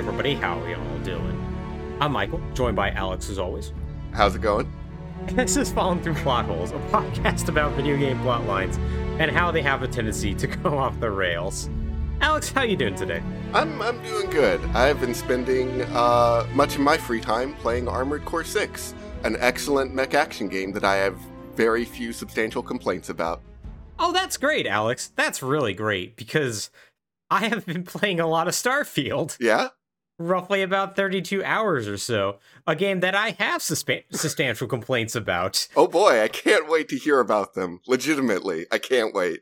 everybody, how are y'all doing? I'm Michael, joined by Alex as always. How's it going? And this is Falling Through Plot Holes, a podcast about video game plot lines and how they have a tendency to go off the rails. Alex, how you doing today? I'm I'm doing good. I've been spending uh, much of my free time playing Armored Core 6, an excellent mech action game that I have very few substantial complaints about. Oh, that's great, Alex. That's really great because I have been playing a lot of Starfield. Yeah? Roughly about 32 hours or so. A game that I have substantial complaints about. Oh boy, I can't wait to hear about them. Legitimately, I can't wait.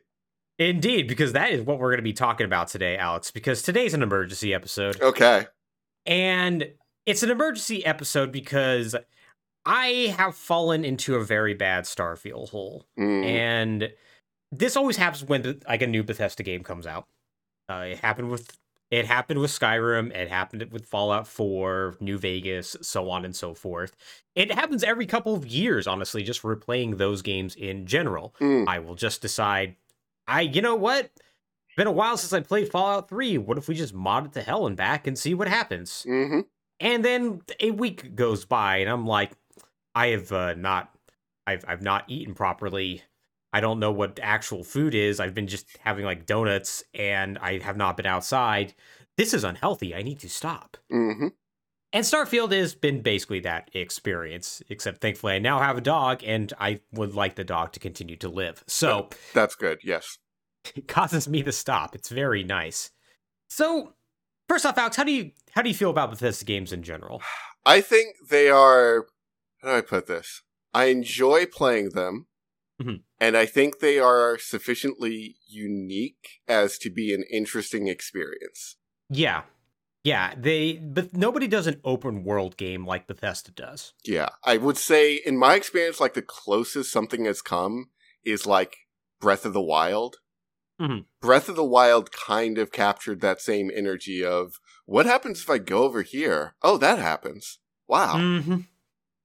Indeed, because that is what we're going to be talking about today, Alex, because today's an emergency episode. Okay. And it's an emergency episode because I have fallen into a very bad Starfield hole. Mm. And this always happens when like a new Bethesda game comes out. Uh, it happened with it happened with Skyrim, it happened with Fallout 4, New Vegas, so on and so forth. It happens every couple of years, honestly, just replaying those games in general. Mm. I will just decide, I, you know what? Been a while since I played Fallout 3. What if we just mod it to hell and back and see what happens? hmm And then a week goes by, and I'm like, I have uh, not, I've I've not eaten properly. I don't know what actual food is. I've been just having like donuts, and I have not been outside. This is unhealthy. I need to stop. hmm And Starfield has been basically that experience, except thankfully I now have a dog, and I would like the dog to continue to live. So That's good, yes. it causes me to stop. It's very nice. So first off, Alex, how do you how do you feel about Bethesda games in general? I think they are. How do I put this? I enjoy playing them, Mhm. and I think they are sufficiently unique as to be an interesting experience. Yeah. Yeah, they but nobody does an open world game like Bethesda does. Yeah, I would say, in my experience, like the closest something has come is like Breath of the Wild. Mhm. Breath of the Wild kind of captured that same energy of what happens if I go over here? Oh, that happens. Wow. hmm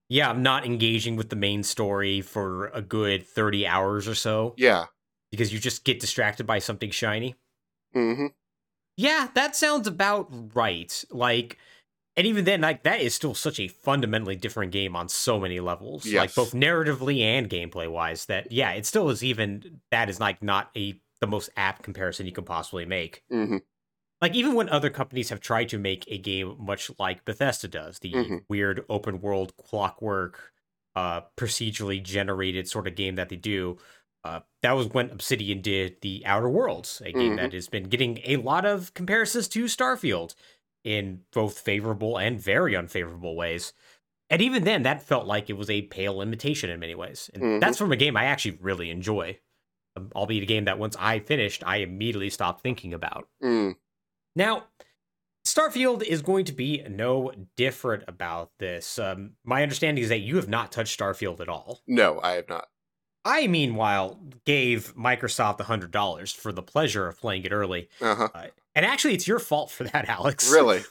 Yeah, I'm not engaging with the main story for a good 30 hours or so Yeah. because you just get distracted by something shiny. hmm Yeah, that sounds about right. Like and even then like that is still such a fundamentally different game on so many levels. Like both narratively and gameplay wise that yeah, it still is even that is like not a the most apt comparison you can possibly make. hmm like even when other companies have tried to make a game much like Bethesda does, the Mhm. weird open world clockwork, uh, procedurally generated sort of game that they do. Uh, that was when Obsidian did the Outer Worlds, a game Mhm. that has been getting a lot of comparisons to Starfield in both favorable and very unfavorable ways. And even then, that felt like it was a pale imitation in many ways. And Mhm. that's from a game I actually really enjoy, um, albeit a game that once I finished, I immediately stopped thinking about. Mm. Now, Starfield is going to be no different about this. Um, my understanding is that you have not touched Starfield at all. No, I have not. I, meanwhile, gave Microsoft $100 for the pleasure of playing it early. Uh huh. Uh, and actually, it's your fault for that, Alex. Really?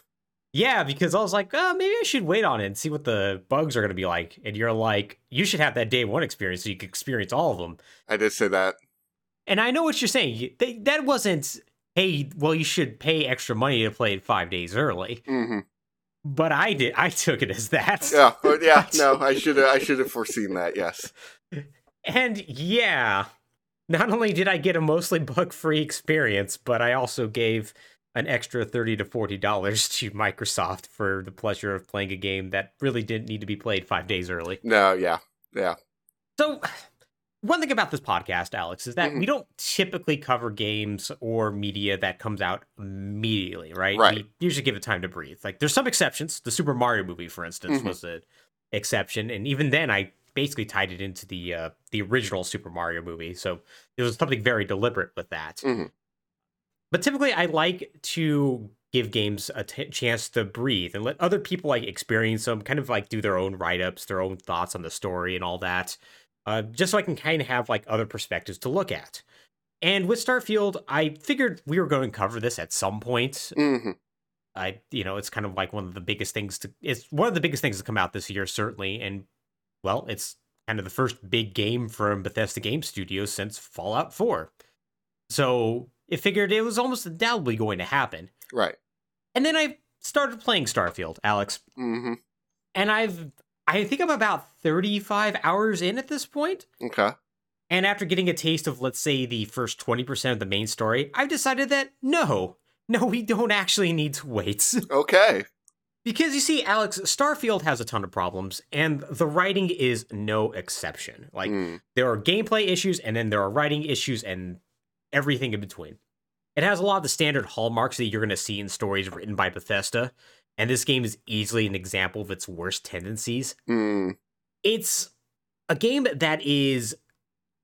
Yeah, because I was like, oh, maybe I should wait on it and see what the bugs are going to be like. And you're like, you should have that day one experience so you can experience all of them. I did say that. And I know what you're saying. They- That wasn't, hey, well, you should pay extra money to play it five days early. hmm But I did. I took it as that. Yeah, but yeah, no, I should have. I should have foreseen that. Yes. And yeah, not only did I get a mostly bug-free experience, but I also gave an extra thirty to forty dollars to Microsoft for the pleasure of playing a game that really didn't need to be played five days early. No. Yeah. Yeah. So, one thing about this podcast, Alex, is that Mhm. we don't typically cover games or media that comes out immediately, right? Right. We usually give it time to breathe. Like, there's some exceptions. The Super Mario movie, for instance, Mhm. was an exception, and even then, I basically tied it into the uh, the original Super Mario movie. So it was something very deliberate with that. Mhm. But typically, I like to give games a t- chance to breathe and let other people like experience them, kind of like do their own write ups, their own thoughts on the story and all that, uh, just so I can kind of have like other perspectives to look at. And with Starfield, I figured we were going to cover this at some point. hmm I, you know, it's kind of like one of the biggest things to, it's one of the biggest things to come out this year, certainly. And well, it's kind of the first big game from Bethesda Game Studios since Fallout 4. So it figured it was almost undoubtedly going to happen. Right. And then I started playing Starfield, Alex, Mm-hmm. and I've I think I'm about 35 hours in at this point. Okay. And after getting a taste of, let's say, the first 20% of the main story, I've decided that no, no, we don't actually need to wait. Okay. because you see, Alex, Starfield has a ton of problems, and the writing is no exception. Like, Mm. there are gameplay issues, and then there are writing issues, and everything in between. It has a lot of the standard hallmarks that you're going to see in stories written by Bethesda, and this game is easily an example of its worst tendencies Mm. it's a game that is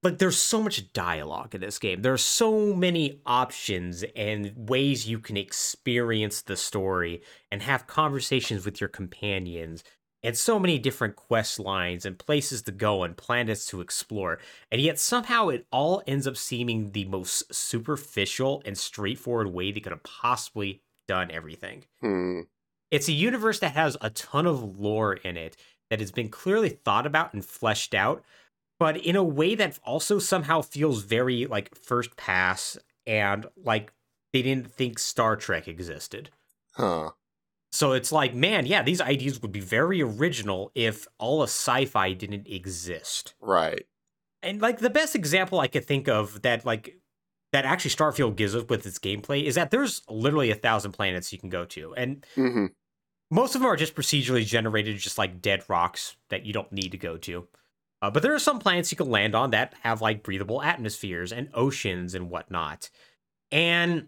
like there's so much dialogue in this game. There are so many options and ways you can experience the story and have conversations with your companions and so many different quest lines and places to go and planets to explore. And yet somehow it all ends up seeming the most superficial and straightforward way they could have possibly done everything. Hmm. It's a universe that has a ton of lore in it that has been clearly thought about and fleshed out, but in a way that also somehow feels very like first pass and like they didn't think Star Trek existed. Huh. So it's like, man, yeah, these ideas would be very original if all of sci-fi didn't exist. Right. And like the best example I could think of that like that actually Starfield gives us with its gameplay is that there's literally a thousand planets you can go to. And Mm-hmm. most of them are just procedurally generated, just like dead rocks that you don't need to go to. Uh, but there are some planets you can land on that have like breathable atmospheres and oceans and whatnot. And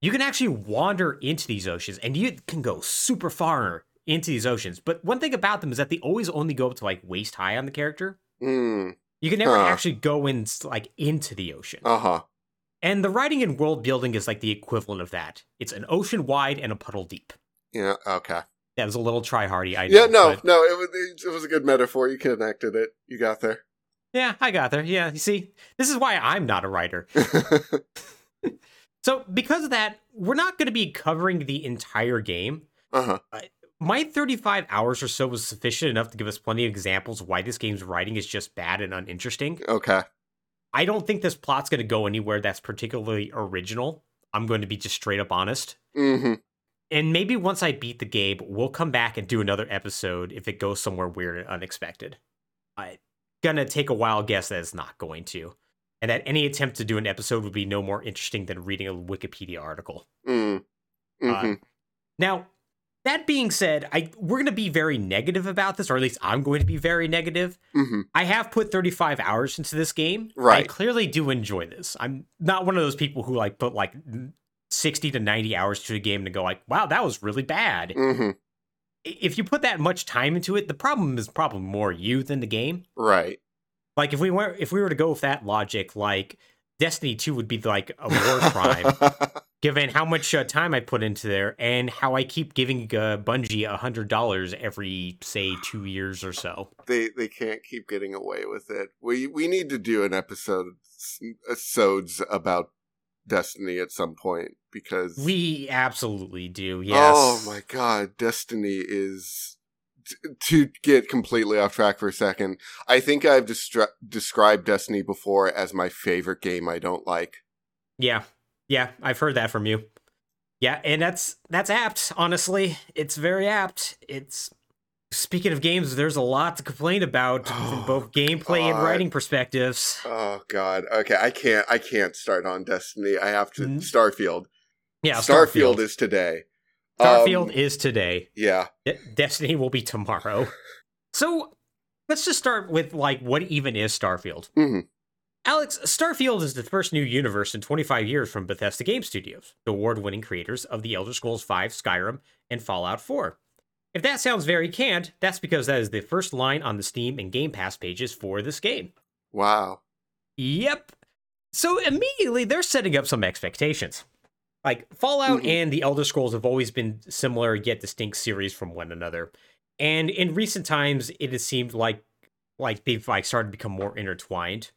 you can actually wander into these oceans and you can go super far into these oceans. But one thing about them is that they always only go up to like waist high on the character. Mm. You can never Huh. actually go in like into the ocean. Uh-huh. And the writing and world building is like the equivalent of that. It's an ocean wide and a puddle deep. Yeah, okay. That was a little try hardy, I know. Yeah, no, but- no, it was it was a good metaphor. You connected it. You got there. Yeah, I got there. Yeah, you see, this is why I'm not a writer. So, because of that, we're not going to be covering the entire game. uh-huh. My 35 hours or so was sufficient enough to give us plenty of examples why this game's writing is just bad and uninteresting. Okay. I don't think this plot's going to go anywhere that's particularly original. I'm going to be just straight up honest. Mm-hmm. And maybe once I beat the game, we'll come back and do another episode if it goes somewhere weird and unexpected. I'm gonna take a wild guess that it's not going to. And that any attempt to do an episode would be no more interesting than reading a Wikipedia article. Mm. Mm-hmm. Uh, Now, that being said, I we're gonna be very negative about this, or at least I'm going to be very negative. mm-hmm. I have put 35 hours into this game. Right. I clearly do enjoy this. I'm not one of those people who like put like 60 to 90 hours to a game to go like, wow, that was really bad. Mm-hmm. If you put that much time into it, the problem is probably more you than the game. Right. Like if we were if we were to go with that logic, like Destiny 2 would be like a war crime, given how much uh, time I put into there and how I keep giving uh, Bungie a hundred dollars every say two years or so. they they can't keep getting away with it. We we need to do an episode episodes about Destiny at some point because We absolutely do. Yes. Oh my god, Destiny is to get completely off track for a second. I think I've destra- described Destiny before as my favorite game I don't like. Yeah. Yeah, I've heard that from you. Yeah, and that's that's apt, honestly. It's very apt. It's speaking of games, there's a lot to complain about from Oh, both gameplay and writing perspectives. Oh god. Okay, I can't I can't start on Destiny. I have to Mm. Starfield. Yeah, Starfield, Starfield. is today. Starfield Um, is today. yeah. De- Destiny will be tomorrow. So, let's just start with like what even is Starfield? Mhm. Alex, Starfield is the first new universe in 25 years from Bethesda Game Studios, the award-winning creators of The Elder Scrolls V, Skyrim, and Fallout 4. If that sounds very canned, that's because that is the first line on the Steam and Game Pass pages for this game. Wow. Yep. So immediately they're setting up some expectations. Like Fallout Mhm. and The Elder Scrolls have always been similar yet distinct series from one another. And in recent times it has seemed like like they've like started to become more intertwined.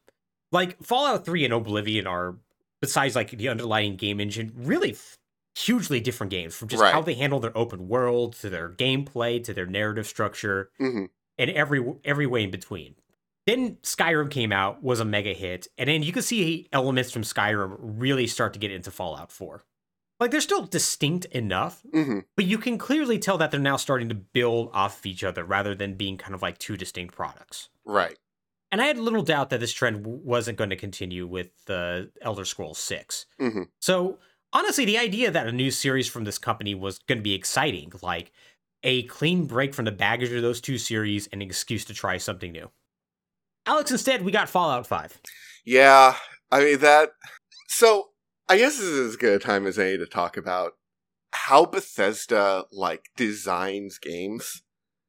Like Fallout 3 and Oblivion are besides like the underlying game engine really f- hugely different games from just Right. how they handle their open world to their gameplay to their narrative structure hmm and every every way in between. Then Skyrim came out, was a mega hit, and then you can see elements from Skyrim really start to get into Fallout 4. like they're still distinct enough, hmm but you can clearly tell that they're now starting to build off of each other rather than being kind of like two distinct products. Right. And I had little doubt that this trend wasn't going to continue with the Elder Scrolls 6. hmm So, honestly, the idea that a new series from this company was going to be exciting, like a clean break from the baggage of those two series and an excuse to try something new. Alex, instead, we got Fallout 5. Yeah, I mean that. So I guess this is as good a time as any to talk about how Bethesda like designs games.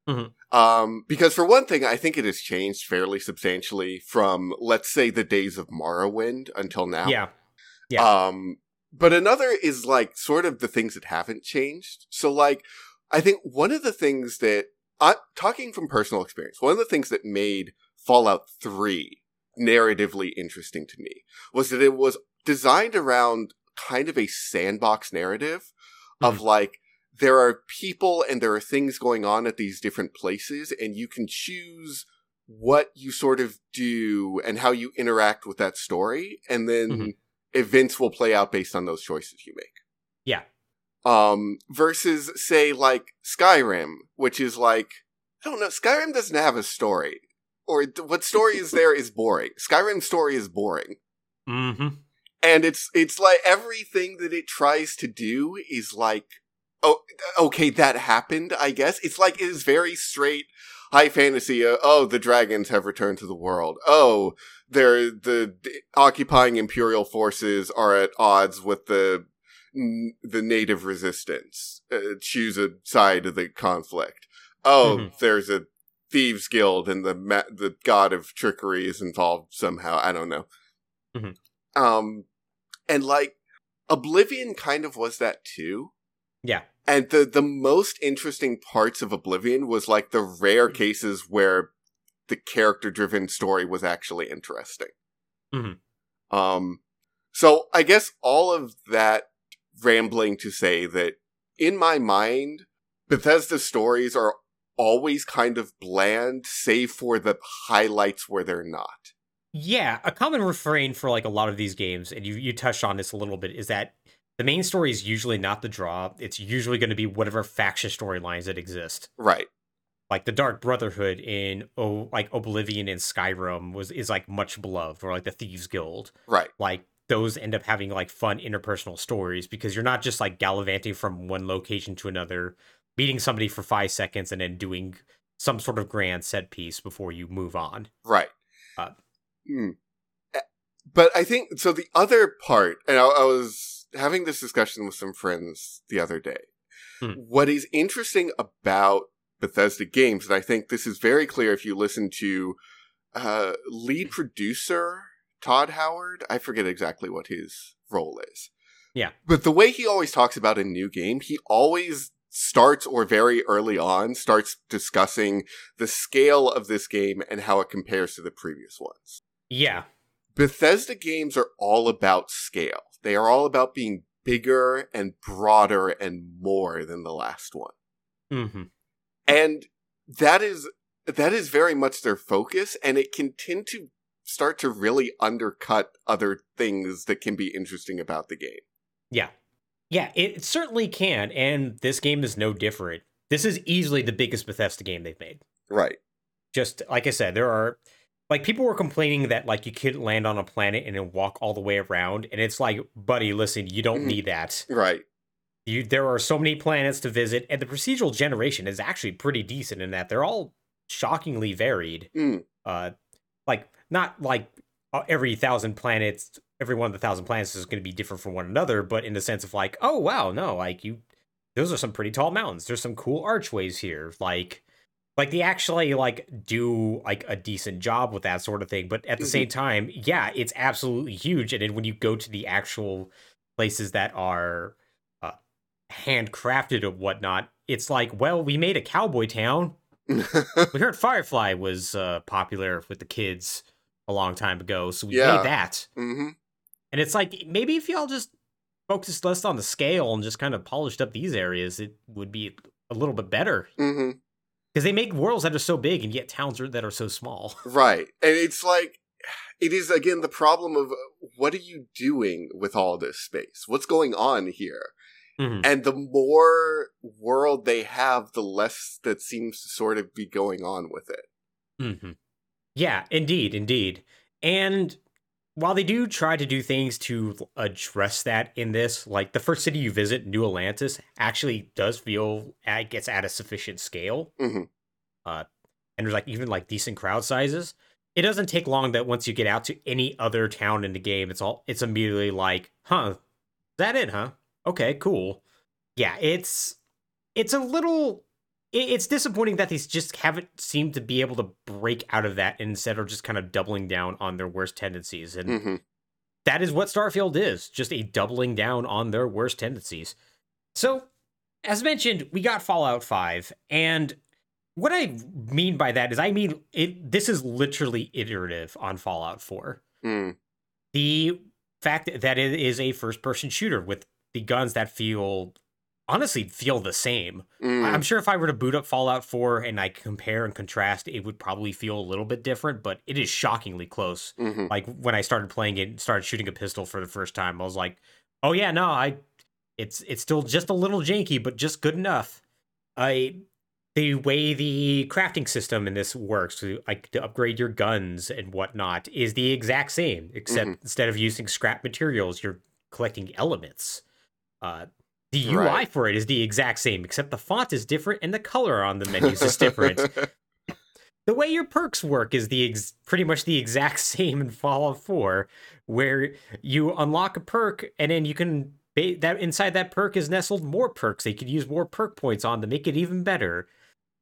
Mhm. Um, because for one thing, I think it has changed fairly substantially from let's say the days of Morrowind until now. Yeah. Yeah. Um, but another is like sort of the things that haven't changed. So like, I think one of the things that I talking from personal experience, one of the things that made Fallout 3 narratively interesting to me was that it was designed around kind of a sandbox narrative of like there are people and there are things going on at these different places and you can choose what you sort of do and how you interact with that story and then Mhm. events will play out based on those choices you make Yeah. um versus say like skyrim which is like i don't know skyrim doesn't have a story or what story is there is boring skyrim's story is boring Mm-hmm. and it's it's like everything that it tries to do is like oh okay that happened i guess it's like it is very straight high fantasy uh, oh the dragons have returned to the world oh they're the, occupying imperial forces are at odds with the n- the native resistance uh, choose a side of the conflict oh Mhm. there's a thieves guild and the ma- the god of trickery is involved somehow i don't know Mhm. um and like oblivion kind of was that too Yeah. And the the most interesting parts of oblivion was like the rare cases where the character driven story was actually interesting. Mhm. um so i guess all of that rambling to say that in my mind bethesda stories are always kind of bland save for the highlights where they're not. Yeah, a common refrain for like a lot of these games, and you you touched on this a little bit, is that the main story is usually not the draw. It's usually going to be whatever faction storylines that exist. right Like the Dark Brotherhood in oh like Oblivion and Skyrim was is like much beloved, or like the Thieves Guild. right Like those end up having like fun interpersonal stories because you're not just like gallivanting from one location to another, meeting somebody for five seconds and then doing some sort of grand set piece before you move on. Right. Uh. Eh, But I think so. The other part, and I, I was having this discussion with some friends the other day. Hmm. What is interesting about Bethesda games, and I think this is very clear if you listen to uh, lead producer Todd Howard. I forget exactly what his role is. Yeah. But the way he always talks about a new game, he always starts or very early on starts discussing the scale of this game and how it compares to the previous ones. Yeah. Bethesda games are all about scale. They are all about being bigger and broader and more than the last one. hmm And that is that is very much their focus and it can tend to start to really undercut other things that can be interesting about the game. Yeah. Yeah, it certainly can, and this game is no different. This is easily the biggest Bethesda game they've made. Right. Just like I said, there are like people were complaining that like you couldn't land on a planet and then walk all the way around, and it's like, buddy, listen, you don't Mhm. need that. Right. You there are so many planets to visit, and the procedural generation is actually pretty decent in that they're all shockingly varied. Mm. Uh, like not like uh, every thousand planets, every one of the thousand planets is going to be different from one another, but in the sense of like, oh wow, no, like you, those are some pretty tall mountains. There's some cool archways here, like. Like they actually like do like a decent job with that sort of thing, but at the Mhm. same time, yeah, it's absolutely huge. And then when you go to the actual places that are uh, handcrafted or whatnot, it's like, well, we made a cowboy town. We heard Firefly was uh, popular with the kids a long time ago, so we Yeah. made that. hmm And it's like maybe if y'all just focused less on the scale and just kind of polished up these areas, it would be a little bit better. hmm Because they make worlds that are so big and yet towns are, that are so small. Right. And it's like, it is again the problem of what are you doing with all this space? What's going on here? Mhm. And the more world they have, the less that seems to sort of be going on with it. hmm Yeah, indeed, indeed. And while they do try to do things to address that in this, like the first city you visit, New Atlantis, actually does feel it gets at a sufficient scale. Mhm. Uh, and there's like even like decent crowd sizes. It doesn't take long that once you get out to any other town in the game, it's all it's immediately like, huh, is that it, huh? Okay, cool. Yeah, it's it's a little it- it's disappointing that they just haven't seemed to be able to break out of that instead of just kind of doubling down on their worst tendencies. And hmm that is what starfield is just a doubling down on their worst tendencies. So as mentioned we got fallout 5 and what i mean by that is i mean it this is literally iterative on fallout 4 Mm. the fact that it is a first person shooter with the guns that feel honestly feel the same Mm. I'm sure if I were to boot up Fallout 4 and I compare and contrast, it would probably feel a little bit different, but it is shockingly close. hmm Like when I started playing it, and started shooting a pistol for the first time, I was like, "Oh yeah, no, I it's it's still just a little janky, but just good enough." I the way the crafting system in this works to like to upgrade your guns and whatnot is the exact same, except Mhm. instead of using scrap materials, you're collecting elements. Uh, the UI Right. for it is the exact same, except the font is different and the color on the menus is different. the way your perks work is the ex- pretty much the exact same in Fallout 4, where you unlock a perk and then you can ba- that inside that perk is nestled more perks. They could use more perk points on to make it even better.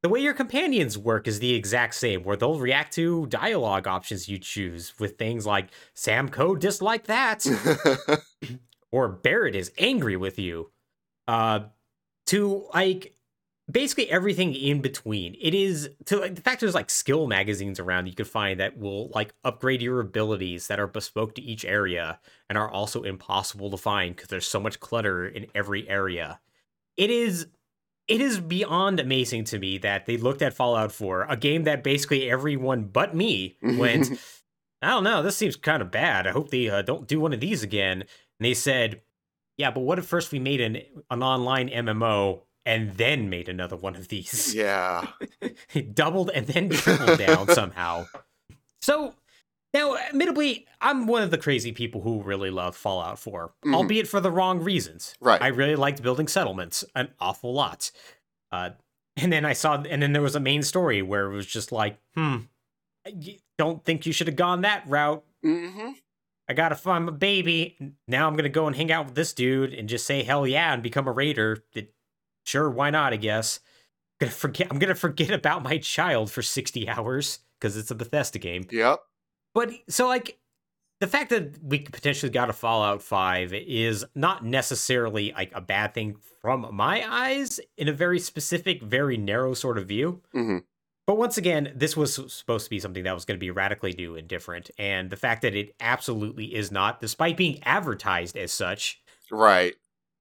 The way your companions work is the exact same, where they'll react to dialogue options you choose with things like Sam Coe dislike that or Barrett is angry with you. Uh, to like basically everything in between. It is to like the fact there's like skill magazines around you could find that will like upgrade your abilities that are bespoke to each area and are also impossible to find because there's so much clutter in every area. It is it is beyond amazing to me that they looked at Fallout 4, a game that basically everyone but me went, I don't know, this seems kind of bad. I hope they uh, don't do one of these again. And they said, yeah, but what if first we made an an online MMO and then made another one of these? yeah. Doubled and then tripled down somehow. So now, admittedly, I'm one of the crazy people who really love Fallout 4, Mhm. albeit for the wrong reasons. Right. I really liked building settlements an awful lot. Uh, and then I saw, and then there was a main story where it was just like, hmm, I don't think you should have gone that route. hmm I gotta find my baby. Now I'm gonna go and hang out with this dude and just say hell yeah and become a raider. It, sure, why not? I guess. Gonna forget. I'm gonna forget about my child for 60 hours because it's a Bethesda game. Yep. But so like the fact that we potentially got a Fallout 5 is not necessarily like a bad thing from my eyes in a very specific, very narrow sort of view. hmm But once again, this was supposed to be something that was going to be radically new and different. And the fact that it absolutely is not, despite being advertised as such, Right.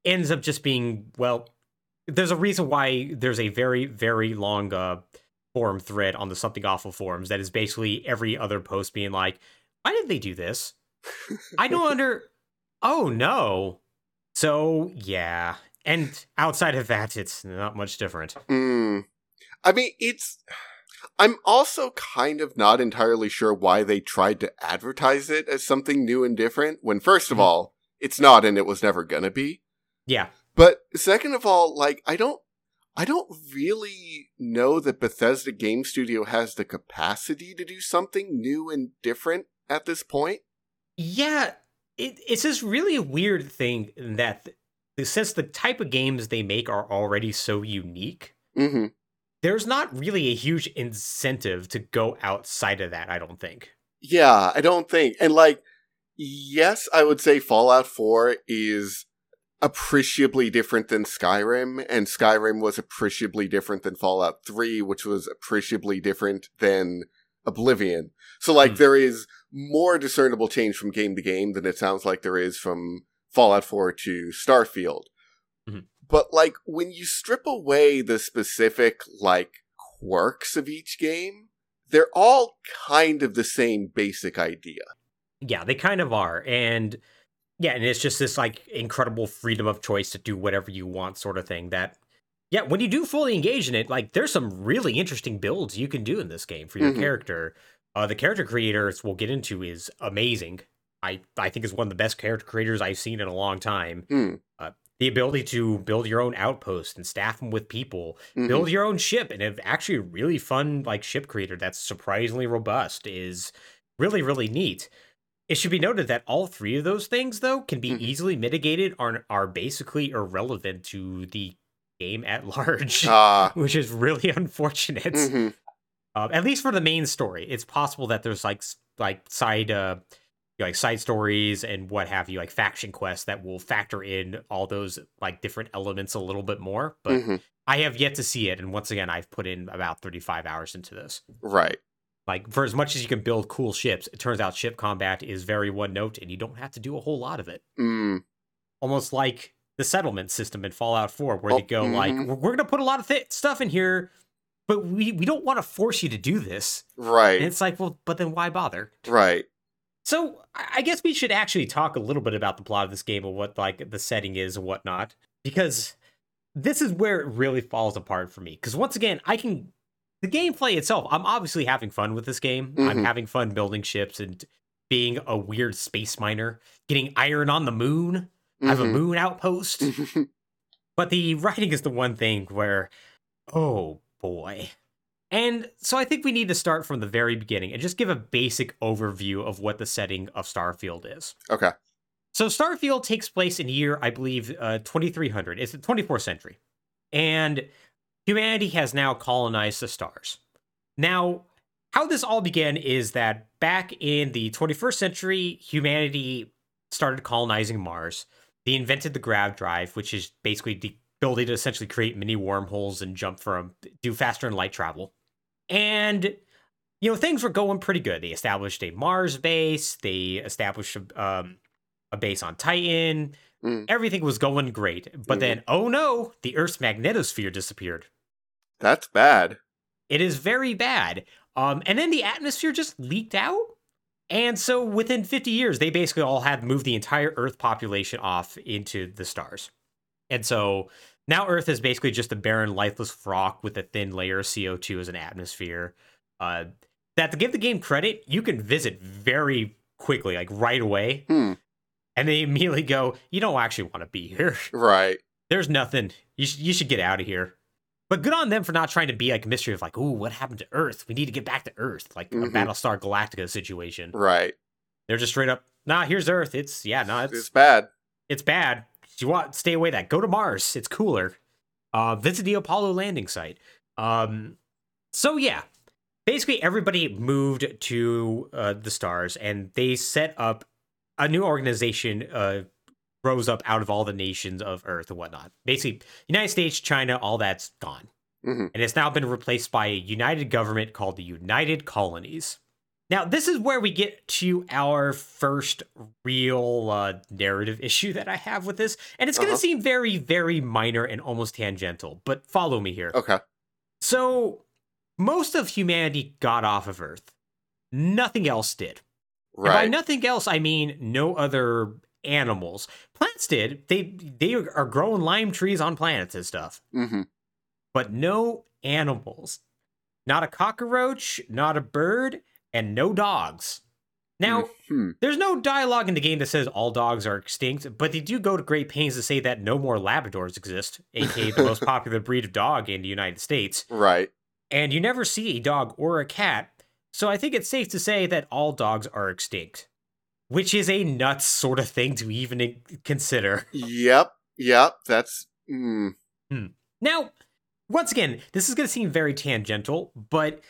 ends up just being, well, there's a reason why there's a very, very long uh, forum thread on the Something Awful forums that is basically every other post being like, why did they do this? I don't under. Oh, no. So, yeah. And outside of that, it's not much different. Mm. I mean, it's. I'm also kind of not entirely sure why they tried to advertise it as something new and different when, first of Mhm. all, it's not and it was never gonna be. Yeah. But second of all, like, I don't. I don't really know that Bethesda Game Studio has the capacity to do something new and different at this point. Yeah, it, it's just really a weird thing that th- since the type of games they make are already so unique, hmm there's not really a huge incentive to go outside of that, I don't think. Yeah, I don't think. And like, yes, I would say Fallout 4 is appreciably different than Skyrim, and Skyrim was appreciably different than Fallout 3, which was appreciably different than Oblivion. So like, Hmm. there is more discernible change from game to game than it sounds like there is from Fallout 4 to Starfield. Mhm. But like, when you strip away the specific, like, quirks of each game, they're all kind of the same basic idea. Yeah, they kind of are. And Yeah, and it's just this like incredible freedom of choice to do whatever you want, sort of thing. That, yeah, when you do fully engage in it, like there's some really interesting builds you can do in this game for your Mhm. character. Uh, the character creators we'll get into is amazing. I I think is one of the best character creators I've seen in a long time. Hmm. Uh, the ability to build your own outpost and staff them with people, Mhm. build your own ship, and have actually a really fun like ship creator that's surprisingly robust is really really neat. It should be noted that all three of those things, though, can be Mhm. easily mitigated or are basically irrelevant to the game at large, Ah. which is really unfortunate. mhm. Um, at least for the main story, it's possible that there's like like side uh you know, like side stories and what have you, like faction quests that will factor in all those like different elements a little bit more. But Mhm. I have yet to see it, and once again, I've put in about 35 hours into this. Right. Like for as much as you can build cool ships, it turns out ship combat is very one note, and you don't have to do a whole lot of it. Mm. Almost like the settlement system in Fallout 4, where Oh, they go like, mhm. "We're, we're gonna put a lot of th- stuff in here." But we, we don't want to force you to do this. Right. And it's like, well, but then why bother? right. So I guess we should actually talk a little bit about the plot of this game and what like the setting is and whatnot, because this is where it really falls apart for me. Because once again, I can the gameplay itself. I'm obviously having fun with this game. I'm Mhm. having fun building ships and being a weird space miner, getting iron on the moon. I have a Mhm. moon outpost. But the writing is the one thing where, oh boy. And so I think we need to start from the very beginning and just give a basic overview of what the setting of Starfield is. okay. So Starfield takes place in year, I believe, uh, 2300. It's the 24th century. And humanity has now colonized the stars. Now, how this all began is that back in the 21st century, humanity started colonizing Mars. They invented the grav drive, which is basically the ability to essentially create mini wormholes and jump from do faster than light travel. And you know things were going pretty good. They established a Mars base. They established a, um, a base on Titan. Mm. Everything was going great. But Mhm. then, oh no, the Earth's magnetosphere disappeared. That's bad. It is very bad. Um, and then the atmosphere just leaked out. And so within 50 years, they basically all had moved the entire Earth population off into the stars. And so now Earth is basically just a barren, lifeless rock with a thin layer of CO2 as an atmosphere. Uh, that to give the game credit, you can visit very quickly, like right away. Hmm. And they immediately go, You don't actually want to be here. Right. There's nothing. You, sh- you should get out of here. But good on them for not trying to be like a mystery of like, ooh, what happened to Earth? We need to get back to Earth, like Mhm. a Battlestar Galactica situation. Right. They're just straight up, nah, here's Earth. It's yeah, no, it's It's bad. it's bad. Do you want stay away that? Go to Mars. It's cooler. Uh, visit the Apollo landing site. Um, so yeah, basically everybody moved to uh, the stars, and they set up a new organization. Uh, rose up out of all the nations of Earth and whatnot. Basically, United States, China, all that's gone, Mhm. and it's now been replaced by a united government called the United Colonies. Now, this is where we get to our first real uh, narrative issue that I have with this. And it's going to Uh-huh. seem very, very minor and almost tangential, but follow me here. Okay. So, most of humanity got off of Earth. Nothing else did. And by nothing else, I mean no other animals. Plants did. They they are growing lime trees on planets and stuff, hmm but no animals. Not a cockroach, not a bird, and no dogs. Now, Hmm. there's no dialogue in the game that says all dogs are extinct, but they do go to great pains to say that no more Labradors exist, aka the most popular breed of dog in the United States. Right. And you never see a dog or a cat, so I think it's safe to say that all dogs are extinct. Which is a nuts sort of thing to even consider. Yep. Yep. That's. Mm. Now, once again, this is going to seem very tangential, but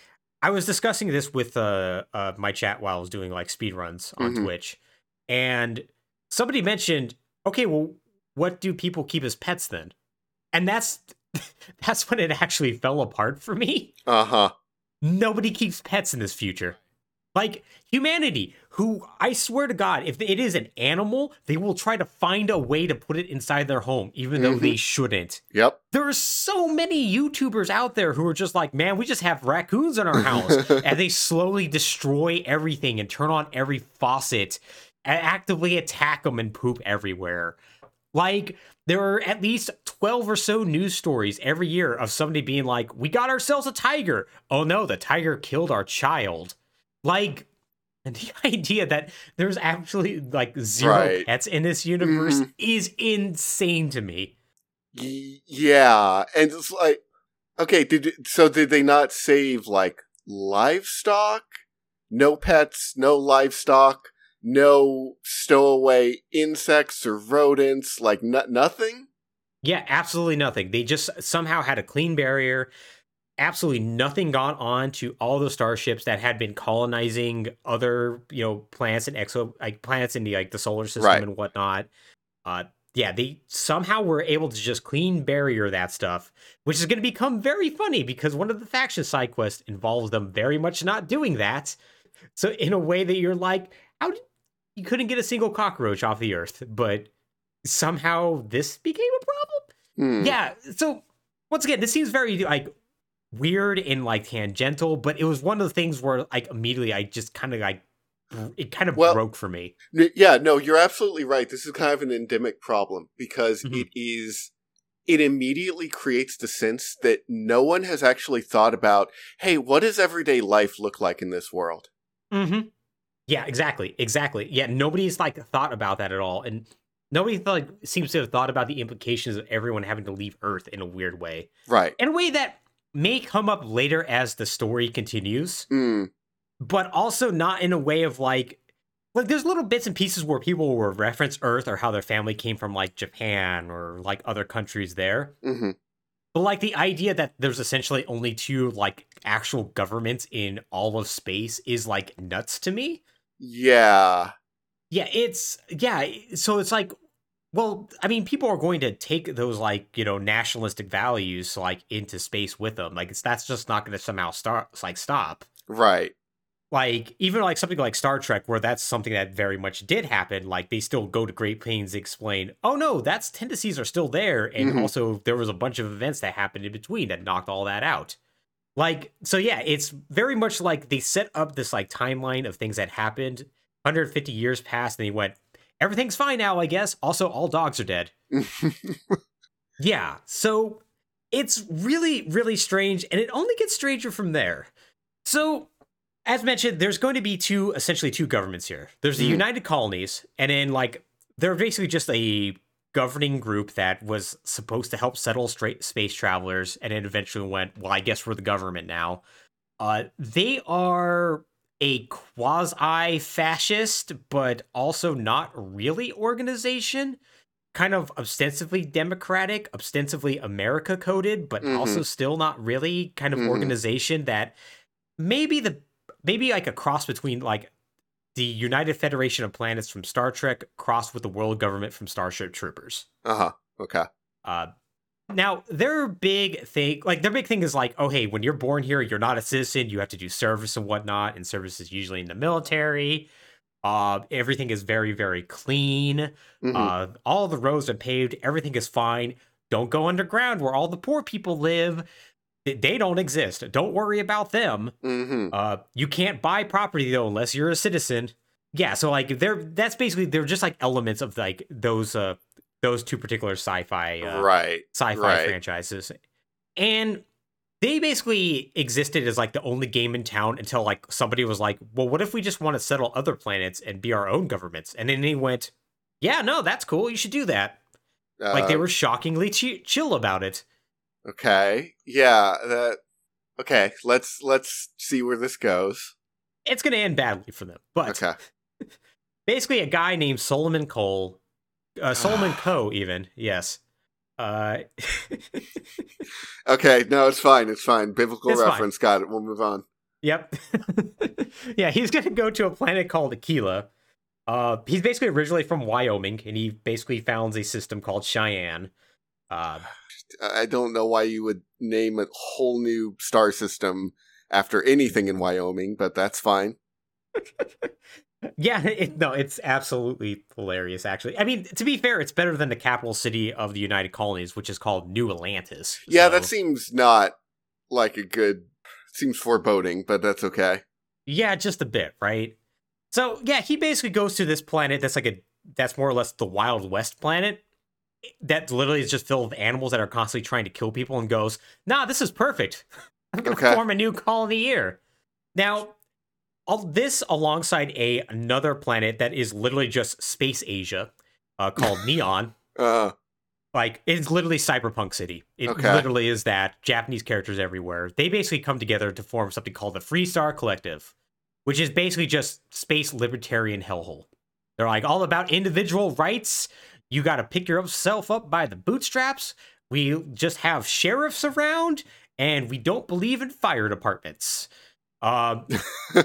I was discussing this with uh, uh my chat while I was doing like speed runs on Mhm. Twitch, and somebody mentioned, okay, well, what do people keep as pets then? And that's that's when it actually fell apart for me. Uh huh. Nobody keeps pets in this future. Like humanity, who I swear to God, if it is an animal, they will try to find a way to put it inside their home, even though they mm-hmm. shouldn't. Yep. There are so many YouTubers out there who are just like, man, we just have raccoons in our house. and they slowly destroy everything and turn on every faucet and actively attack them and poop everywhere. Like there are at least 12 or so news stories every year of somebody being like, "We got ourselves a tiger." Oh no, the tiger killed our child. Like and the idea that there's actually like zero Right. pets in this universe Mhm. is insane to me. Y- yeah, and it's like, okay, did so? Did they not save like livestock? No pets, no livestock, no stowaway insects or rodents, like no- nothing. Yeah, absolutely nothing. They just somehow had a clean barrier. Absolutely nothing got on to all the starships that had been colonizing other, you know, planets and exo like planets in the like the solar system Right. and whatnot. Uh yeah, they somehow were able to just clean barrier that stuff, which is going to become very funny because one of the faction side quests involves them very much not doing that. So in a way that you're like, how did you couldn't get a single cockroach off the earth, but somehow this became a problem? Hmm. Yeah. So once again, this seems very like weird and like tangential, but it was one of the things where like immediately I just kind of like it kind of Well- broke for me. N- Yeah, no, you're absolutely right. This is kind of an endemic problem because Mhm. it is it immediately creates the sense that no one has actually thought about, hey, what does everyday life look like in this world? Mm-hmm. Yeah, exactly, exactly. Yeah, nobody's like thought about that at all, and nobody like seems to have thought about the implications of everyone having to leave Earth in a weird way, Right. in a way that may come up later as the story continues. Mm, but also not in a way of like like there's little bits and pieces where people will reference earth or how their family came from like japan or like other countries there hmm but like the idea that there's essentially only two like actual governments in all of space is like nuts to me Yeah. yeah it's yeah so it's like well i mean people are going to take those like you know nationalistic values like into space with them like it's that's just not going to somehow start like stop Right. like even like something like Star Trek, where that's something that very much did happen. Like they still go to great pains to explain, oh no, that's tendencies are still there, and Mhm. also there was a bunch of events that happened in between that knocked all that out. Like so, yeah, it's very much like they set up this like timeline of things that happened. 150 years passed, and they went, everything's fine now, I guess. Also, all dogs are dead. Yeah, so it's really, really strange, and it only gets stranger from there. So, as mentioned, there's going to be two, essentially two governments here. There's the Mhm. United Colonies, and then like they're basically just a governing group that was supposed to help settle straight space travelers, and then eventually went, well, I guess we're the government now. Uh, they are a quasi fascist, but also not really organization kind of ostensibly democratic, ostensibly America coded, but Mhm. also still not really kind of Mhm. organization that maybe the maybe like a cross between like the United Federation of Planets from Star Trek crossed with the world government from Starship Troopers. uh huh. Okay. Uh now their big thing like their big thing is like, oh hey, when you're born here, you're not a citizen, you have to do service and whatnot, and service is usually in the military. Uh everything is very, very clean. Mhm. Uh, all the roads are paved. Everything is fine. Don't go underground where all the poor people live. They- don't exist. Don't worry about them. hmm Uh, you can't buy property though unless you're a citizen. Yeah, so like they're that's basically they're just like elements of like those uh those two particular sci-fi uh, right. sci-fi right. franchises, and they basically existed as like the only game in town until like somebody was like, well, what if we just want to settle other planets and be our own governments? And then he went, yeah, no, that's cool. You should do that. like they Uh, were shockingly chi- chill about it. Okay. Yeah. That. Okay. Let's let's see where this goes. It's going to end badly for them, but Okay. basically, a guy named Solomon Cole, uh, Solomon Coe, even yes. Uh, Okay. No, it's fine. It's fine. Biblical It's fine. reference. Got it. We'll move on. Yep. yeah, he's gonna go to a planet called Akila. Uh, he's basically originally from Wyoming, and he basically founds a system called Cheyenne. Uh, I don't know why you would name a whole new star system after anything in Wyoming, but that's fine. yeah, it, no, it's absolutely hilarious. Actually, I mean, to be fair, it's better than the capital city of the United Colonies, which is called New Atlantis. Yeah, So- that seems not like a good. Seems foreboding, but that's okay. Yeah, just a bit, right? So yeah, he basically goes to this planet that's like a that's more or less the Wild West planet. That literally is just filled with animals that are constantly trying to kill people, and goes, "Nah, this is perfect. I'm gonna Okay. form a new colony here." Now, all this alongside a another planet that is literally just space Asia, uh, called Neon. Uh, Like it's literally cyberpunk city. It Okay. literally is that. Japanese characters everywhere. They basically come together to form something called the Freestar Collective, which is basically just space libertarian hellhole. They're like all about individual rights. You got to pick yourself up by the bootstraps. We just have sheriffs around, and we don't believe in fire departments. Um,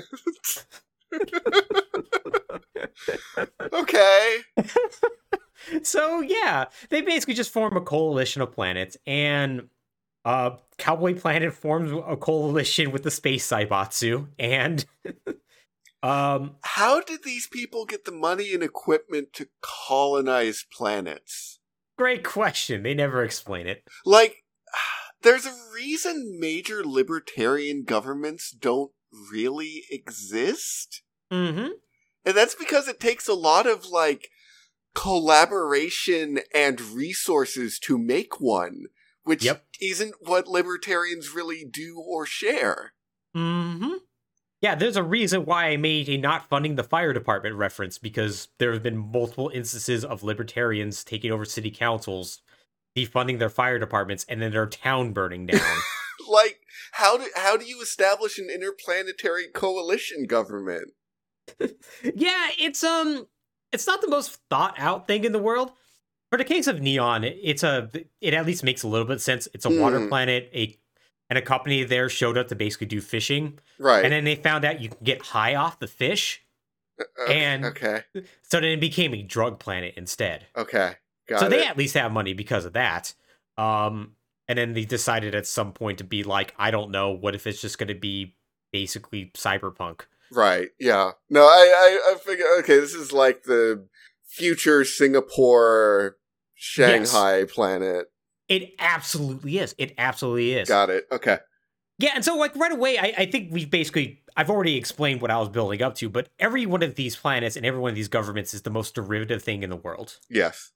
okay. so yeah, they basically just form a coalition of planets, and uh, Cowboy Planet forms a coalition with the Space Zaibatsu, and um, How did these people get the money and equipment to colonize planets? great question. They never explain it. Like, there's a reason major libertarian governments don't really exist. Mm-hmm. And that's because it takes a lot of, like, collaboration and resources to make one, which Yep. isn't what libertarians really do or share. Mm-hmm. Yeah, there's a reason why I made a not funding the fire department reference because there have been multiple instances of libertarians taking over city councils, defunding their fire departments, and then their town burning down. Like, how do how do you establish an interplanetary coalition government? yeah, it's um, it's not the most thought out thing in the world. For the case of Neon, it's a it at least makes a little bit of sense. It's a water Hmm. planet, a and a company there showed up to basically do fishing, Right. and then they found out you can get high off the fish, Okay, and- okay, so then it became a drug planet instead. okay, got so it. they at least have money because of that. Um, and then they decided at some point to be like, I don't know, what if it's just going to be basically cyberpunk? Right. Yeah. No, I, I, I figure. Okay, this is like the future Singapore, Shanghai planet. It absolutely is. It absolutely is. Got it. Okay. Yeah, and so like right away, I, I think we've basically I've already explained what I was building up to, but every one of these planets and every one of these governments is the most derivative thing in the world. Yes.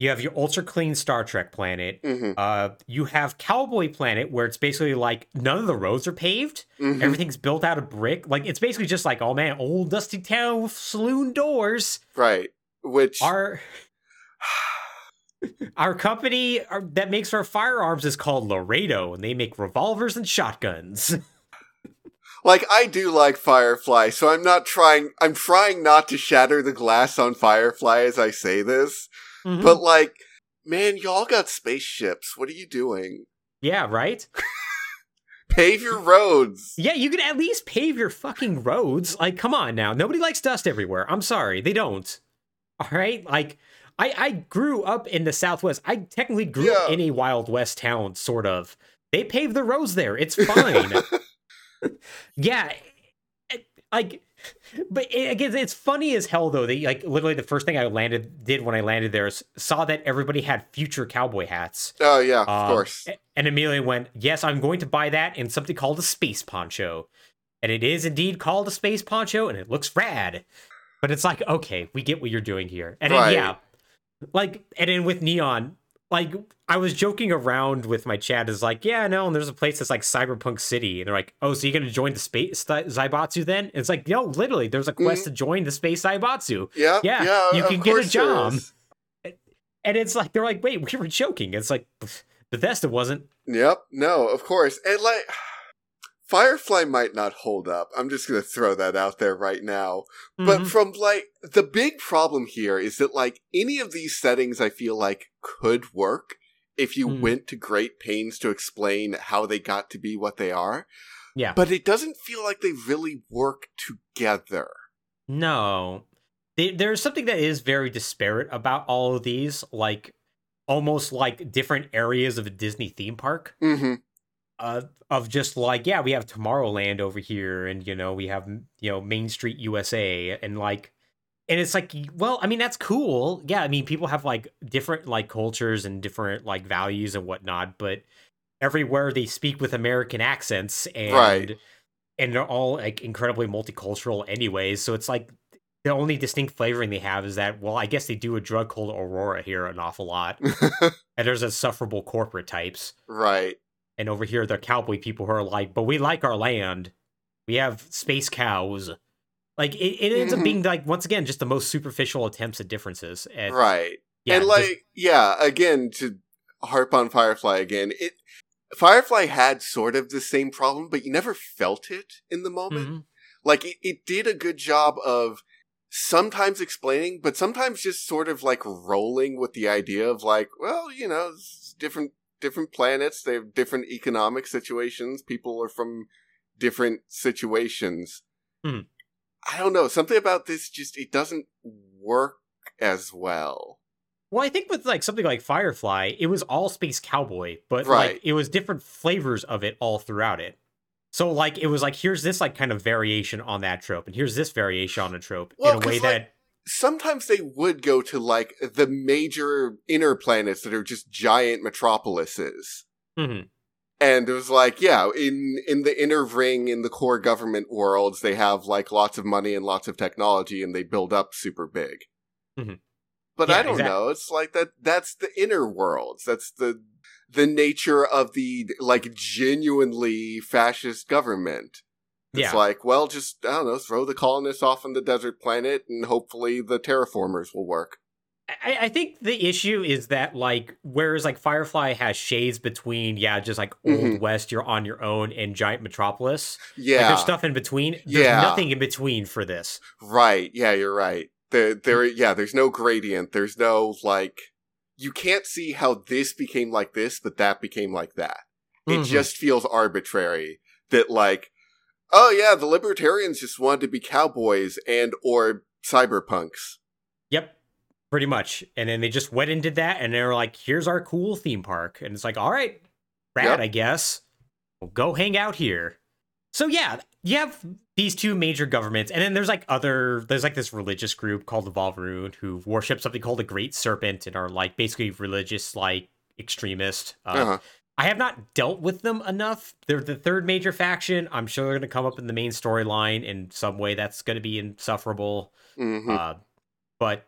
You have your ultra clean Star Trek planet. Mm-hmm. Uh, you have Cowboy Planet, where it's basically like none of the roads are paved. Mhm. Everything's built out of brick. Like it's basically just like, oh man, old dusty town with saloon doors. Right. Which. Our our company our, that makes our firearms is called Laredo, and they make revolvers and shotguns. like I do like Firefly, so I'm not trying. I'm trying not to shatter the glass on Firefly as I say this. Mhm. But like, man, y'all got spaceships. What are you doing? yeah, right. Pave your roads. Yeah, you can at least pave your fucking roads. Like, come on now. Nobody likes dust everywhere. I'm sorry, they don't. All right, like. I, I grew up in the Southwest. I technically grew up in a Wild West town, sort of. They pave the roads there. It's fine. yeah, it- like, but it, again, it's funny as hell though. They like literally the first thing I landed did when I landed there is saw that everybody had future cowboy hats. oh yeah, of Um, course. And immediately went, yes, I'm going to buy that in something called a space poncho. And it is indeed called a space poncho, and it looks rad. But it's like, okay, we get what you're doing here. And then, yeah, like, and then with Neon, like, I was joking around with my chat, is like, yeah, no, and there's a place that's like Cyberpunk City. And they're like, oh, so you're going to join the space Zy- Zaibatsu then? And it's like, no, literally, there's a quest mm-hmm. to join the space Zaibatsu. yeah, yeah, yeah. you can get a job. And it's like, they're like, wait, we were joking. It's like, Bethesda wasn't. Yep. No, of course. And like Firefly might not hold up. I'm just going to throw that out there right now. But Mhm. from like the big problem here is that like any of these settings I feel like could work if you Hmm. went to great pains to explain how they got to be what they are. yeah. But it doesn't feel like they really work together. No. There's something that is very disparate about all of these, like almost like different areas of a Disney theme park. Mm-hmm. Uh, of just like, yeah, we have Tomorrowland over here, and you know, we have you know Main Street USA, and like, and it's like, well, I mean, that's cool. Yeah, I mean, people have like different like cultures and different like values and whatnot, but everywhere they speak with American accents and Right. and they're all like incredibly multicultural anyways. So it's like the only distinct flavoring they have is that well, I guess they do a drug called Aurora here an awful lot, and there's insufferable corporate types, right. And over here they're cowboy people who are like, but we like our land, we have space cows. Like it, it ends Mhm. up being like once again just the most superficial attempts at differences. And, Right. Yeah, and just- like yeah, again to harp on Firefly again, it Firefly had sort of the same problem, but you never felt it in the moment. Mhm. Like it, it did a good job of sometimes explaining, but sometimes just sort of like rolling with the idea of like, well, you know, different different planets, they have different economic situations, people are from different situations. Hmm. I don't know, something about this just it doesn't work as well. Well, I think with like something like Firefly, it was all space cowboy, but Right. like it was different flavors of it all throughout it. So like it was like here's this like kind of variation on that trope, and here's this variation on a trope Well, in a way like, that sometimes they would go to like the major inner planets that are just giant metropolises. Mhm. And it was like, yeah, in in the inner ring in the core government worlds, they have like lots of money and lots of technology and they build up super big. Mhm. But Yeah, I don't exact- know. It's like that that's the inner worlds. That's the the nature of the like genuinely fascist government. It's yeah, like, well, just I don't know, throw the colonists off on the desert planet, and hopefully the terraformers will work. I, I think the issue is that like whereas like Firefly has shades between yeah just like old Mhm. west you're on your own and giant metropolis like Yeah, there's stuff in between there's Yeah. nothing in between for this right. Yeah, you're right. There, there. Yeah, there's no gradient. There's no like. You can't see how this became like this, but that became like that. It Mhm. just feels arbitrary that like, oh yeah, the libertarians just wanted to be cowboys and or cyberpunks. Yep, pretty much. And then they just went and did that, and they were like, "Here's our cool theme park," and it's like, "All right, rad, Yep. I guess. Well, go hang out here." So yeah, you have these two major governments, and then there's like other, there's like this religious group called the Volvaroon who worship something called the Great Serpent and are like basically religious, like extremist. Uh, Uh-huh. I have not dealt with them enough. They're the third major faction. I'm sure they're going to come up in the main storyline in some way that's going to be insufferable. hmm Uh, but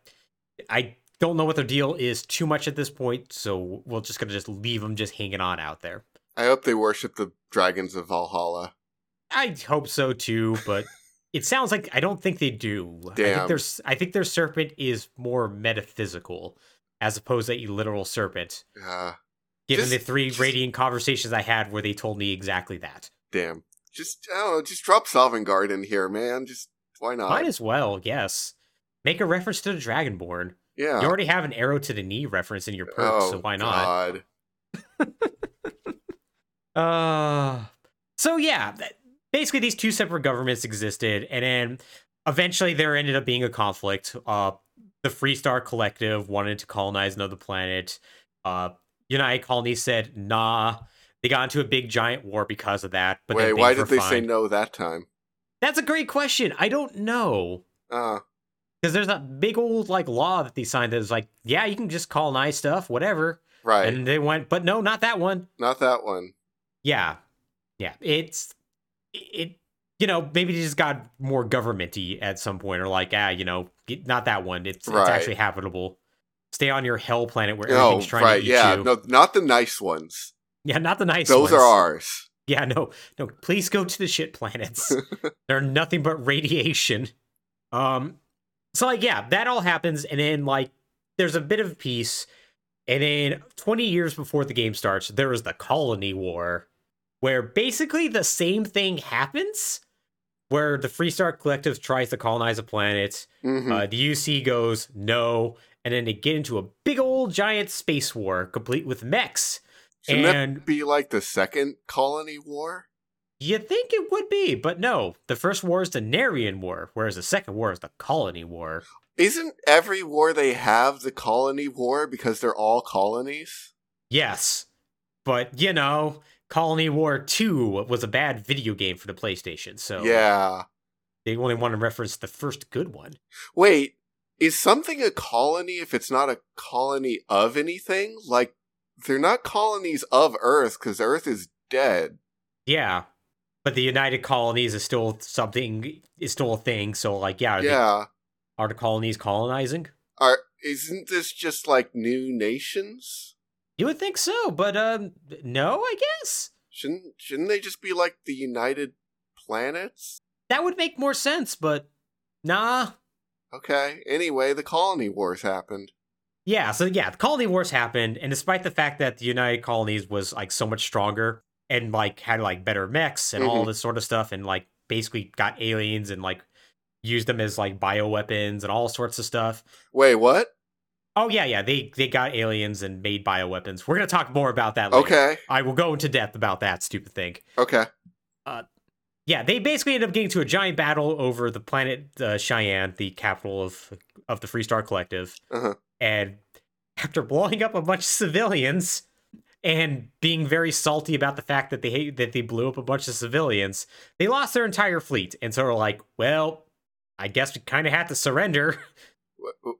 I don't know what their deal is too much at this point, so we're just gonna just leave them just hanging on out there. I hope they worship the dragons of Valhalla. I hope so too, but it sounds like I don't think they do. I think there's I think their serpent is more metaphysical as opposed to a literal serpent. Uh, Given Just- the three just- radiant conversations I had where they told me exactly that. damn. Just I don't know. Just drop Sovngarde in here, man. Just why not? Might as well, yes. Make a reference to the Dragonborn. yeah. You already have an arrow to the knee reference in your perks, oh, so why not? God. Uh so yeah, basically these two separate governments existed, and then eventually there ended up being a conflict. Uh, the Freestar Collective wanted to colonize another planet. Uh, United Colonies said nah. They got into a big giant war because of that. But Wait, why did they say no that time? That's a great question. I don't know Uh, because there's that big old like law that they signed that is like, yeah, you can just colonize stuff, whatever. right. And they went, but no, not that one. not that one. Yeah, yeah. It's it. You know, maybe they just got more governmenty at some point, or like, ah, you know, not that one. It's Right. it's actually habitable. Stay on your hell planet where Oh, everything's trying right. to eat Yeah. you. No, not the nice ones. Yeah, not the nice Those ones. Those are ours. Yeah, no, no. Please go to the shit planets. They're nothing but radiation. Um, so like, yeah, that all happens, and then like, there's a bit of peace, and then 20 years before the game starts, there is the Colony War, where basically the same thing happens, where the Freestar Collective tries to colonize a planet, hmm uh, the UC goes no, and then they get into a big old giant space war, complete with mechs. Shouldn't and- that be like the second colony war? You think it would be, but no. The first war is the Narion War, whereas the second war is the Colony War. Isn't every war they have the colony war because they're all colonies? Yes, but you know, Colony War 2 was a bad video game for the PlayStation, so Yeah. they only want to reference the first good one. Wait, is something a colony if it's not a colony of anything? Like, they're not colonies of Earth because Earth is dead. Yeah, but the United Colonies is still something, is still a thing, so like, yeah, they- Yeah. Are the colonies colonizing? Are isn't this just like new nations? You would think so, but um, no, I guess Shouldn't shouldn't they just be like the United Planets? that would make more sense. But nah, Okay. Anyway, the colony wars happened. Yeah, so yeah, the colony wars happened, and despite the fact that the United Colonies was like so much stronger and like had like better mechs and all Mhm. this sort of stuff, and like basically got aliens and like used them as like bioweapons and all sorts of stuff. Wait, what? Oh yeah, yeah, they they got aliens and made bioweapons. We're gonna talk more about that later. Okay. I will go into depth about that stupid thing. Okay. Yeah, they basically end up getting to a giant battle over the planet uh, Cheyenne, the capital of of the Freestar Collective. Uh-huh. And after blowing up a bunch of civilians and being very salty about the fact that they hate that they blew up a bunch of civilians, they lost their entire fleet. And so are like, well, I guess we kind of had to surrender.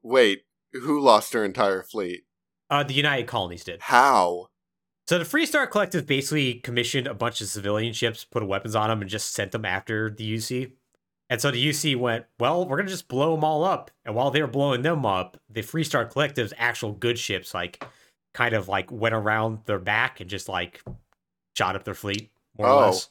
Wait, who lost their entire fleet? Uh, the United Colonies did. How? So the Freestar Collective basically commissioned a bunch of civilian ships, put weapons on them, and just sent them after the UC. And so the UC went, well, we're gonna just blow them all up. And while they were blowing them up, the Freestar Collective's actual good ships, like, kind of like went around their back and just like shot up their fleet more Oh. or less.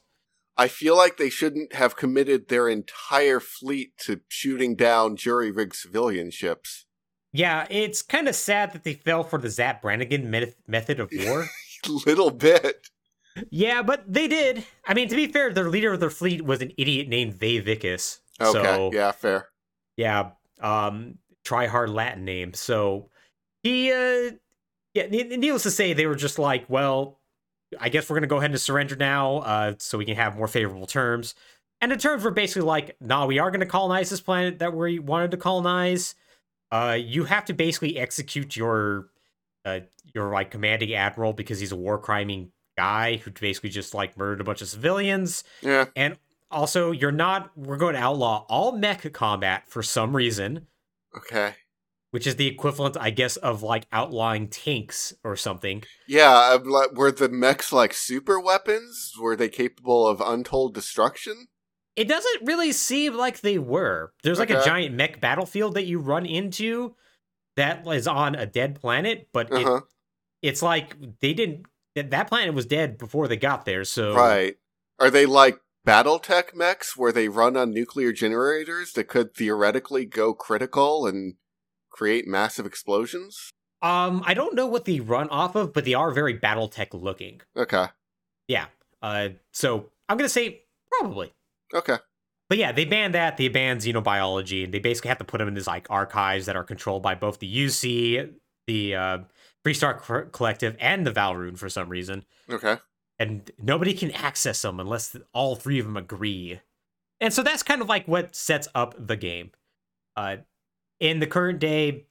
I feel like they shouldn't have committed their entire fleet to shooting down jury rigged civilian ships. Yeah, it's kind of sad that they fell for the Zap Brannigan met- method of war. Little bit. yeah, but they did. I mean, to be fair, their leader of their fleet was an idiot named Vayvicus. Okay. So, Yeah, fair. yeah um try hard latin name so he uh yeah ne- needless to say they were just like well i guess we're gonna go ahead and surrender now uh so we can have more favorable terms and the terms were basically like nah we are gonna colonize this planet that we wanted to colonize uh you have to basically execute your uh your like commanding admiral because he's a war criming guy who basically just like murdered a bunch of civilians Yeah. and also, you're not. We're going to outlaw all mech combat for some reason, Okay. which is the equivalent, I guess, of like outlawing tanks or something. Yeah, were the mechs like super weapons? Were they capable of untold destruction? It doesn't really seem like they were. There's like a giant mech battlefield that you run into that is on a dead planet, but Uh it. It's like they didn't. that- planet was dead before they got there, so Right. Are they like Battletech mechs where they run on nuclear generators that could theoretically go critical and create massive explosions? Um, I don't know what they run off of, but they are very BattleTech looking. Okay. Yeah. Uh, so I'm gonna say probably. Okay. But yeah, they banned that. They banned xenobiology, and they basically have to put them in these like archives that are controlled by both the UC, the uh, Freestar Co- Collective, and the Va'ruun for some reason. Okay. And nobody can access them unless all three of them agree. And so that's kind of like what sets up the game. Uh, in the current day,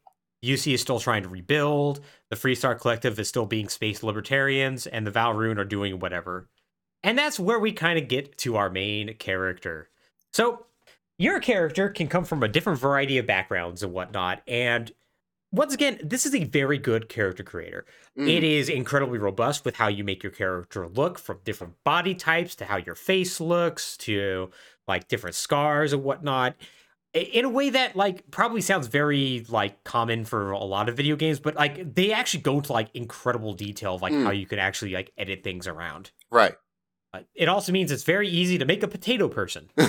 UC is still trying to rebuild. The Freestar Collective is still being space libertarians, and the Va'ruun are doing whatever. And that's where we kind of get to our main character. So, your character can come from a different variety of backgrounds and whatnot. And once again, this is a very good character creator. Mm. It is incredibly robust with how you make your character look, from different body types to how your face looks to like different scars and whatnot. In a way that like probably sounds very like common for a lot of video games, but like they actually go into like incredible detail of like Mm. how you can actually like edit things around. Right. It also means it's very easy to make a potato person.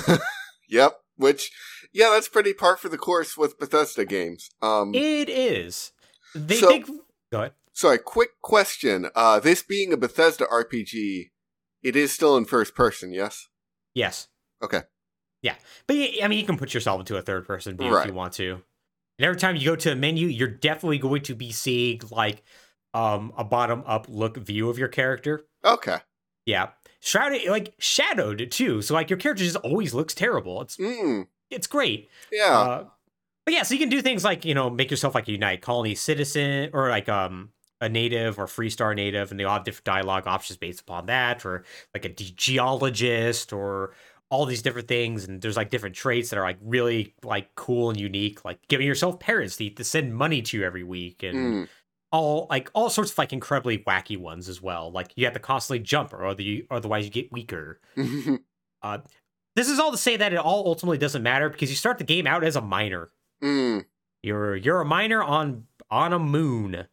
Yep. Which, yeah, that's pretty par for the course with Bethesda games. Um, It is. They So- think. Go ahead. sorry, quick question. Uh, this being a Bethesda RPG, it is still in first person, yes? Yes. Okay. Yeah, but I mean, you can put yourself into a third person view if you want to. And every time you go to a menu, you're definitely going to be seeing like um a bottom up look view of your character. Okay. Yeah, shrouded like shadowed too. So like your character just always looks terrible. It's Mm, it's great. yeah. Uh, but yeah, so you can do things like you know make yourself like a United Colony citizen or like um a native or Freestar native, and they all have different dialogue options based upon that, or like a geologist or all these different things. And there's like different traits that are like really like cool and unique, like giving yourself parents to, to send money to you every week and Mm, all like all sorts of like incredibly wacky ones as well. Like you have to constantly jump or the otherwise you get weaker. Uh, this is all to say that it all ultimately doesn't matter because you start the game out as a miner. Mm, You're you're a miner on on a moon.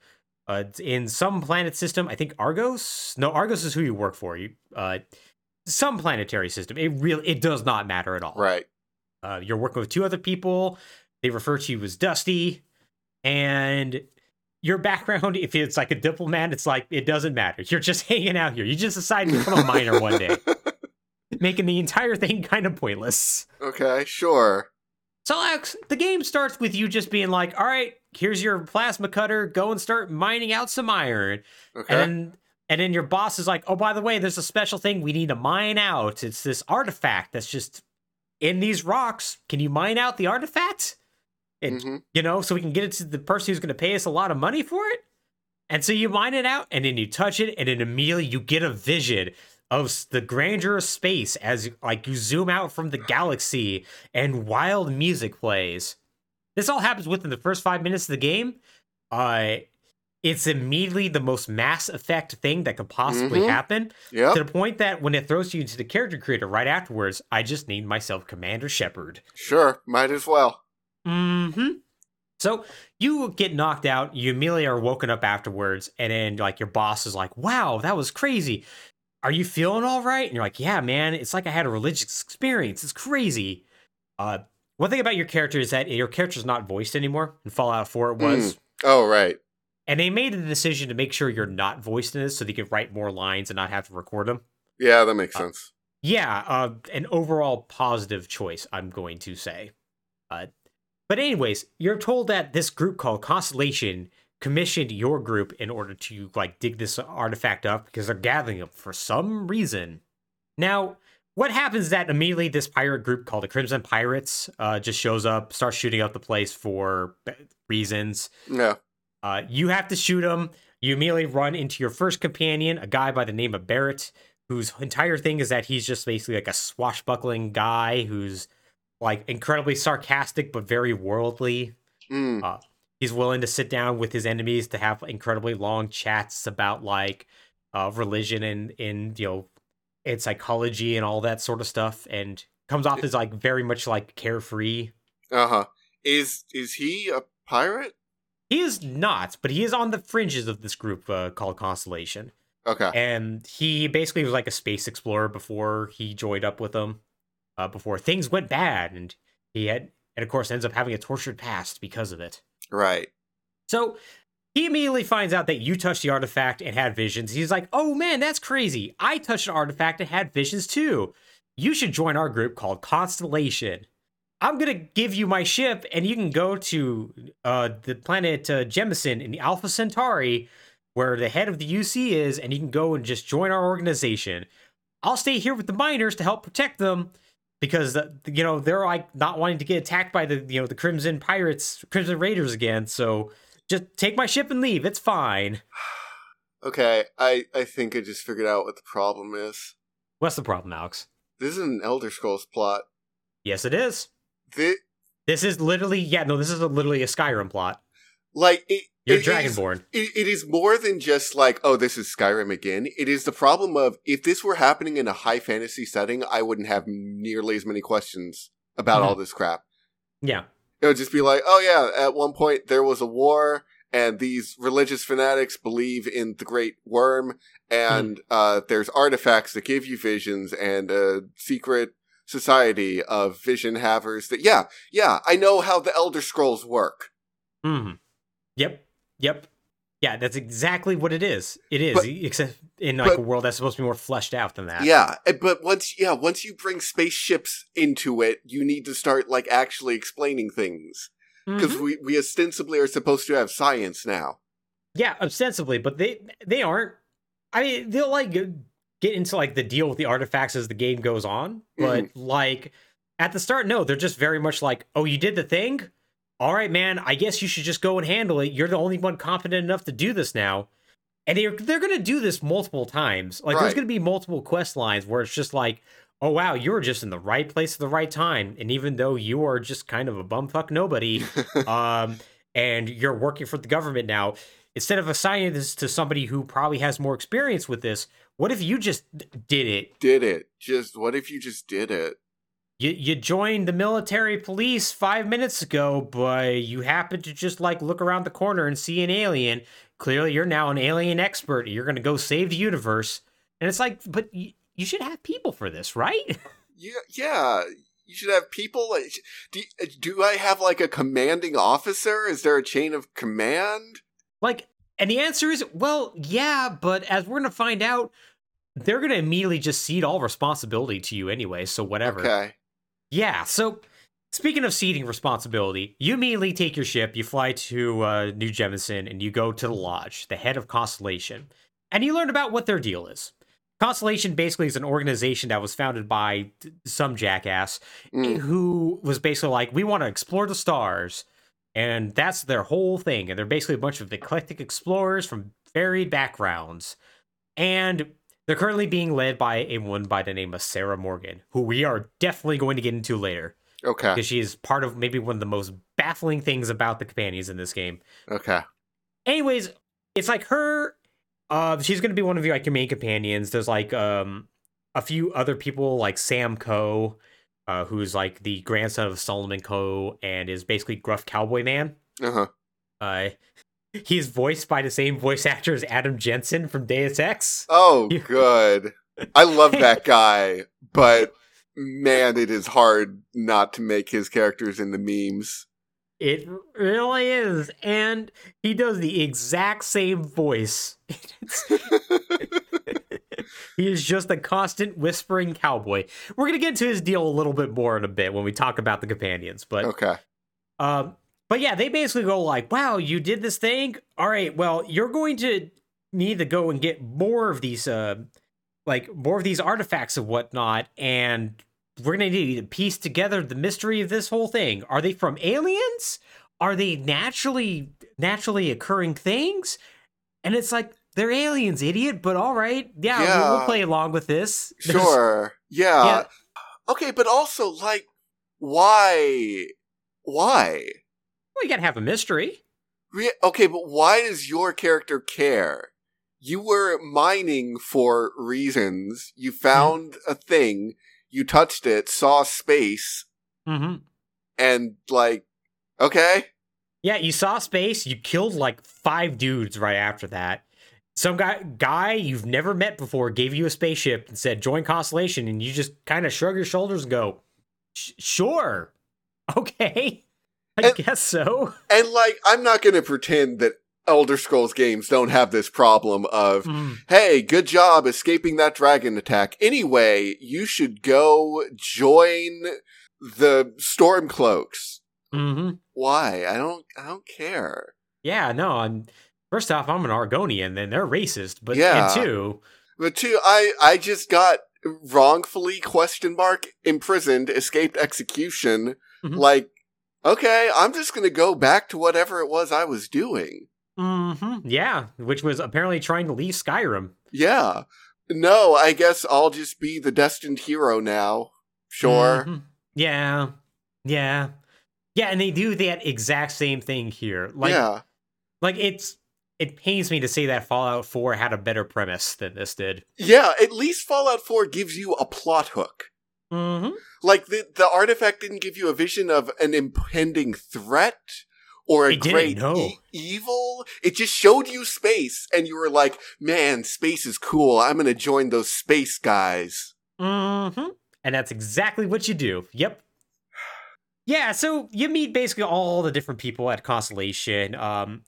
Uh, in some planet system, I think Argos. No, Argos is who you work for. You uh, some planetary system. It really it does not matter at all. right. Uh, you're working with two other people. They refer to you as Dusty, and your background, if it's like a diplomat, it's like it doesn't matter. You're just hanging out here. You just decided to become a miner one day, making the entire thing kind of pointless. okay, sure. So, Alex, the game starts with you just being like, all right, here's your plasma cutter. Go and start mining out some iron. Okay. And and then your boss is like, oh, by the way, there's a special thing we need to mine out. It's this artifact that's just in these rocks. Can you mine out the artifact? And, Mhm. you know, so we can get it to the person who's going to pay us a lot of money for it? And so you mine it out, and then you touch it, and then immediately you get a vision of the grandeur of space as like you zoom out from the galaxy and wild music plays. This all happens within the first five minutes of the game. Uh, it's immediately the most mass effect thing that could possibly Mhm. happen Yep. to the point that when it throws you into the character creator right afterwards, I just named myself Commander Shepard. Sure. Might as well. Mm-hmm. So you get knocked out, you immediately are woken up afterwards, and then like your boss is like, Wow, that was crazy. Are you feeling all right? And you're like, Yeah, man, it's like I had a religious experience. It's crazy. Uh one thing about your character is that your character's not voiced anymore. In Fallout 4 it was. Oh, right. And they made the decision to make sure you're not voiced in this so they could write more lines and not have to record them. Yeah, that makes Uh, sense. Yeah, uh, an overall positive choice, I'm going to say. Uh, but anyways, you're told that this group called Constellation commissioned your group in order to like dig this artifact up because they're gathering it for some reason. Now, what happens is that immediately this pirate group called the Crimson Pirates uh, just shows up, starts shooting up the place for uh, reasons. Yeah. Uh, you have to shoot them. You immediately run into your first companion, a guy by the name of Barrett, whose entire thing is that he's just basically like a swashbuckling guy who's like incredibly sarcastic but very worldly. Mm. He's willing to sit down with his enemies to have incredibly long chats about like uh, religion and in you know and psychology and all that sort of stuff, and comes off as like very much like carefree. Uh huh. Is is he a pirate? He is not, but he is on the fringes of this group uh, called Constellation. Okay. and he basically was like a space explorer before he joined up with them uh, before things went bad and he had and of course ends up having a tortured past because of it Right. so he immediately finds out that you touched the artifact and had visions. He's like oh man that's crazy. I touched an artifact and had visions too. You should join our group called constellation. I'm gonna give you my ship and you can go to uh, the planet uh, jemison in the alpha centauri where the head of the UC is, and you can go and just join our organization. I'll stay here with the miners to help protect them because uh, you know they're like not wanting to get attacked by the you know the Crimson Pirates, Crimson Raiders again. So just take my ship and leave. It's fine. Okay. I I think I just figured out what the problem is. What's the problem, Alex? This is an Elder Scrolls plot. Yes, it is. This, This is literally yeah no. This is a, literally a Skyrim plot. like it. You're it is- Dragonborn. It, it is more than just like, oh, this is Skyrim again. It is the problem of if this were happening in a high fantasy setting, I wouldn't have nearly as many questions about Mhm. all this crap. Yeah. It would just be like, oh yeah, at one point there was a war, and these religious fanatics believe in the Great Worm, and uh, there's artifacts that give you visions, and a secret society of vision havers. That yeah, yeah, I know how the Elder Scrolls work. Hmm. Yep. Yep. Yeah, that's exactly what it is. It is, But- except in like but- a world that's supposed to be more fleshed out than that. Yeah, eh, but once yeah, once you bring spaceships into it, you need to start like actually explaining things because Mhm. we we ostensibly are supposed to have science now. Yeah, ostensibly, but they they aren't. I mean, they'll like get into like the deal with the artifacts as the game goes on, but like at the start, no, they're just very much like, oh, you did the thing. All right, man. I guess you should just go and handle it. You're the only one competent enough to do this now. And they're they're gonna do this multiple times. Like there's gonna be multiple quest lines where it's just like, oh wow, you were just in the right place at the right time. And even though you are just kind of a bumfuck nobody, um, and you're working for the government now, instead of assigning this to somebody who probably has more experience with this, what if you just did it? did it. Just what if you just did it? You you joined the military police five minutes ago, but you happen to just like look around the corner and see an alien. Clearly, you're now an alien expert. You're gonna go save the universe, and it's like, but you, you should have people for this, right? Yeah, yeah. You should have people. Like, do, do I have like a commanding officer? Is there a chain of command? like, and the answer is, well, yeah, but as we're gonna find out, they're gonna immediately just cede all responsibility to you anyway. So whatever. Okay. Yeah, so speaking of ceding responsibility, you immediately take your ship, you fly to uh, New Jemison, and you go to the Lodge, the head of Constellation, and you learn about what their deal is. Constellation basically is an organization that was founded by some jackass Mm. who was basically like, we want to explore the stars. And that's their whole thing. And they're basically a bunch of eclectic explorers from varied backgrounds. And they're currently being led by a woman by the name of Sarah Morgan, who we are definitely going to get into later Okay. because she is part of maybe one of the most baffling things about the companions in this game. Okay. Anyways, it's like her. Uh, she's gonna be one of your like your main companions. There's like um a few other people like Sam Coe, uh, who's like the grandson of Solomon Coe and is basically gruff cowboy man. Uh huh. Uh, he's voiced by the same voice actor as Adam Jensen from Deus Ex. Oh, good. I love that guy, but man, it is hard not to make his characters into memes. It really is, and he does the exact same voice. he is just a constant whispering cowboy. We're gonna get into his deal a little bit more in a bit when we talk about the companions, but okay. um, but yeah, they basically go like, "Wow, you did this thing. All right, well, you're going to need to go and get more of these, uh, like more of these artifacts and whatnot, and we're gonna need to piece together the mystery of this whole thing. Are they from aliens? Are they naturally naturally occurring things? And it's like they're aliens, idiot. But all right, yeah, We'll, we'll play along with this. Sure. Yeah. Yeah. Okay, but also, like, why? Why? Well, you gotta have a mystery. Okay, but why does your character care? You were mining for reasons. You found a thing. You touched it, saw space, Mm-hmm. and like, okay, Yeah, you saw space. You killed like five dudes right after that. Some guy guy you've never met before gave you a spaceship and said join Constellation, and you just kind of shrug your shoulders and go, "Sure, okay, I And- guess so." and like, I'm not going to pretend that Elder Scrolls games don't have this problem of Mm. hey, good job escaping that dragon attack. Anyway, you should go join the Stormcloaks. hmm Why? I don't. I don't care. Yeah, no. I'm first off, I'm an Argonian, and they're racist, but Yeah. and two, But two, I I just got wrongfully question mark imprisoned, escaped execution. Mhm. Like, okay, I'm just gonna go back to whatever it was I was doing. hmm yeah, which was apparently trying to leave Skyrim. Yeah. No, I guess I'll just be the destined hero now. Sure. Mhm. Yeah. Yeah. Yeah, and they do that exact same thing here. Like yeah. like it's it pains me to say that Fallout 4 had a better premise than this did. Yeah, at least Fallout 4 gives you a plot hook. Mm-hmm. Like the the artifact didn't give you a vision of an impending threat or a It great e- evil. It just showed you space and you were like, "Man, space is cool. I'm going to join those space guys." Mm-hmm. And that's exactly what you do. Yep. Yeah, so you meet basically all the different people at Constellation. Um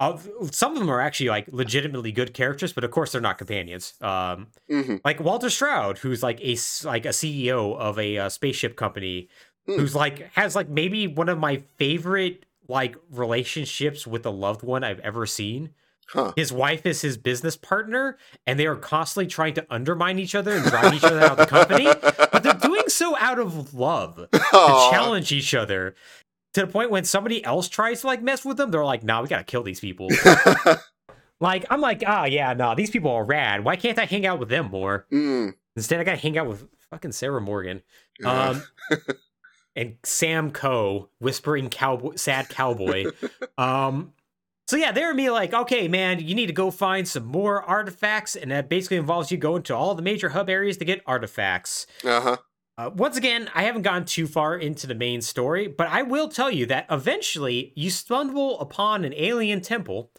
of some of them are actually like legitimately good characters, but of course they're not companions. Um Mhm. like Walter Stroud, who's like a like a CEO of a uh, spaceship company, Hmm. who's like has like maybe one of my favorite like relationships with a loved one I've ever seen. Huh. His wife is his business partner, and they are constantly trying to undermine each other and drive each other out of the company. But they're doing so out of love to Aw. challenge each other to the point when somebody else tries to like mess with them, they're like, "Nah, we gotta kill these people." like I'm like, "Ah, yeah, nah, these people are rad. Why can't I hang out with them more?" Mm. Instead, I gotta hang out with fucking Sarah Morgan. Um, and Sam Coe, whispering cowboy, sad cowboy. um, so yeah, they're me like, okay, man, you need to go find some more artifacts, and that basically involves you going to all the major hub areas to get artifacts. uh-huh. Uh, once again, I haven't gone too far into the main story, but I will tell you that eventually you stumble upon an alien temple,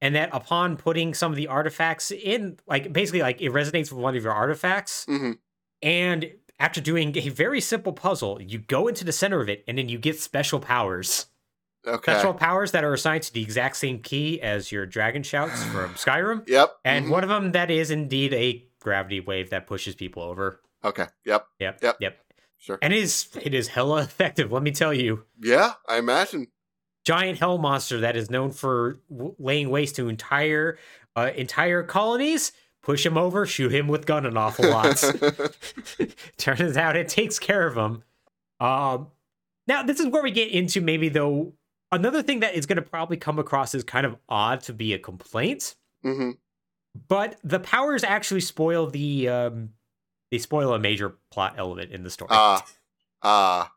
and that upon putting some of the artifacts in, like basically, like it resonates with one of your artifacts, hmm and after doing a very simple puzzle, you go into the center of it, and then you get special powers. Okay. Special powers that are assigned to the exact same key as your dragon shouts from Skyrim, Yep. and mhm. one of them that is indeed a gravity wave that pushes people over. Okay. Yep. Yep. Yep. Yep. Sure. And it is it is hella effective. Let me tell you. Yeah, I imagine. Giant hell monster that is known for w- laying waste to entire uh, entire colonies. Push him over, shoot him with gun an awful lot. Turns out it takes care of him. Um, now this is where we get into maybe though another thing that is going to probably come across as kind of odd to be a complaint, Mm-hmm. but the powers actually spoil the um, they spoil a major plot element in the story. Ah. Ah.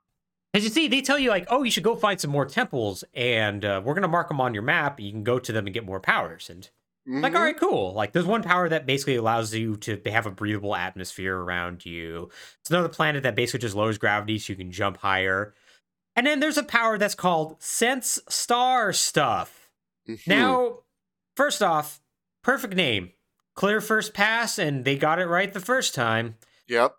As you see, they tell you like, oh, you should go find some more temples, and uh, we're gonna mark them on your map. You can go to them and get more powers. And like, mhm. all right, cool. Like, there's one power that basically allows you to have a breathable atmosphere around you. It's another planet that basically just lowers gravity, so you can jump higher. And then there's a power that's called Sense Star Stuff. Mhm. Now, first off, perfect name, clear first pass, and they got it right the first time. Yep.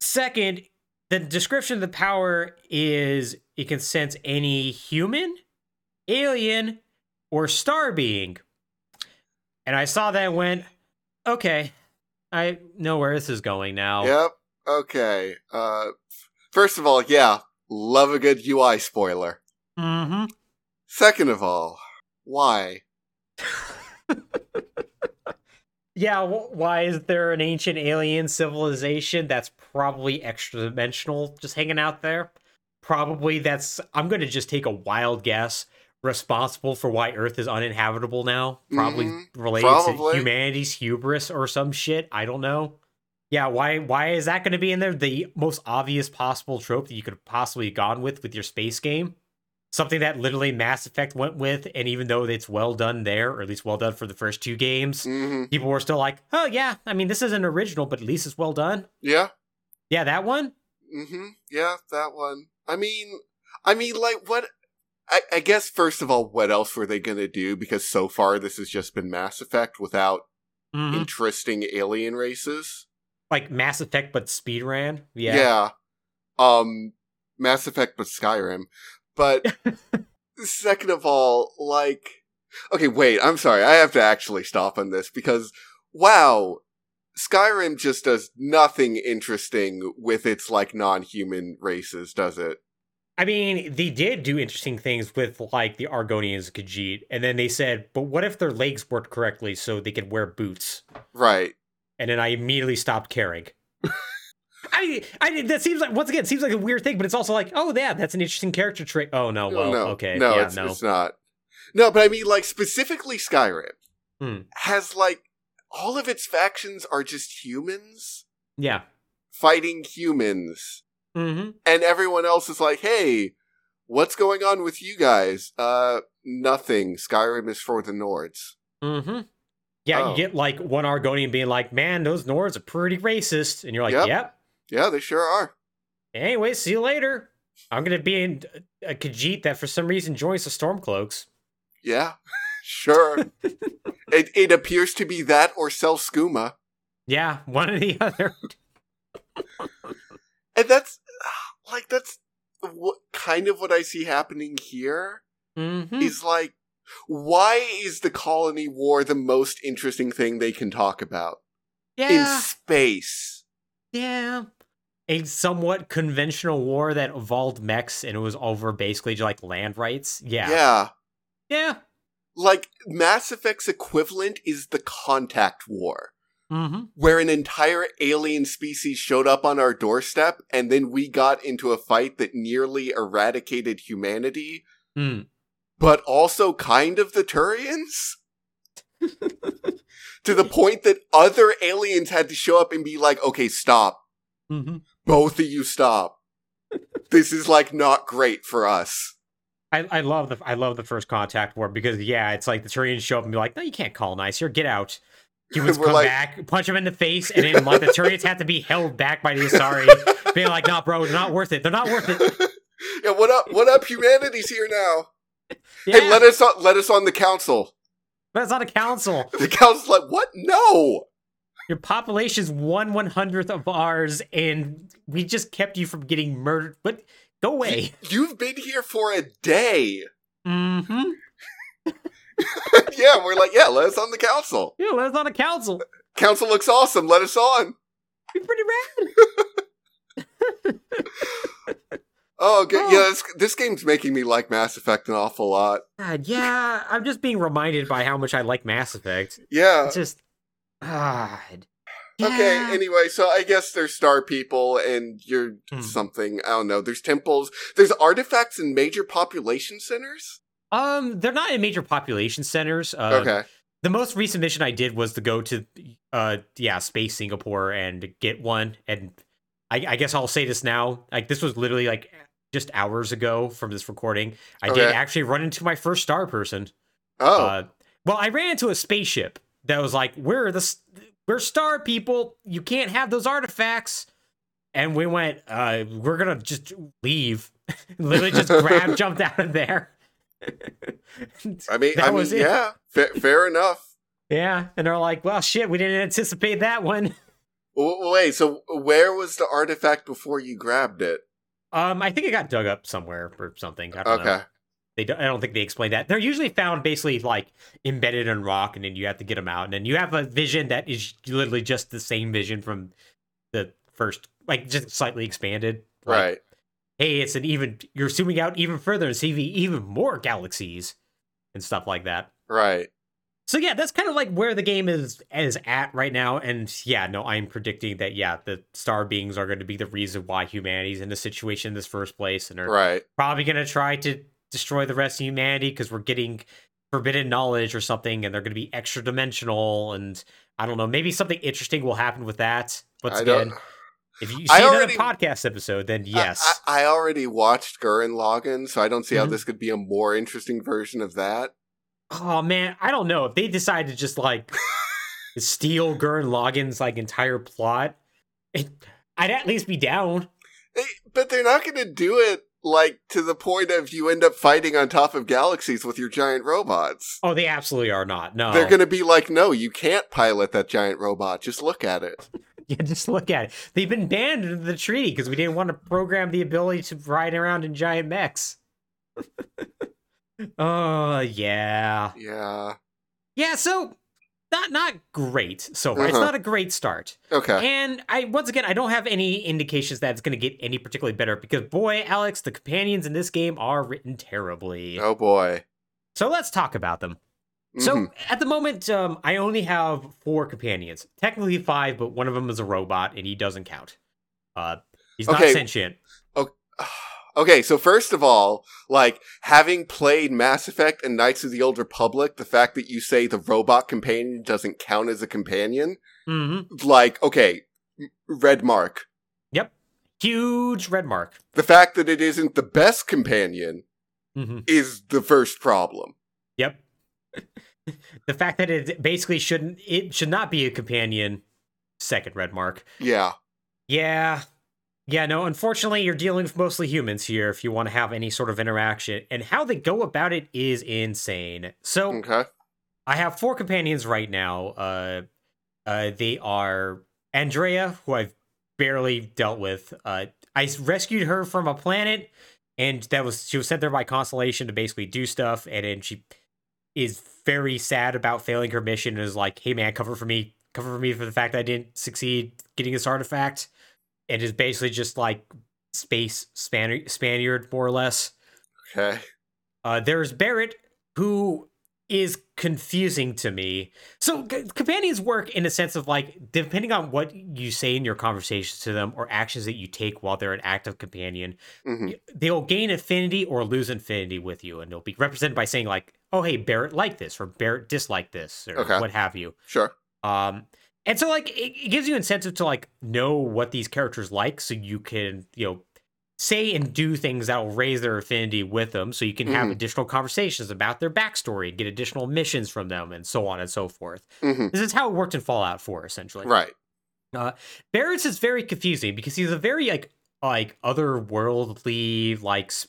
Second, the description of the power is it can sense any human, alien, or star being. And I saw that and went, okay, I know where this is going now. Yep. Okay. Uh, first of all, yeah, love a good UI spoiler. Mm-hmm. Second of all, why? Yeah, why is there an ancient alien civilization that's probably extra dimensional just hanging out there? Probably that's, I'm going to just take a wild guess, responsible for why Earth is uninhabitable now. Probably Mhm, related probably. to humanity's hubris or some shit. I don't know. Yeah, why why is that going to be in there? The most obvious possible trope that you could have possibly gone with with your space game. Something that literally Mass Effect went with, and even though it's well done there, or at least well done for the first two games, hmm people were still like, "Oh yeah, I mean this isn't original, but at least it's well done." Yeah. Yeah, that one. hmm Yeah, that one. I mean, I mean, like, what? I, I guess first of all, what else were they gonna do? Because so far, this has just been Mass Effect without Mhm. interesting alien races. Like Mass Effect, but speed ran. Yeah. Yeah. Um, Mass Effect, but Skyrim. But second of all, like, okay, wait, I'm sorry. I have to actually stop on this because, wow, Skyrim just does nothing interesting with its, like, non-human races, does it? I mean, they did do interesting things with like the Argonians, Khajiit, and then they said, "But what if their legs worked correctly so they could wear boots?" Right. And then I immediately stopped caring. I, I that seems like once again it seems like a weird thing, but it's also like, oh yeah, that's an interesting character trait. Oh no, well, no, okay, No, yeah, it's, no. it's not. No, but I mean, like, specifically Skyrim Hmm. has, like, all of its factions are just humans Yeah. fighting humans. Mm-hmm. and everyone else is like, "Hey, what's going on with you guys?" Uh, nothing. Skyrim is for the Nords. Mm-hmm. Yeah, Oh. you get like one Argonian being like, "Man, those Nords are pretty racist," and you're like, Yep. "Yep." Yeah, they sure are. Anyway, see you later. I'm gonna be in a Khajiit that for some reason joins the Stormcloaks. Yeah, sure. it it appears to be that or sell skooma, Yeah, one or the other. and that's like that's what kind of what I see happening here. Mm-hmm. Is like, why is the colony war the most interesting thing they can talk about in space? yeah. A somewhat conventional war that involved mechs and it was over basically just like land rights. Yeah, yeah. yeah. Like Mass Effect's equivalent is the contact war. Mm-hmm. where an entire alien species showed up on our doorstep and then we got into a fight that nearly eradicated humanity, Mm. but also kind of the Turians? to the point that other aliens had to show up and be like, okay, stop. Mm-hmm. Both of you stop. this is like not great for us. I, I love the I love the first contact war because yeah, it's like the Turians show up and be like, no, you can't colonize here, get out. Humans come like- back, punch them in the face, and then like the Turians have to be held back by the Asari, being like, "Nah, bro, they're not worth it. They're not worth it." yeah, what up? What up? Humanity's here now. Yeah, Hey, let us on, let us on the council. That's not a council. The council's like, what? No. Your population's one one hundredth of ours, and we just kept you from getting murdered. But go away. You've been here for a day. Mm-hmm. yeah, we're like, yeah, let us on the council. Yeah, let us on the council. Council looks awesome. Let us on. Be pretty rad. Oh, okay. Oh. Yeah, this, this game's making me like Mass Effect an awful lot. God, yeah, I'm just being reminded by how much I like Mass Effect. Yeah. It's just, God. Okay, anyway, so I guess there's star people and you're Hmm. something. I don't know. There's temples. There's artifacts in major population centers. Um, they're not in major population centers. Uh, okay. The most recent mission I did was to go to, uh, yeah, Space Singapore and get one. And I, I guess I'll say this now. Like, this was literally like just hours ago from this recording. I did actually run into my first star person. Oh. Uh, well, I ran into a spaceship that was like, "We're the we're star people. You can't have those artifacts." And we went, uh, "We're gonna just leave." Literally, just grab, jumped out of there. I mean, that I mean, was it. yeah, fa- fair enough. Yeah, and they're like, "Well, shit, we didn't anticipate that one." Wait, so where was the artifact before you grabbed it? Um, I think it got dug up somewhere or something. I don't know. They don't, I don't think they explain that. They're usually found basically like embedded in rock, and then you have to get them out. And then you have a vision that is literally just the same vision from the first, like just slightly expanded. Like, Right. Hey, it's an even. You're zooming out even further and seeing even more galaxies and stuff like that. Right. So yeah, that's kind of like where the game is is at right now. And yeah, no, I'm predicting that yeah, the star beings are going to be the reason why humanity's in this situation in this first place, and are Right. probably going to try to destroy the rest of humanity because we're getting forbidden knowledge or something and they're going to be extra dimensional and i don't know maybe something interesting will happen with that once I again if you see I already- in podcast episode then yes I, I, already watched Gurren Lagann, so I don't see how Mhm. this could be a more interesting version of that. oh man i don't know if they decide to just like steal gurren Lagann's like entire plot it, i'd at least be down They- but they're not going to do it like to the point of you end up fighting on top of galaxies with your giant robots. oh they absolutely are not no They're going to be like, no, you can't pilot that giant robot. Just look at it. Yeah, just look at it. They've been banned in the treaty because we didn't want to program the ability to ride around in giant mechs. oh yeah, Yeah. yeah. So not not great so far. It's Uh-huh. not a great start. Okay. And I once again I don't have any indications that it's going to get any particularly better because boy, Alex, the companions in this game are written terribly. Oh boy. So let's talk about them. So Mhm. at the moment, um, I only have four companions. Technically five, but one of them is a robot, and he doesn't count. Uh, he's not Okay. sentient. Okay, so first of all, like having played Mass Effect and Knights of the Old Republic, the fact that you say the robot companion doesn't count as a companion, hmm like, okay, red mark. Yep. Huge red mark. The fact that it isn't the best companion hmm is the first problem. Yep. the fact that it basically shouldn't it should not be a companion. Second red mark. Yeah. Yeah. Yeah, no, unfortunately, you're dealing with mostly humans here if you want to have any sort of interaction. And how they go about it is insane. So, Okay. I have four companions right now. Uh, uh, they are Andreja, who I've barely dealt with. Uh, I rescued her from a planet, and that was she was sent there by Constellation to basically do stuff, and then she is very sad about failing her mission and is like, "Hey man, cover for me, cover for me for the fact that I didn't succeed getting this artifact," and is basically just like space Span- Spaniard more or less. Okay. Uh, there's Barrett, who is confusing to me. So c- companions work in a sense of like depending on what you say in your conversations to them or actions that you take while they're an active companion, hmm they'll gain affinity or lose affinity with you, and they'll be represented by saying like, "Oh, hey, Barrett liked this," or "Barrett disliked this," or Okay. what have you. Sure. Um, and so like it, it gives you incentive to like know what these characters like, so you can you know say and do things that will raise their affinity with them so you can have Mhm. additional conversations about their backstory get additional missions from them and so on and so forth Mhm. this is how it worked in fallout 4 essentially Right. uh, barrett's is very confusing because he's a very like like otherworldly like s-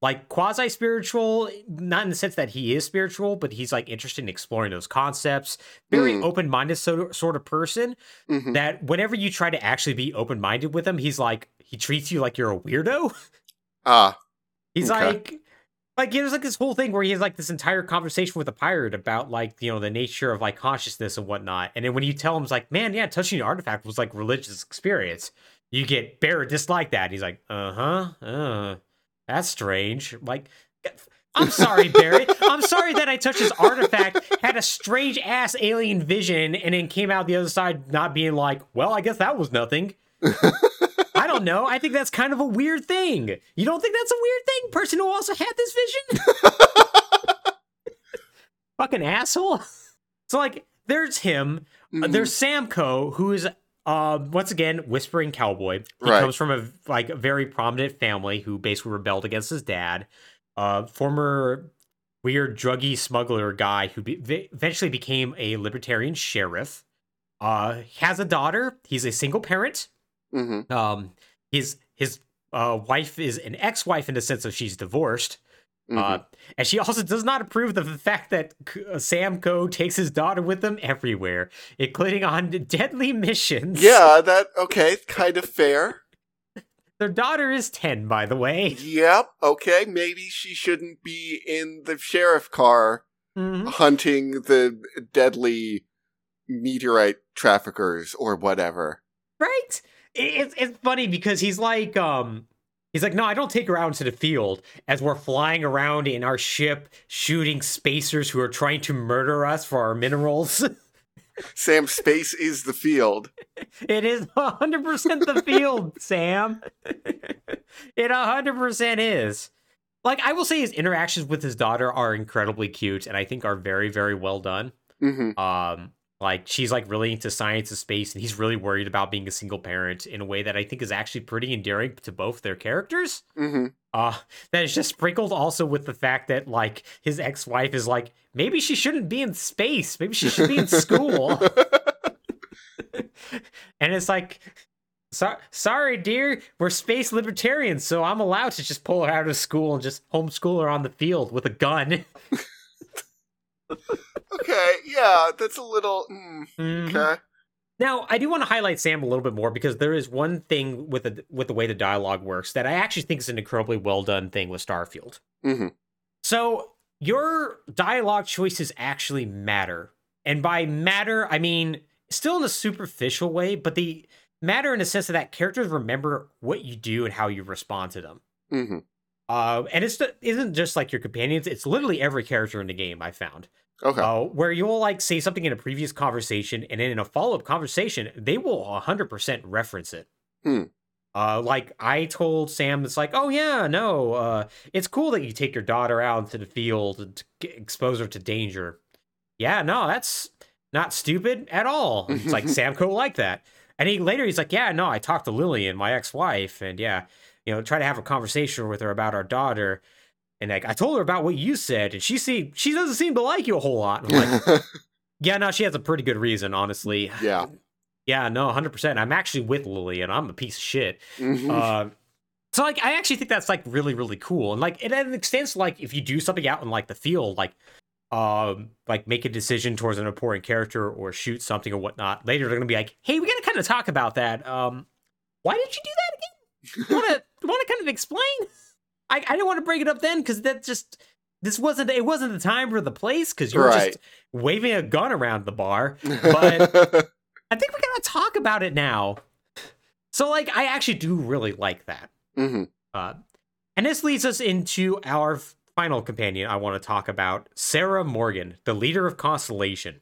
like quasi spiritual not in the sense that he is spiritual but he's like interested in exploring those concepts very Mm. open-minded so, sort of person Mhm. that whenever you try to actually be open-minded with him he's like he treats you like you're a weirdo Ah. He's Okay. like, like there's like this whole thing where he has like this entire conversation with a pirate about like you know the nature of like consciousness and whatnot. And then when you tell him, it's like, man, yeah, touching an artifact was like religious experience. You get Barrett dislike that. And he's like, uh huh, uh, that's strange. Like, I'm sorry, Barry. I'm sorry that I touched this artifact, had a strange ass alien vision, and then came out the other side not being like, well, I guess that was nothing. I don't know. I think that's kind of a weird thing. You don't think that's a weird thing? Person who also had this vision? Fucking asshole. So like there's him. Uh, Mhm. there's Sam Coe, who is uh once again whispering cowboy. He Right. comes from a like a very prominent family who basically rebelled against his dad. Uh former weird druggy smuggler guy who be- eventually became a libertarian sheriff. Uh has a daughter. He's a single parent. Mhm. Um, his his uh, wife is an ex-wife in the sense of she's divorced. Mhm. Uh, and she also does not approve of the fact that uh, takes his daughter with him everywhere, including on deadly missions. yeah, that okay, kind of fair. Their daughter is 10, by the way. Yep. Okay, maybe she shouldn't be in the sheriff car Mhm. hunting the deadly meteorite traffickers or whatever. Right? It- It's, it's funny because he's like, um, he's like, no, I don't take her out into the field as we're flying around in our ship shooting spacers who are trying to murder us for our minerals. Sam, space is the field. It is 100% the field, Sam. It 100% is. Like, I will say his interactions with his daughter are incredibly cute and I think are very, very well done. hmm Um, like, she's like really into science and space and he's really worried about being a single parent in a way that I think is actually pretty endearing to both their characters. hmm Uh, that is just sprinkled also with the fact that, like, his ex wife is like, maybe she shouldn't be in space. Maybe she should be in school. and it's like so- sorry dear we're space libertarians so i'm allowed to just pull her out of school and just homeschool her on the field with a gun Okay, yeah, that's a little. Mm, Mhm. okay. now i do want to highlight sam a little bit more because there is one thing with the with the way the dialogue works that i actually think is an incredibly well done thing with starfield hmm So your dialogue choices actually matter. And by matter, I mean still in a superficial way, but they matter in the sense that characters remember what you do and how you respond to them. hmm Uh, and it's it isn't just like your companions; it's literally every character in the game. I found Okay. uh, where you'll like say something in a previous conversation, and then in a follow up conversation, they will hundred percent reference it. Hmm. Uh, like I told Sam, it's like, oh yeah, no, uh, it's cool that you take your daughter out into the field and expose her to danger. Yeah, no, that's not stupid at all. It's like Sam Coe like that. And he later he's like, yeah, no, I talked to Lillian, my ex-wife, and yeah, you know, try to have a conversation with her about our daughter. And like I told her about what you said, and she see she doesn't seem to like you a whole lot. I'm like, yeah, no, she has a pretty good reason, honestly. yeah. Yeah, no, hundred percent. I'm actually with Lily, and I'm a piece of shit. Mhm. Uh, so like I actually think that's like really really cool and like it, it extends to, like if you do something out in like the field like um like make a decision towards an important character or shoot something or whatnot later they're gonna be like hey we gotta kind of talk about that um why did you do that again you wanna wanna kind of explain I I didn't want to bring it up then because that just this wasn't it wasn't the time or the place because you were Right. just waving a gun around the bar but- I think we gotta talk about it now so like I actually do really like that hmm uh, and this leads us into our final companion I want to talk about Sarah Morgan, the leader of Constellation.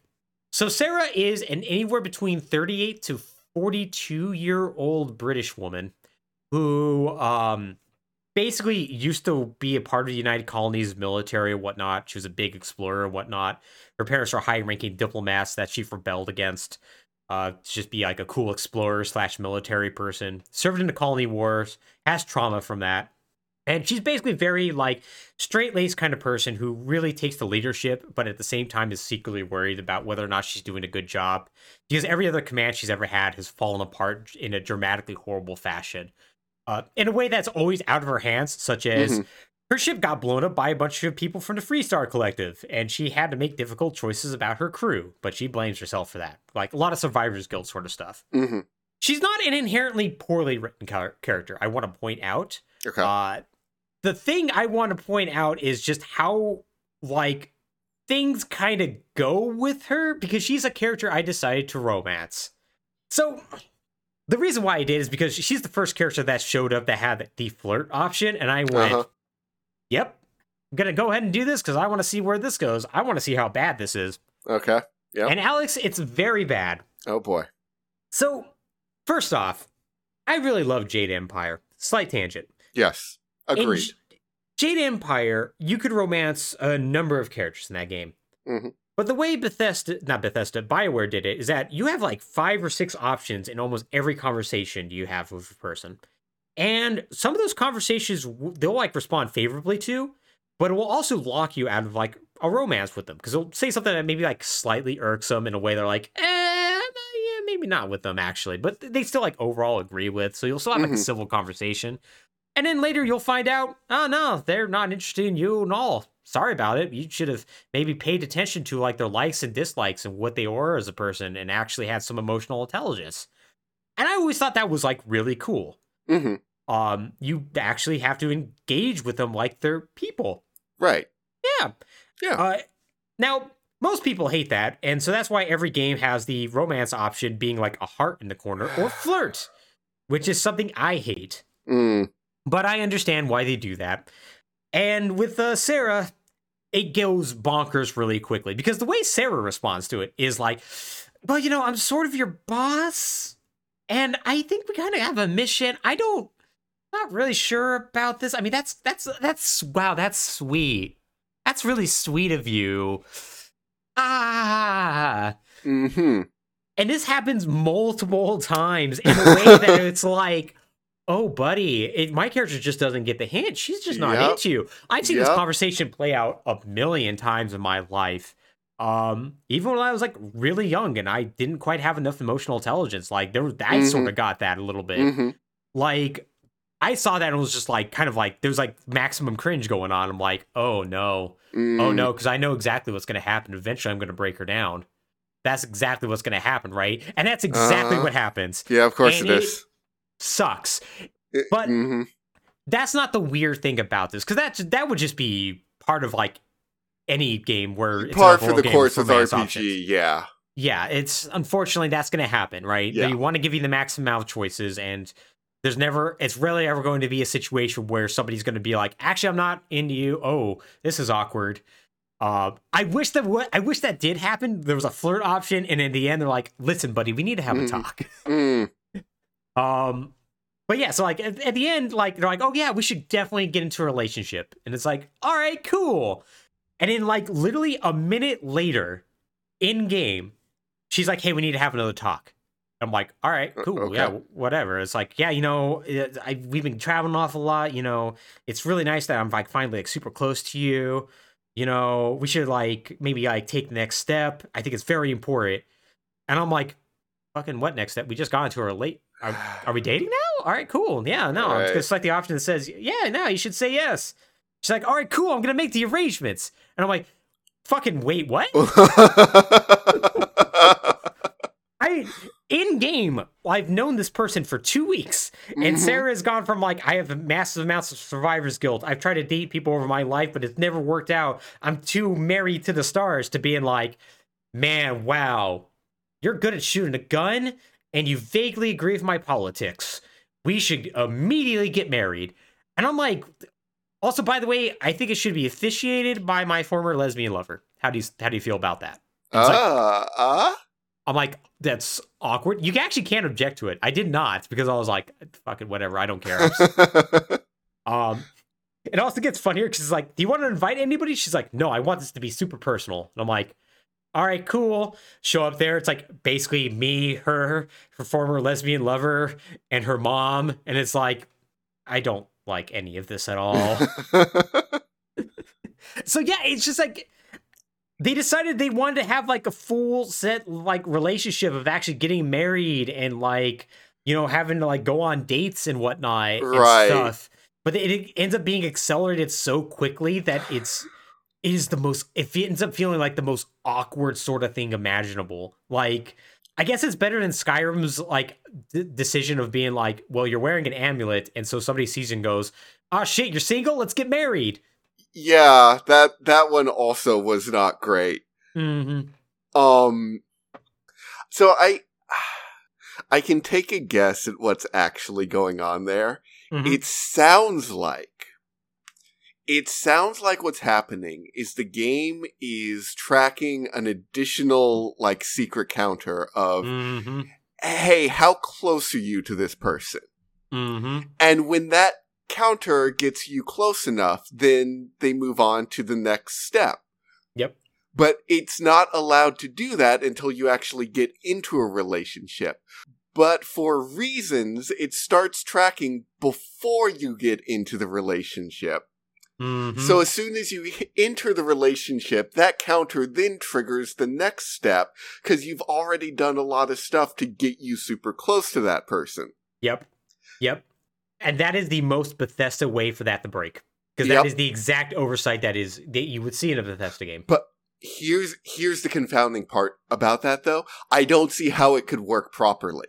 So, Sarah is an anywhere between 38 to 42 year old British woman who um, basically used to be a part of the United Colonies military and whatnot. She was a big explorer and whatnot. Her parents are high ranking diplomats that she rebelled against. uh, to just be like a cool explorer slash military person. Served in the colony wars, has trauma from that. And she's basically very like straight laced kind of person who really takes the leadership, but at the same time is secretly worried about whether or not she's doing a good job. Because every other command she's ever had has fallen apart in a dramatically horrible fashion. Uh, in a way that's always out of her hands, such as Mhm. her ship got blown up by a bunch of people from the Freestar Collective, and she had to make difficult choices about her crew, but she blames herself for that. Like a lot of Survivor's Guild sort of stuff. hmm She's not an inherently poorly written char- character, I want to point out. Okay. Uh, the thing I want to point out is just how like things kind of go with her because she's a character I decided to romance. So the reason why I did is because she's the first character that showed up that had the flirt option, and I went, Uh-huh. "Yep, I'm gonna go ahead and do this because I want to see where this goes. I want to see how bad this is." Okay. Yep. And Alex, it's very bad. Oh boy. So first off, I really love Jade Empire. Slight tangent. Yes. Agreed. J- Jade Empire, you could romance a number of characters in that game. Mhm. But the way Bethesda, not Bethesda, BioWare did it is that you have like five or six options in almost every conversation you have with a person. And some of those conversations they'll like respond favorably to, but it will also lock you out of like a romance with them because they'll say something that maybe like slightly irksome in a way they're like, eh, yeah, maybe not with them actually, but they still like overall agree with. So you'll still have like a Mhm. civil conversation. And then later you'll find out, oh no, they're not interested in you and all. Sorry about it. You should have maybe paid attention to like their likes and dislikes and what they were as a person and actually had some emotional intelligence. And I always thought that was like really cool. hmm Um, you actually have to engage with them like they're people. Right. Yeah. Yeah. Uh, now, most people hate that, and so that's why every game has the romance option being like a heart in the corner or flirt, which is something I hate. Mm. But I understand why they do that. And with uh, Sarah, it goes bonkers really quickly because the way Sarah responds to it is like, well, you know, I'm sort of your boss, and I think we kind of have a mission. I don't, not really sure about this. I mean, that's that's that's wow, that's sweet. That's really sweet of you. Ah, Hmm. and this happens multiple times in a way that it's like, oh, buddy, it, my character just doesn't get the hint. She's just not Yep. into you. I've seen this conversation play out a million times in my life. Um, even when I was like really young and I didn't quite have enough emotional intelligence, like there was, I sort Mhm. of got that a little bit. hmm Like I saw that and was just like, kind of like, there's like maximum cringe going on. I'm like, oh no, Mm-hmm. oh no, because I know exactly what's going to happen. Eventually, I'm going to break her down. That's exactly what's going to happen, right? And that's exactly Uh-huh. what happens. Yeah, of course And it it- is. Sucks. It- but- mhm. That's not the weird thing about this, because that's that would just be part of like any game where it's an par for the course with with RPG. options. Yeah. Yeah, it's unfortunately that's going to happen, right? Yeah. They want to give you the maximum amount of choices, and there's never, it's rarely ever going to be a situation where somebody's going to be like, "Actually, I'm not into you." Oh, this is awkward. Uh, I wish that what I wish that did happen. There was a flirt option, and in the end, they're like, "Listen, buddy, we need to have a Mhm. talk." Mm. Um, but yeah, so like at, at the end, like they're like, "Oh yeah, we should definitely get into a relationship," and it's like, "All right, cool." And then like literally a minute later, in game, she's like, "Hey, we need to have another talk." I'm like, "All right, cool, okay. yeah, whatever." It's like, yeah, you know, I, we've been traveling off a lot. You know, it's really nice that I'm like finally like super close to you. You know, we should like maybe like take the next step. I think it's very important. And I'm like, fucking what next step? We just got into a late. Are, are we dating now? All right, cool. Yeah, no, I'm Right. gonna select the option that says, yeah, no, you should say yes. She's like, all right, cool. I'm gonna make the arrangements. And I'm like, fucking wait, what? I in game, I've known this person for two weeks, and Mhm. Sarah has gone from like I have massive amounts of survivor's guilt. I've tried to date people over my life, but it's never worked out. I'm too married to the stars to being like, man, wow, you're good at shooting a gun, and you vaguely agree with my politics. We should immediately get married. And I'm like, also, by the way, I think it should be officiated by my former lesbian lover. How do you how do you feel about that? It's like- ah. I'm like, that's awkward. You actually can't object to it. I did not because I was like, fucking whatever. I don't care. Um, it also gets funnier because it's like, do you want to invite anybody? She's like, no, I want this to be super personal. And I'm like, all right, cool. Show up there. It's like basically me, her, her former lesbian lover, and her mom. And it's like, I don't like any of this at all. so yeah, it's just like they decided they wanted to have like a full set like relationship of actually getting married and like you know having to like go on dates and whatnot Right. and stuff. But it, it ends up being accelerated so quickly that it's it is the most it ends up feeling like the most awkward sort of thing imaginable. Like I guess it's better than Skyrim's like d- decision of being like, well, you're wearing an amulet, and so somebody sees you and goes, "Ah, shit, you're single. Let's get married." yeah, that that one also was not great. Mm-hmm. Um, so I, I can take a guess at what's actually going on there. Mhm. It sounds like, it sounds like what's happening is the game is tracking an additional like secret counter of, Mm-hmm. hey, how close are you to this person? Mm-hmm. And when that counter gets you close enough, then they move on to the next step. Yep. But it's not allowed to do that until you actually get into a relationship. But for reasons, it starts tracking before you get into the relationship. Mm-hmm. So as soon as you enter the relationship, that counter then triggers the next step because you've already done a lot of stuff to get you super close to that person. Yep. Yep. And that is the most Bethesda way for that to break. Because Yep. that is the exact oversight that is that you would see in a Bethesda game. But here's here's the confounding part about that though i don't see how it could work properly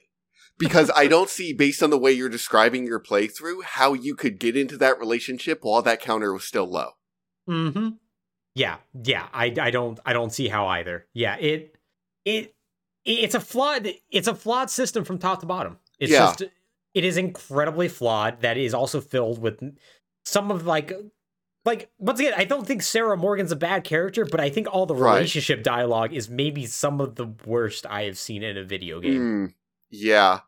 because i don't see based on the way you're describing your playthrough how you could get into that relationship while that counter was still low Mm-hmm. Yeah, yeah. I I don't I don't see how either. Yeah, it it it's a flawed it's a flawed system from top to bottom. It's Yeah. just it is incredibly flawed. That is also filled with some of like like once again, I don't think Sarah Morgan's a bad character, but I think all the Right. relationship dialogue is maybe some of the worst I have seen in a video game. Hmm, yeah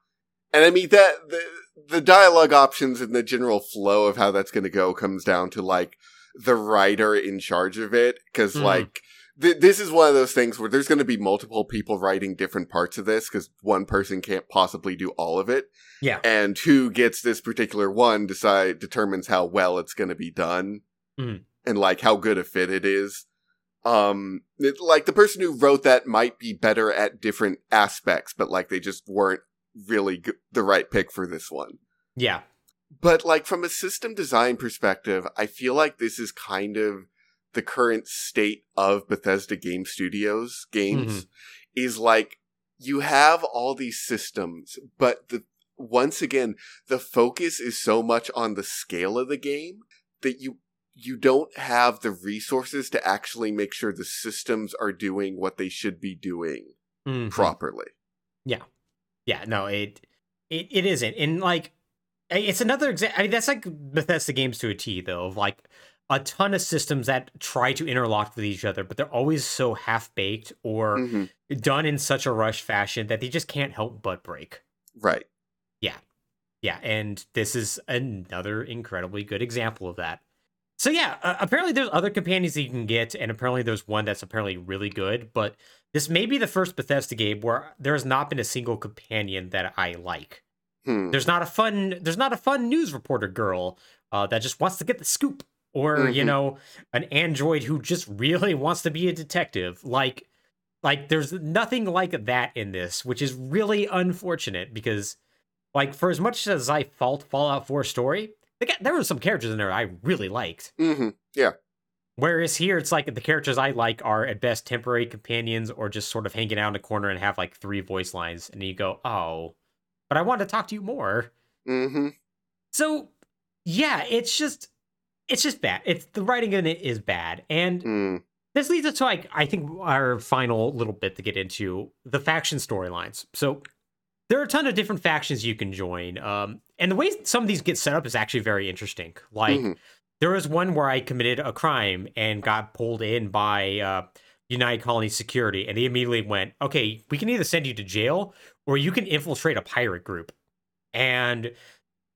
and i mean that the, the dialogue options and the general flow of how that's going to go comes down to like the writer in charge of it because Mhm. like th- this is one of those things where there's going to be multiple people writing different parts of this because one person can't possibly do all of it Yeah. and who gets this particular one decide determines how well it's going to be done Mhm. and like how good a fit it is um it- like the person who wrote that might be better at different aspects but like they just weren't really g- the right pick for this one Yeah. but like from a system design perspective i feel like this is kind of the current state of bethesda game studios games is like you have all these systems but the once again the focus is so much on the scale of the game that you you don't have the resources to actually make sure the systems are doing what they should be doing Mhm. properly Yeah, no, it it it isn't. And like it's another example. I mean, that's like Bethesda games to a T, though, of like a ton of systems that try to interlock with each other, but they're always so half baked or Mhm. done in such a rush fashion that they just can't help but break. right Yeah. Yeah, and this is another incredibly good example of that. So yeah, uh, apparently there's other companions that you can get, and apparently there's one that's apparently really good. But this may be the first Bethesda game where there has not been a single companion that I like. Hmm. There's not a fun there's not a fun news reporter girl uh, that just wants to get the scoop, or you Mhm. know, an android who just really wants to be a detective. Like, like there's nothing like that in this, which is really unfortunate because, like, for as much as I fault Fallout 4 story, got, there were some characters in there I really liked. Mhm. Whereas here, it's like the characters I like are at best temporary companions or just sort of hanging out in a corner and have like three voice lines, and you go, oh, but I want to talk to you more. Mhm. So yeah, it's just it's just bad. It's the writing in it is bad. And Mm. this leads us to like I think our final little bit to get into the faction storylines. So there are a ton of different factions you can join. Um and the way some of these get set up is actually very interesting. Like Mhm. There was one where I committed a crime and got pulled in by uh United Colony Security, and they immediately went, "Okay, we can either send you to jail or you can infiltrate a pirate group." And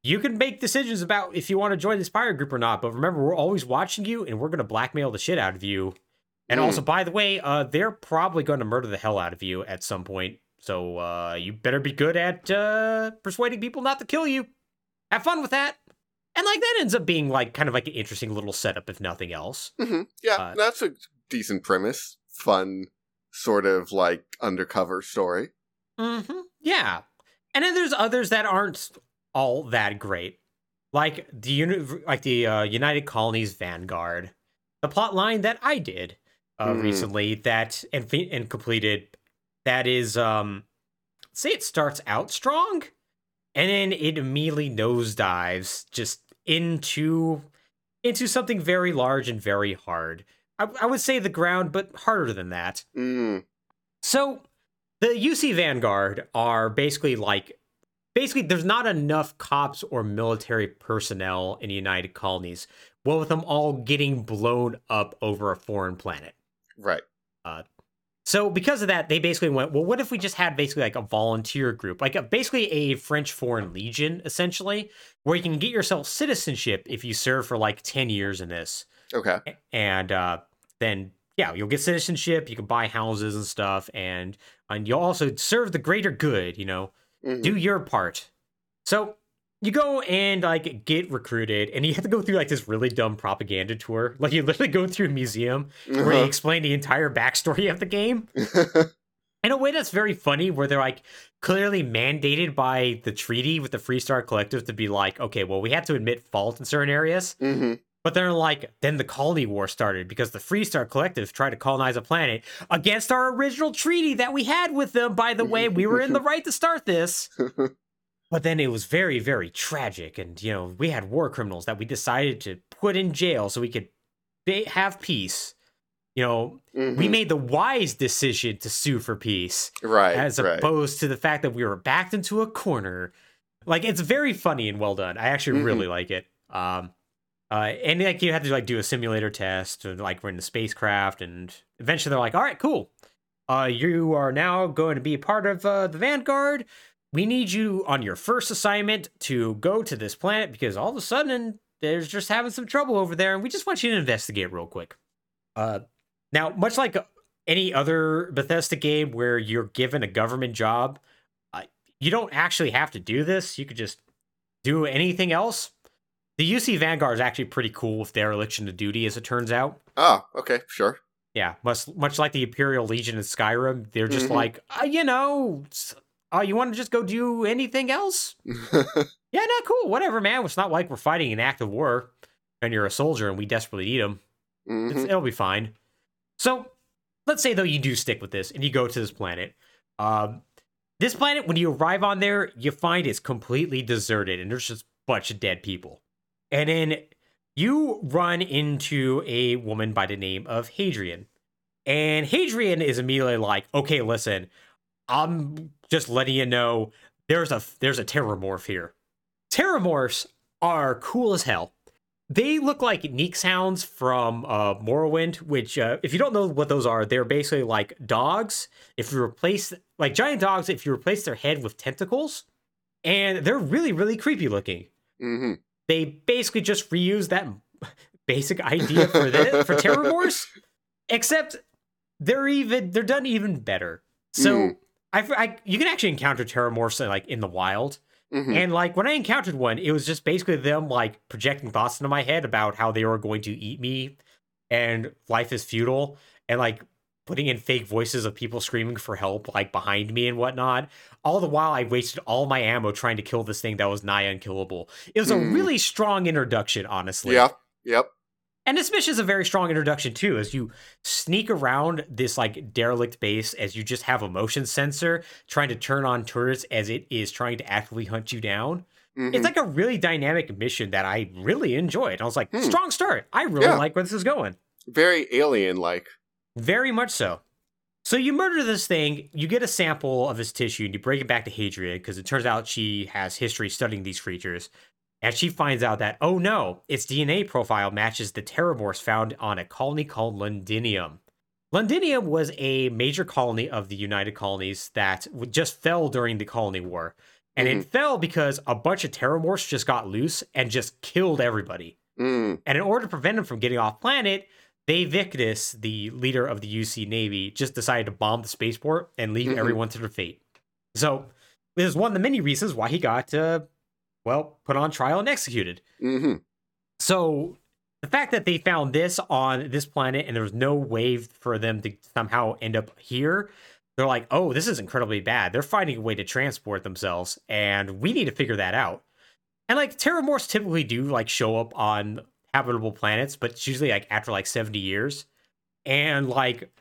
you can make decisions about if you want to join this pirate group or not. But remember, we're always watching you, and we're going to blackmail the shit out of you And Mm. also, by the way, uh, they're probably going to murder the hell out of you at some point. So uh, you better be good at uh, persuading people not to kill you. Have fun with that. And like that ends up being like kind of like an interesting little setup, if nothing else. hmm Yeah, Uh, that's a decent premise. Fun, sort of like undercover story. Mm-hmm. Yeah. And then there's others that aren't all that great, like the uni- like the uh, United Colonies Vanguard, the plot line that I did uh, Mm. recently that and and completed. That is, um, say it starts out strong, and then it immediately nosedives just into into something very large and very hard. I, I would say the ground, but harder than that. Mm. So the UC Vanguard are basically like basically there's not enough cops or military personnel in the United Colonies. Well, with them all getting blown up over a foreign planet. Right. So because of that, they basically went, well, what if we just had basically like a volunteer group, like a, basically a French Foreign Legion, essentially, where you can get yourself citizenship if you serve for like 10 years in this. Okay. and uh, then yeah, you'll get citizenship. You can buy houses and stuff, and and you'll also serve the greater good. You know, Mhm. do your part. So you go and like get recruited, and you have to go through like this really dumb propaganda tour. Like you literally go through a museum where they Uh-huh. explain the entire backstory of the game in a way that's very funny where they're like clearly mandated by the treaty with the freestar collective to be like okay well we have to admit fault in certain areas Mhm. but they're like, then the colony war started because the Freestar Collective tried to colonize a planet against our original treaty that we had with them. By the way, we were in the right to start this. But then it was very, very tragic. And, you know, we had war criminals that we decided to put in jail so we could ba- have peace. You know, we Mhm. made the wise decision to sue for peace right. as right. opposed to the fact that we were backed into a corner. Like it's very funny and well done. I actually Mhm. really like it. Um, uh, and like you have to like do a simulator test, and like we're in the spacecraft, and eventually they're like, "All right, cool. Uh, you are now going to be part of uh, the Vanguard. We need you on your first assignment to go to this planet because all of a sudden there's just having some trouble over there, and we just want you to investigate real quick." Uh, now, much like any other Bethesda game where you're given a government job, uh, you don't actually have to do this. You could just do anything else. The UC Vanguard is actually pretty cool with dereliction of duty, as it turns out. Oh, okay, sure. Yeah, much much like the Imperial Legion in Skyrim, they're just Mhm. like, uh, you know, uh, you want to just go do anything else? Yeah, no, cool, whatever, man. It's not like we're fighting an active war, and you're a soldier, and we desperately need them. It's, Mhm. it'll be fine. So, let's say though you do stick with this and you go to this planet. Um, this planet, when you arrive on there, you find it's completely deserted and there's just a bunch of dead people. And then you run into a woman by the name of Hadrian. And Hadrian is immediately like, "Okay, listen, I'm just letting you know there's a there's a terrormorph here. Terrormorphs are cool as hell. They look like Nix-Hounds from uh, Morrowind, which, uh, if you don't know what those are, they're basically like dogs. If you replace, like giant dogs, if you replace their head with tentacles, and they're really, really creepy looking. Mhm. They basically just reuse that basic idea for this, for Terrormorphs, except they're even they're done even better. So Mm. I, I you can actually encounter Terrormorphs like in the wild. Mhm. And like when I encountered one, it was just basically them like projecting thoughts into my head about how they were going to eat me and life is futile and like putting in fake voices of people screaming for help like behind me and whatnot. All the while I wasted all my ammo trying to kill this thing that was nigh unkillable. It was a Hmm. really strong introduction, honestly. Yep. Yep. And this mission is a very strong introduction too, as you sneak around this like derelict base as you just have a motion sensor trying to turn on turrets as it is trying to actively hunt you down. Mhm. It's like a really dynamic mission that I really enjoyed. I was like, Hmm. strong start. I really Yeah. like where this is going. Very alien like. Very much so. So you murder this thing, you get a sample of his tissue, and you bring it back to Hadrian because it turns out she has history studying these creatures. And she finds out that, oh no, its DNA profile matches the terrormorphs found on a colony called Londinium. Londinium was a major colony of the United Colonies that just fell during the colony war. And it fell because a bunch of terrormorphs just got loose and just killed everybody. Mm. And in order to prevent them from getting off planet, Vae Victis, the leader of the UC Navy, just decided to bomb the spaceport and leave Mhm. everyone to their fate. So this is one of the many reasons why he got, uh, well, put on trial and executed. hmm So the fact that they found this on this planet and there was no way for them to somehow end up here, they're like, oh, this is incredibly bad. They're finding a way to transport themselves, and we need to figure that out. And like terrormorphs typically do like show up on habitable planets, but it's usually like after like 70 years. And like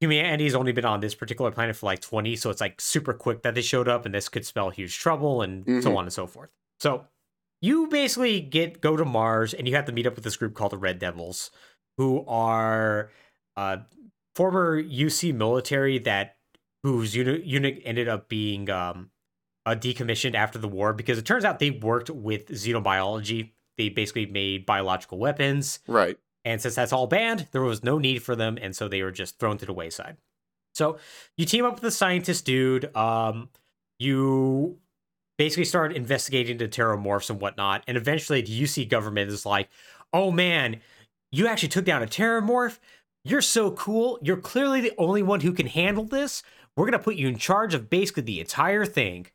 humanity's only been on this particular planet for like 20, so it's like super quick that they showed up, and this could spell huge trouble and so Mhm. on and so forth. So you basically get go to Mars and you have to meet up with this group called the Red Devils, who are uh, former UC military that whose unit unit ended up being um, uh, decommissioned after the war because it turns out they worked with xenobiology. They basically made biological weapons, Right. and since that's all banned, there was no need for them, and so they were just thrown to the wayside. So you team up with the scientist dude. Um, you basically started investigating the terrormorphs and whatnot, and eventually the UC government is like, "Oh man, you actually took down a terrormorph. You're so cool. You're clearly the only one who can handle this. We're gonna put you in charge of basically the entire thing."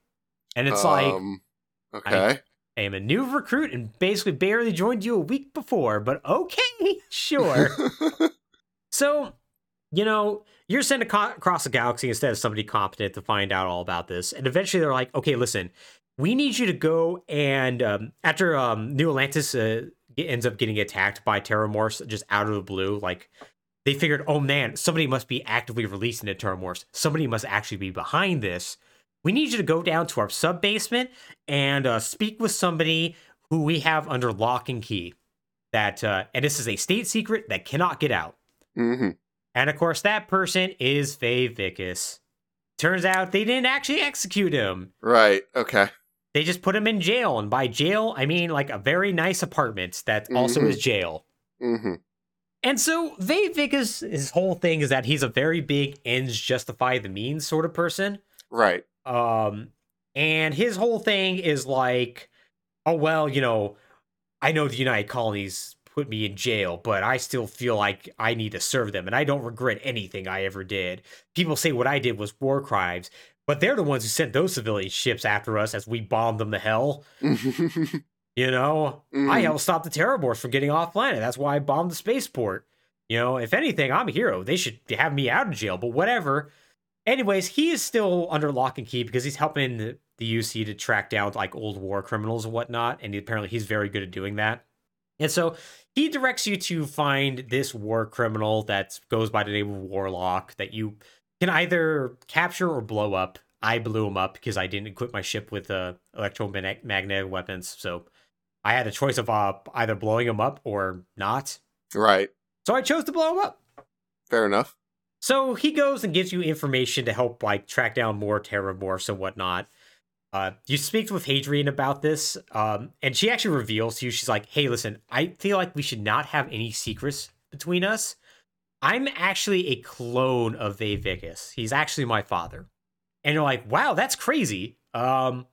And it's like, Um, okay. I am a new recruit and basically barely joined you a week before, but okay, sure. so, you know, you're sent across the galaxy instead of somebody competent to find out all about this. And eventually they're like, okay, listen, we need you to go and um, after um, New Atlantis uh, ends up getting attacked by Terrormorphs just out of the blue, like they figured, oh man, somebody must be actively releasing the Terrormorphs. Somebody must actually be behind this. We need you to go down to our sub basement and uh, speak with somebody who we have under lock and key. That uh, and this is a state secret that cannot get out. hmm And of course, that person is Vae Victis. Turns out they didn't actually execute him. Right. Okay. They just put him in jail, and by jail I mean like a very nice apartment that also Mhm. is jail. hmm And so Vae Victis, his whole thing is that he's a very big ends justify the means sort of person. Right. Um, and his whole thing is like, oh well, you know, I know the United Colonies put me in jail, but I still feel like I need to serve them, and I don't regret anything I ever did. People say what I did was war crimes, but they're the ones who sent those civilian ships after us as we bombed them to hell. You know, I Mhm. helped stop the Terrormorphs from getting off planet. That's why I bombed the spaceport. You know, if anything, I'm a hero. They should have me out of jail, but whatever. Anyways, he is still under lock and key because he's helping the the UC to track down like old war criminals and whatnot. And apparently he's very good at doing that. And so he directs you to find this war criminal that goes by the name of Warlock that you can either capture or blow up. I blew him up because I didn't equip my ship with uh, electromagnetic weapons. So I had a choice of uh, either blowing him up or not. right. So I chose to blow him up. Fair enough. So he goes and gives you information to help like track down more terrormorphs and whatnot. Uh, you speak with Hadrian about this, um, and she actually reveals to you, she's like, "Hey, listen, I feel like we should not have any secrets between us. I'm actually a clone of Vae Victis. He's actually my father." And you're like, "Wow, that's crazy." Um,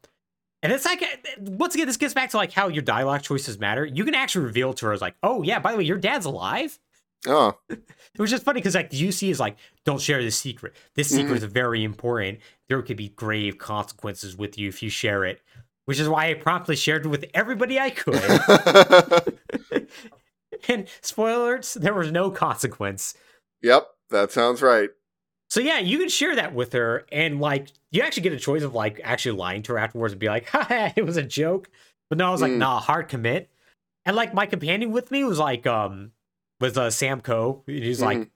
and it's like, once again, this gets back to like how your dialogue choices matter. You can actually reveal to her, like, "Oh yeah, by the way, your dad's alive." Oh. It was just funny because like the UC is like, don't share this secret. This secret is very important. There could be grave consequences with you if you share it. Which is why I promptly shared it with everybody I could. and spoiler alerts, there was no consequence. yep. That sounds right. So yeah, you can share that with her, and like you actually get a choice of like actually lying to her afterwards and be like, "Ha, it was a joke." But no, I was like, Mm. "Nah, hard commit." And like my companion with me was like, um, was uh, Sam Coe. and He's like, Mhm.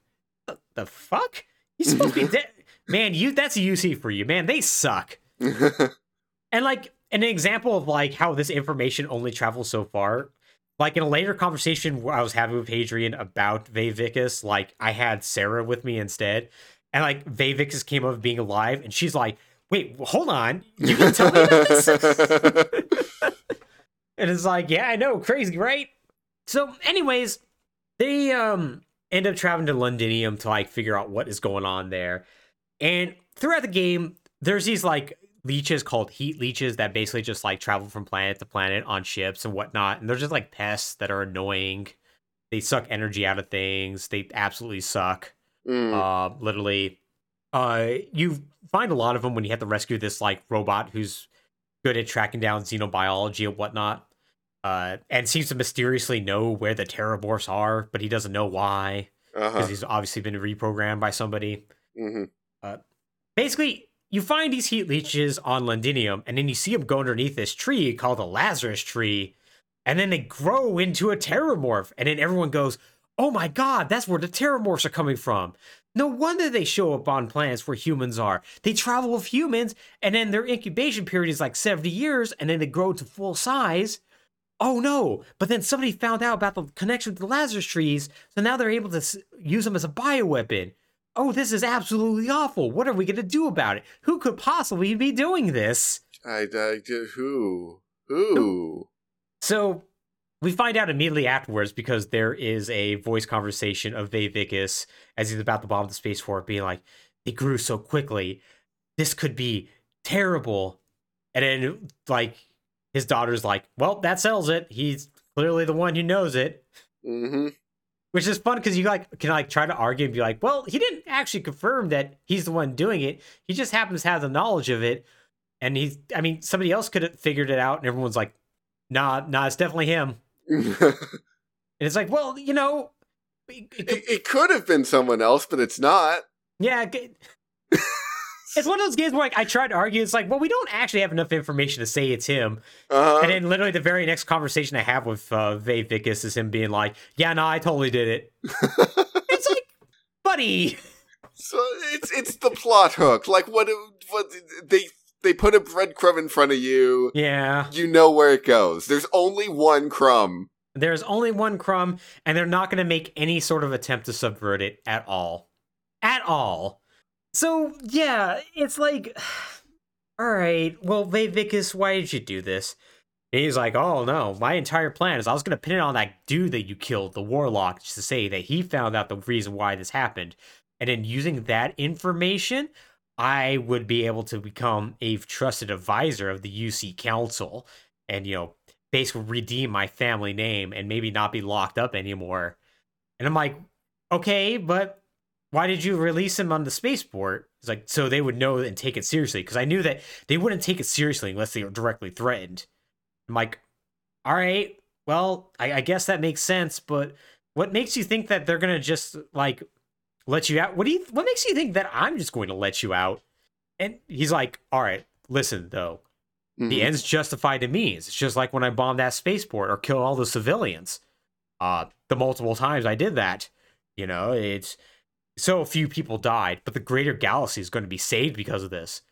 the, "The fuck? He's supposed to be dead." Man, you that's a UC for you, man. They suck. And like an example of like how this information only travels so far. Like in a later conversation I was having with Hadrian about Vae Victis, like I had Sarah with me instead, and like Vae Victis came up being alive, and she's like, "Wait, hold on, you can tell me this?" and it's like, "Yeah, I know, crazy, right?" So, anyways, they um end up traveling to Londinium to like figure out what is going on there, and throughout the game, there's these like leeches called heat leeches that basically just like travel from planet to planet on ships and whatnot. And they're just like pests that are annoying. they suck energy out of things. They absolutely suck. Mm. Uh, literally, uh, you find a lot of them when you have to rescue this like robot who's good at tracking down xenobiology and whatnot. Uh, and seems to mysteriously know where the Terrormorphs are, but he doesn't know why because uh-huh. he's obviously been reprogrammed by somebody. hmm Basically, you find these heat leeches on Londinium, and then you see them go underneath this tree called the Lazarus tree, and then they grow into a Terrormorph, and then everyone goes, "Oh my god, that's where the Terrormorphs are coming from." No wonder they show up on planets where humans are. They travel with humans, and then their incubation period is like 70 years, and then they grow to full size. Oh no! But then somebody found out about the connection with the Lazarus trees, so now they're able to use them as a bioweapon. Oh, this is absolutely awful. What are we going to do about it? Who could possibly be doing this? I, I, who? Who? So we find out immediately afterwards because there is a voice conversation of Vae Victis as he's about to bomb the spaceport, being like, "They grew so quickly. This could be terrible." And then, like, his daughter's like, "Well, that sells it. He's clearly the one who knows it." hmm Which is fun because you like can like try to argue and be like, "Well, he didn't actually confirm that he's the one doing it. He just happens to have the knowledge of it." And he's, I mean, somebody else could have figured it out, and everyone's like, "Nah, nah, it's definitely him." And it's like, well, you know, it- it could- it could have been someone else, but it's not. yeah, it's one of those games where like, I tried to argue. It's like, well, we don't actually have enough information to say it's him. Uh-huh. And then literally the very next conversation I have with uh, Vae Victis is him being like, yeah, no, I totally did it. it's like, buddy. So it's it's the plot hook. Like what what they they put a breadcrumb in front of you. Yeah, You know where it goes. There's only one crumb. there's only one crumb, and they're not going to make any sort of attempt to subvert it at all. At all. So, yeah, it's like, all right, well, Vae why did you do this? And he's like, oh no, my entire plan is I was to pin it on that dude that you killed, the warlock, just to say that he found out the reason why this happened. And then using that information, I would be able to become a trusted advisor of the UC Council and, you know, basically redeem my family name and maybe not be locked up anymore. And I'm like, okay, but why did you release him on the spaceport? It's like, so they would know and take it seriously. Because I knew that they wouldn't take it seriously unless they were directly threatened. I'm like, all right, well, I, I guess that makes sense. But what makes you think that they're gonna just like let you out? What do you? What makes you think that I'm just going to let you out? And he's like, all right, listen though, the Mhm. ends justify the means. It's just like when I bombed that spaceport or killed all the civilians. Uh, the multiple times I did that, you know, it's so few people died, but the greater galaxy is going to be saved because of this.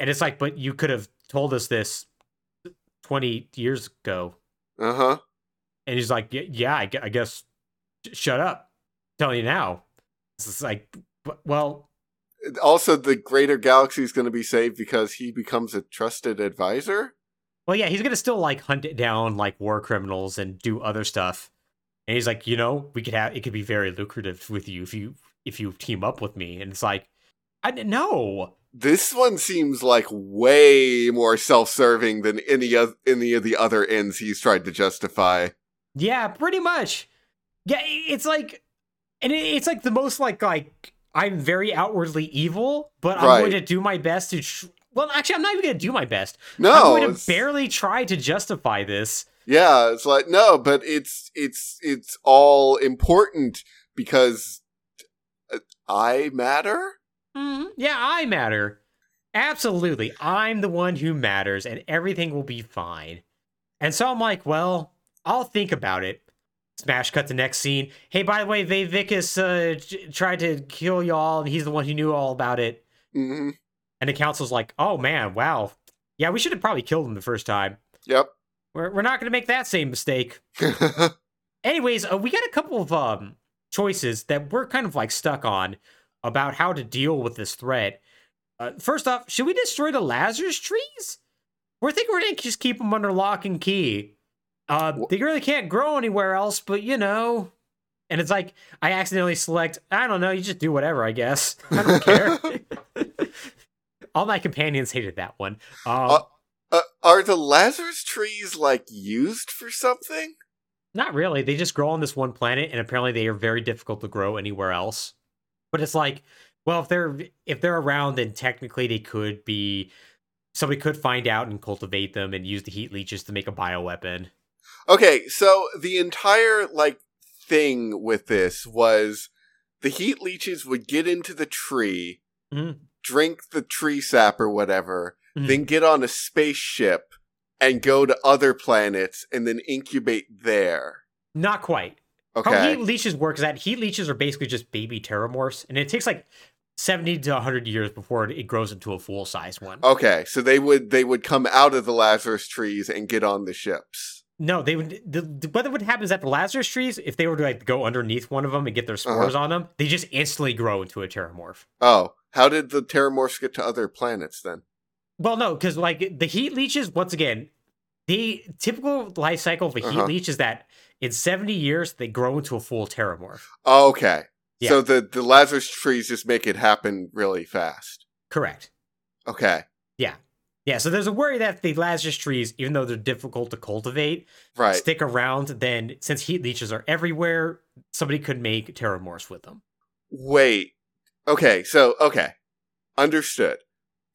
And it's like, but you could have told us this 20 years ago. Uh-huh. And he's like, yeah, I, guess, shut up. I'm telling you now. It's like, well, Also the greater galaxy is going to be saved because he becomes a trusted advisor. Well, yeah, he's gonna still like hunt it down like war criminals and do other stuff. And he's like, you know, we could have it could be very lucrative with you if you if you team up with me. And it's like, I know. This one seems like way more self-serving than any of any of the other ends he's tried to justify. Yeah, pretty much. Yeah, it's like, and it's like the most like like I'm very outwardly evil, but I'm Right. going to do my best to. Tr- well, actually, I'm not even going to do my best. No, I'm going to barely try to justify this. Yeah, it's like no, but it's it's it's all important because I matter. Mhm. Yeah, I matter. Absolutely. I'm the one who matters and everything will be fine. And so I'm like, well, I'll think about it. Smash cut to next scene. Hey, by the way, Vae Victis uh, j- tried to kill y'all and he's the one who knew all about it. hmm And the council's like, oh man, wow. Yeah, we should have probably killed him the first time. Yep. We're, we're not going to make that same mistake. Anyways, uh, we got a couple of um choices that we're kind of like stuck on about how to deal with this threat. Uh, first off, should we destroy the Lazarus trees? We're thinking we're gonna just keep them under lock and key. Uh, they really can't grow anywhere else, but you know. And it's like I accidentally select. I don't know. You just do whatever, I guess. I don't care. All my companions hated that one. Um, Uh, uh, are the Lazarus trees like used for something? Not really. They just grow on this one planet, and apparently they are very difficult to grow anywhere else. But it's like, well, if they're if they're around, then technically they could be. Somebody could find out and cultivate them and use the heat leeches to make a bioweapon. Okay, so the entire like thing with this was the heat leeches would get into the tree, Mhm. drink the tree sap or whatever, Mhm. then get on a spaceship and go to other planets and then incubate there. Not quite. How heat leeches work is that heat leeches are basically just baby terrormorphs, and it takes like seventy to hundred years before it grows into a full size one. Okay, so they would they would come out of the Lazarus trees and get on the ships. No, they would. The, the, what would happen is that the Lazarus trees, if they were to like go underneath one of them and get their uh-huh. spores on them, they just instantly grow into a terrormorph. Oh, how did the terrormorphs get to other planets then? Well, no, because like the heat leeches, once again, the typical life cycle of a heat Uh-huh. leech is that in seventy years they grow into a full terrormorph. Oh, okay. Yeah. So the the Lazarus trees just make it happen really fast. Correct. Okay. Yeah, Yeah, so there's a worry that the Lazarus trees, even though they're difficult to cultivate, Right. stick around. Then, since heat leeches are everywhere, somebody could make terrormorphs with them. Wait. Okay, so okay. Understood.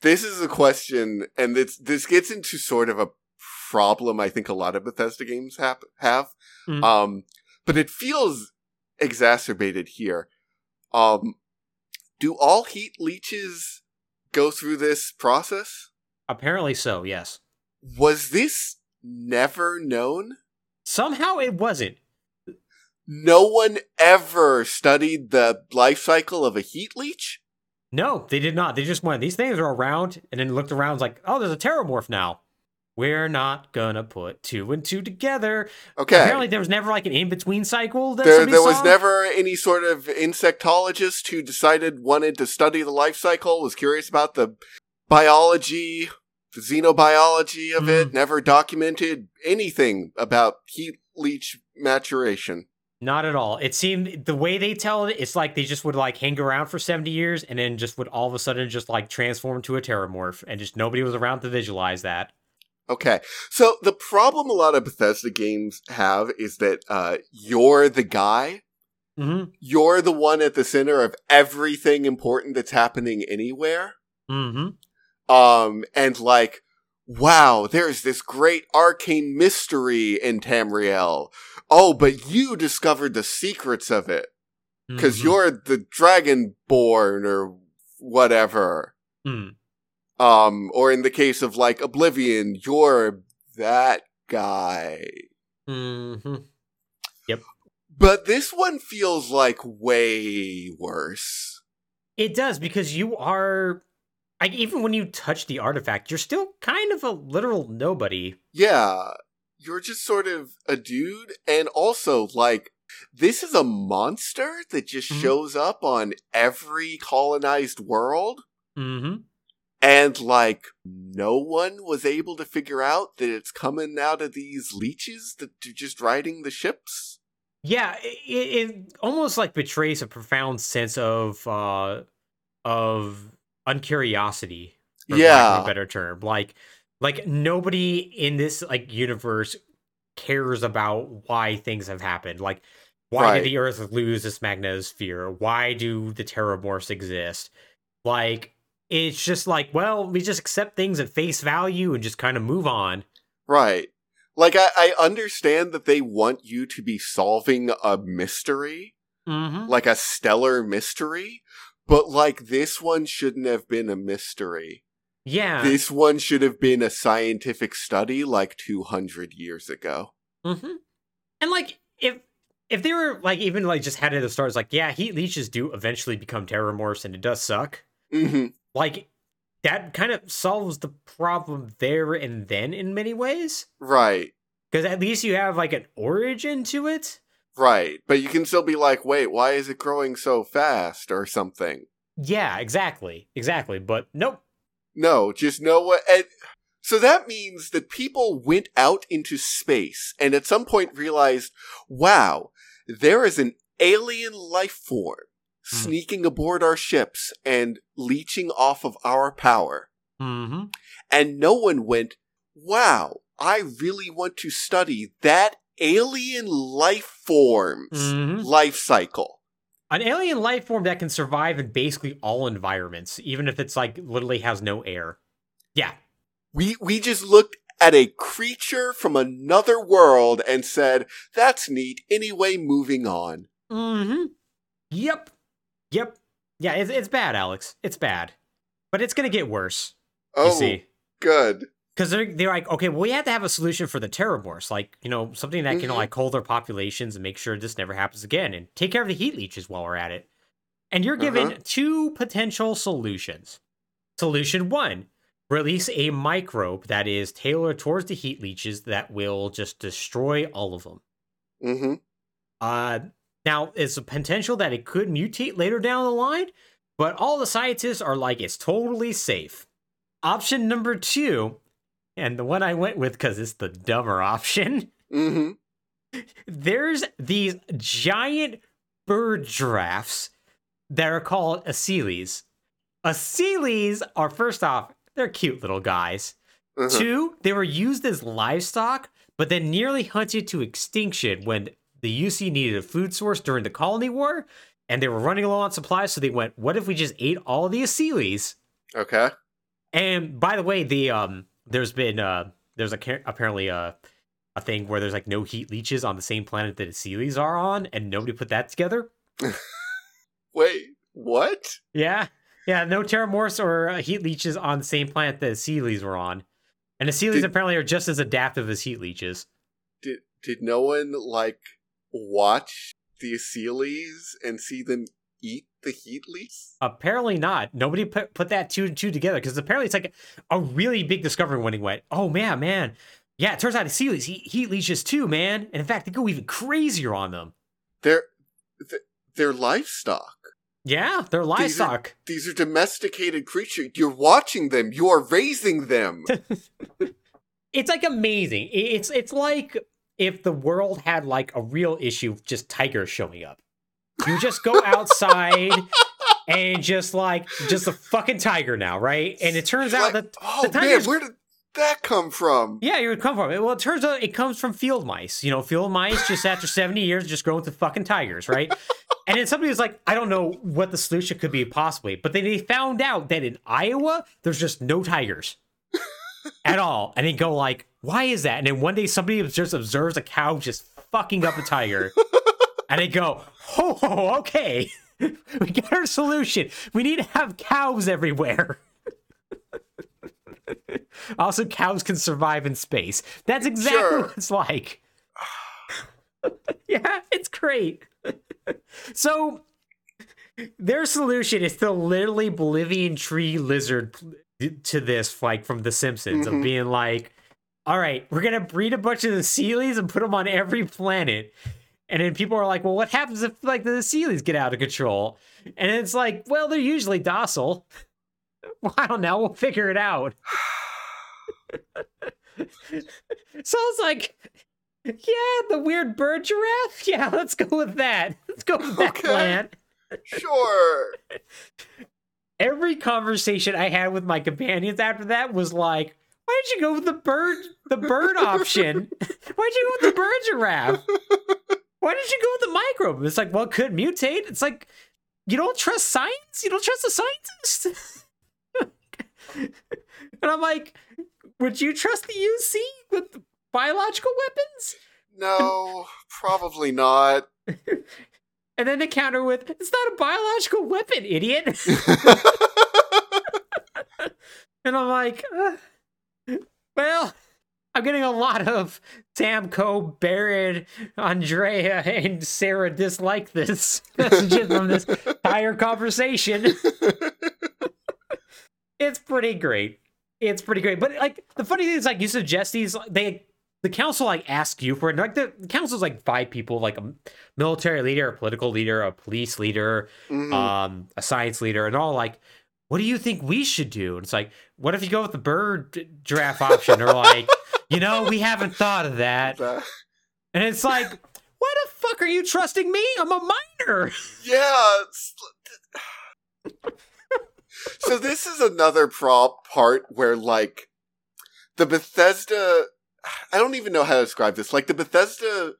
This is a question and this this gets into sort of a problem I think a lot of Bethesda games have have. Mhm. Um but it feels exacerbated here. Um do all heat leeches go through this process? Apparently, so yes. Was this never known? Somehow it wasn't. No one ever studied the life cycle of a heat leech? No, they did not. They just went, these things are around, and then looked around, like, oh, there's a terrormorph now. We're not gonna put two and two together. Okay. Apparently, there was never like an in between cycle that there, there was never any sort of insectologist who decided wanted to study the life cycle was curious about the biology the xenobiology of Hmm. it never documented anything about heat leech maturation Not at all. It seemed the way they tell it, it's like they just would like hang around for 70 years and then just would all of a sudden just like transform to a terrormorph, and just nobody was around to visualize that. okay so the problem a lot of bethesda games have is that uh, you're the guy Mm-hmm. you're the one at the center of everything important that's happening anywhere Mm-hmm. Um, and like, wow, there's this great arcane mystery in Tamriel. Oh, but you discovered the secrets of it because Mhm. you're the Dragonborn or whatever. Mm. Um, or in the case of like Oblivion, you're that guy. Mm-hmm. But this one feels like way worse. It does because you are like even when you touch the artifact, you're still kind of a literal nobody. Yeah, you're just sort of a dude, and also like this is a monster that just Mhm. shows up on every colonized world, Mm-hmm. and like no one was able to figure out that it's coming out of these leeches that are just riding the ships. Yeah, it, it almost like betrays a profound sense of uh of uncuriosity. Yeah. a better term. Like, like nobody in this like universe cares about why things have happened. Like, why Right. did the Earth lose its magnetosphere? Why do the terrormorphs exist? Like, it's just like, well, we just accept things at face value and just kind of move on. Right. Like I, I understand that they want you to be solving a mystery, Mm-hmm. like a stellar mystery, but like this one shouldn't have been a mystery. Yeah. This one should have been a scientific study like 200 years ago. Mm-hmm. And like if if they were like even like just had it at the start, it's like, yeah, heat leeches do eventually become terrormorphs and it does suck. hmm Like that kind of solves the problem there and then in many ways. Right. Because at least you have like an origin to it. Right. But you can still be like, wait, why is it growing so fast or something? Yeah, exactly. Exactly. But nope. No, just know what. And so that means that people went out into space and at some point realized, wow, there is an alien life form Hmm. sneaking aboard our ships and leeching off of our power. Mm-hmm. And no one went, wow, I really want to study that alien life form's Mhm. life cycle. An alien life form that can survive in basically all environments, even if it's like literally has no air. Yeah. We we just looked at a creature from another world and said, "That's neat." Anyway, moving on. Mm-hmm. Yep. Yep. Yeah, it's, it's bad, Alex. It's bad. But it's gonna get worse. Oh, You see. good. Because they're, they're like, okay, well, we have to have a solution for the terrormorphs, like, you know, something that can, Mhm. like, hold their populations and make sure this never happens again and take care of the heat leeches while we're at it. And you're given Uh-huh. two potential solutions. Solution one release a microbe that is tailored towards the heat leeches that will just destroy all of them. Mm-hmm. Uh, now, it's a potential that it could mutate later down the line, but all the scientists are like, it's totally safe. Option number two, and the one I went with because it's the dumber option, Mm-hmm. there's these giant bird giraffes that are called Aceles. Aceles are, first off, they're cute little guys. Uh-huh. Two, they were used as livestock, but then nearly hunted to extinction when the UC needed a food source during the colony war, and they were running low on supplies. So they went, "What if we just ate all the Aceles?" Okay. And by the way, the um, there's been uh, there's a apparently a a thing where there's like no heat leeches on the same planet that Aceles are on, and nobody put that together. Wait, what? Yeah, yeah, no terrormorphs or uh, heat leeches on the same planet that Aceles were on, and Did- apparently are just as adaptive as heat leeches. Did did no one like watch the Aceles and see them eat the heat leaves? Apparently not. Nobody put put that two and two together because apparently it's like a really big discovery when he went, oh man, man. Yeah, it turns out Aceles heat, heat leeches too, man. And in fact, they go even crazier on them. They're they're livestock. Yeah, they're livestock. These are domesticated creatures. You're watching them. You are raising them. It's like amazing. It's it's like if the world had like a real issue of just tigers showing up. You just go outside and just like just a fucking tiger now, right? And it turns out Like, that oh the man, where did that come from? Yeah, you would come from. Well, it turns out it comes from field mice. You know, field mice just after 70 years just grow into fucking tigers, right? and then somebody was like, I don't know what the solution could be possibly, but then they found out that in Iowa, there's just no tigers at all. And they go like, why is that? And then one day somebody just observes a cow just fucking up a tiger. And they go, oh, okay. we got our solution. We need to have cows everywhere. Also, cows can survive in space. That's exactly Sure. what it's like. yeah, it's great. so, their solution is to literally Bolivian tree lizard to this, like from The Simpsons, of Mhm. being like, all right, we're going to breed a bunch of the Aceles and put them on every planet. And then people are like, well, what happens if like the Aceles get out of control? And it's like, well, they're usually docile. Well, I don't know. We'll figure it out. so I was like, yeah, the weird bird giraffe. Yeah, let's go with that. Let's go with that Okay. plan. Sure. Every conversation I had with my companions after that was like, why did you go with the bird, the bird option? Why'd you go with the bird giraffe? Why did you go with the microbe? It's like, well, it could mutate. It's like, you don't trust science? You don't trust the scientist? and I'm like, would you trust the UC with biological weapons? No, probably not. And then they counter with, it's not a biological weapon, idiot. and I'm like, uh, well, I'm getting a lot of Sam Coe, Barrett, Andreja, and Sarah dislike this messages from this entire conversation. it's pretty great. It's pretty great. But like the funny thing is like you suggest these they the council like ask you for it. Like the, the council's like five people, like a military leader, a political leader, a police leader, Mhm. um, a science leader, and all like, what do you think we should do? And it's like, what if you go with the bird giraffe option? Or like, you know, we haven't thought of that. And it's like, why the fuck are you trusting me? I'm a minor. yeah. so this is another prop part where like the Bethesda I don't even know how to describe this. Like the Bethesda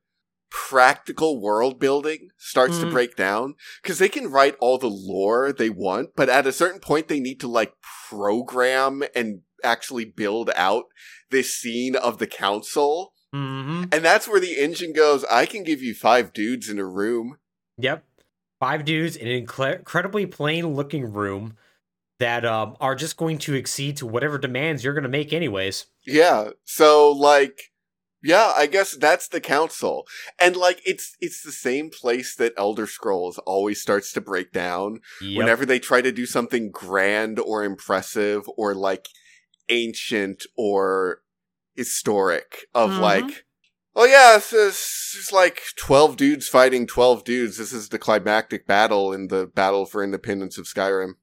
practical world building starts to Mhm. break down because they can write all the lore they want, but at a certain point they need to like program and actually build out this scene of the council. Mm-hmm. And that's where the engine goes, I can give you five dudes in a room. Yep. Five dudes in an incre- incredibly plain looking room that um, are just going to exceed to whatever demands you're going to make, anyways. Yeah. So like yeah, I guess that's the council. And like it's it's the same place that Elder Scrolls always starts to break down Yep. whenever they try to do something grand or impressive or like ancient or historic of Mhm. like oh yeah this is it's like 12 dudes fighting 12 dudes this is the climactic battle in the battle for independence of skyrim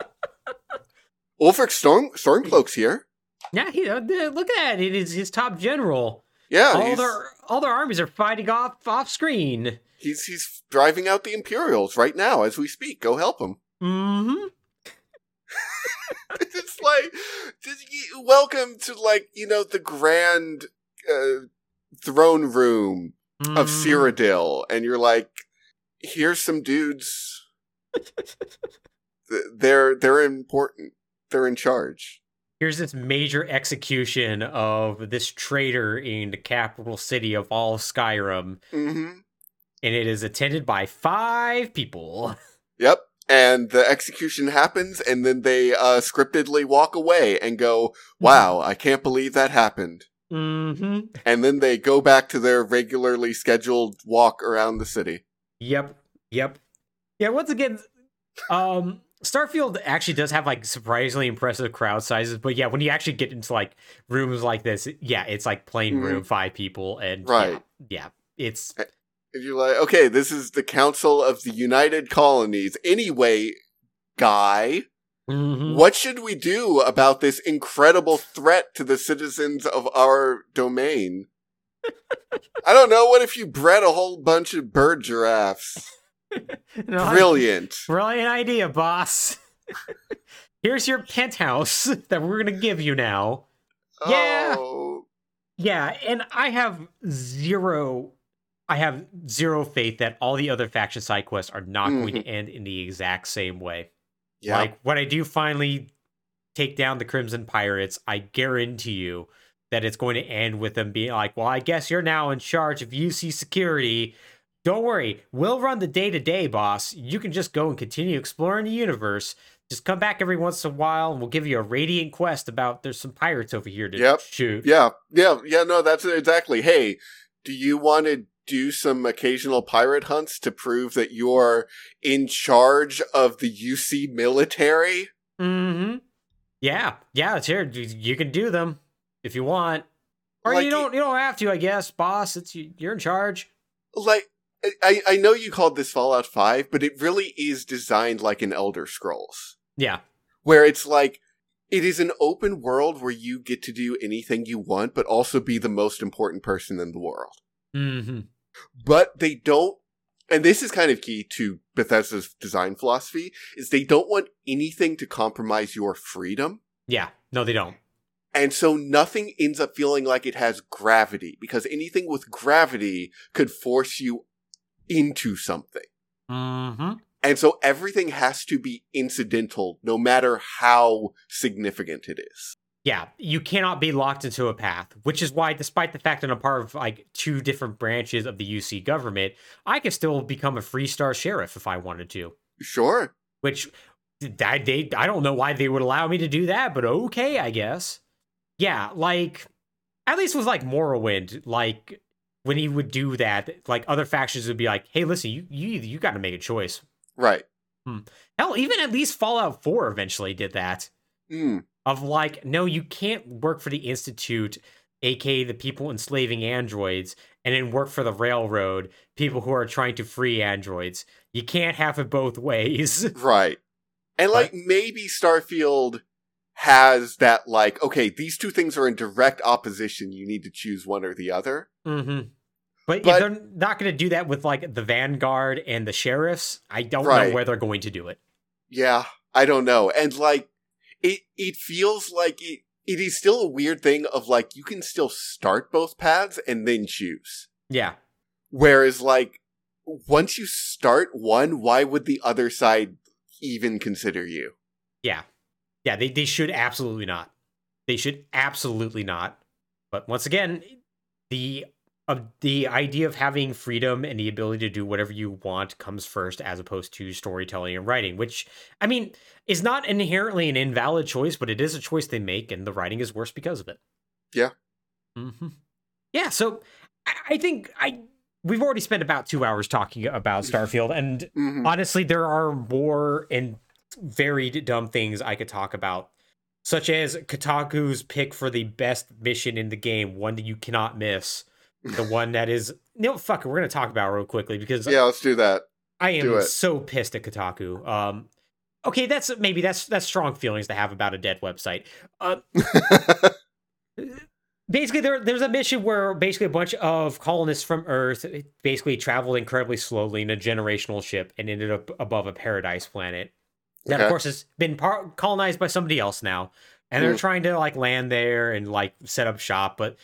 ulfric storm stormcloak's here Yeah, he, uh, look at that. It is his top general. yeah all their all their armies are fighting off off screen. he's he's driving out the imperials right now as we speak go help him Mm-hmm. it's like welcome to like you know the grand uh, throne room Mm-hmm. of Cyrodiil, and you're like, here's some dudes. They're they're important. They're in charge. Here's this major execution of this traitor in the capital city of all Skyrim, hmm and it is attended by five people. Yep. And the execution happens, and then they uh, scriptedly walk away and go, "Wow, I can't believe that happened." Mm-hmm. And then they go back to their regularly scheduled walk around the city. Yep. Yep. Yeah, once again, um Starfield actually does have like surprisingly impressive crowd sizes, but yeah, when you actually get into like rooms like this, yeah, it's like plain Mhm. room, five people, and Right. yeah, yeah it's And you're like, okay, this is the Council of the United Colonies. Anyway, guy, mhm. what should we do about this incredible threat to the citizens of our domain? I don't know. What if you bred a whole bunch of bird giraffes? No, Brilliant. Brilliant idea, boss. Here's your penthouse that we're gonna give you now. Yeah. Oh, Yeah, and I have zero I have zero faith that all the other faction side quests are not going to mm-hmm. end in the exact same way. yeah. Like when I do finally take down the Crimson Pirates, I guarantee you that it's going to end with them being like, "Well, I guess you're now in charge of UC security. Don't worry, we'll run the day to day, boss. You can just go and continue exploring the universe. Just come back every once in a while, and we'll give you a radiant quest about there's some pirates over here to Yep. shoot." yeah. Yeah. Yeah. No, that's exactly. Hey, do you want to do some occasional pirate hunts to prove that you're in charge of the UC military? Mm-hmm. Yeah, yeah, it's here. You- can do them if you want, or Like you don't. You don't have to, I guess, boss. It's you- you're in charge. like I, I know you called this Fallout 5, but it really is designed like an Elder Scrolls. Yeah, Where it's like it is an open world where you get to do anything you want, but also be the most important person in the world. mm-hmm. But they don't and this is kind of key to Bethesda's design philosophy, is they don't want anything to compromise your freedom. yeah. No, they don't. And so nothing ends up feeling like it has gravity, because anything with gravity could force you into something. Mm-hmm. And so everything has to be incidental, no matter how significant it is. Yeah, you cannot be locked into a path, which is why, despite the fact that I'm part of like two different branches of the UC government, I could still become a free star sheriff if I wanted to. Sure. Which I, they, I don't know why they would allow me to do that, but okay, I guess. Yeah, like at least with like Morrowind, like when he would do that, like other factions would be like, "Hey, listen, you you you got to make a choice." Right. Hell, even at least Fallout Four eventually did that. Mm. Of like, no, you can't work for the Institute, aka the people enslaving androids, and then work for the railroad, people who are trying to free androids. You can't have it both ways. Right. And like maybe Starfield has that like, okay, these two things are in direct opposition. You need to choose one or the other. mm-hmm. But, But- if they're not going to do that with like the Vanguard and the sheriffs, I don't Right. know where they're going to do it. Yeah, I don't know. And like it it feels like it it is still a weird thing of like you can still start both paths and then choose. Yeah. Whereas like once you start one, why would the other side even consider you? Yeah. Yeah, they, they should absolutely not. They should absolutely not. But once again, the uh, the idea of having freedom and the ability to do whatever you want comes first as opposed to storytelling and writing, which I mean is not inherently an invalid choice, but it is a choice they make, and the writing is worse because of it. Yeah. Mm-hmm. Yeah. So I, I think I we've already spent about two hours talking about Starfield, and Mhm. honestly, there are more and varied dumb things I could talk about, such as Kotaku's pick for the best mission in the game, one that you cannot miss, the one that is no fuck. it, We're gonna talk about it real quickly because Yeah, let's do that. I am so pissed at Kotaku. Um, okay, that's maybe that's that's strong feelings to have about a dead website. Uh, basically there there's a mission where basically a bunch of colonists from earth basically traveled incredibly slowly in a generational ship and ended up above a paradise planet that of course has been par- colonized by somebody else now and they're Mm. trying to like land there and like set up shop but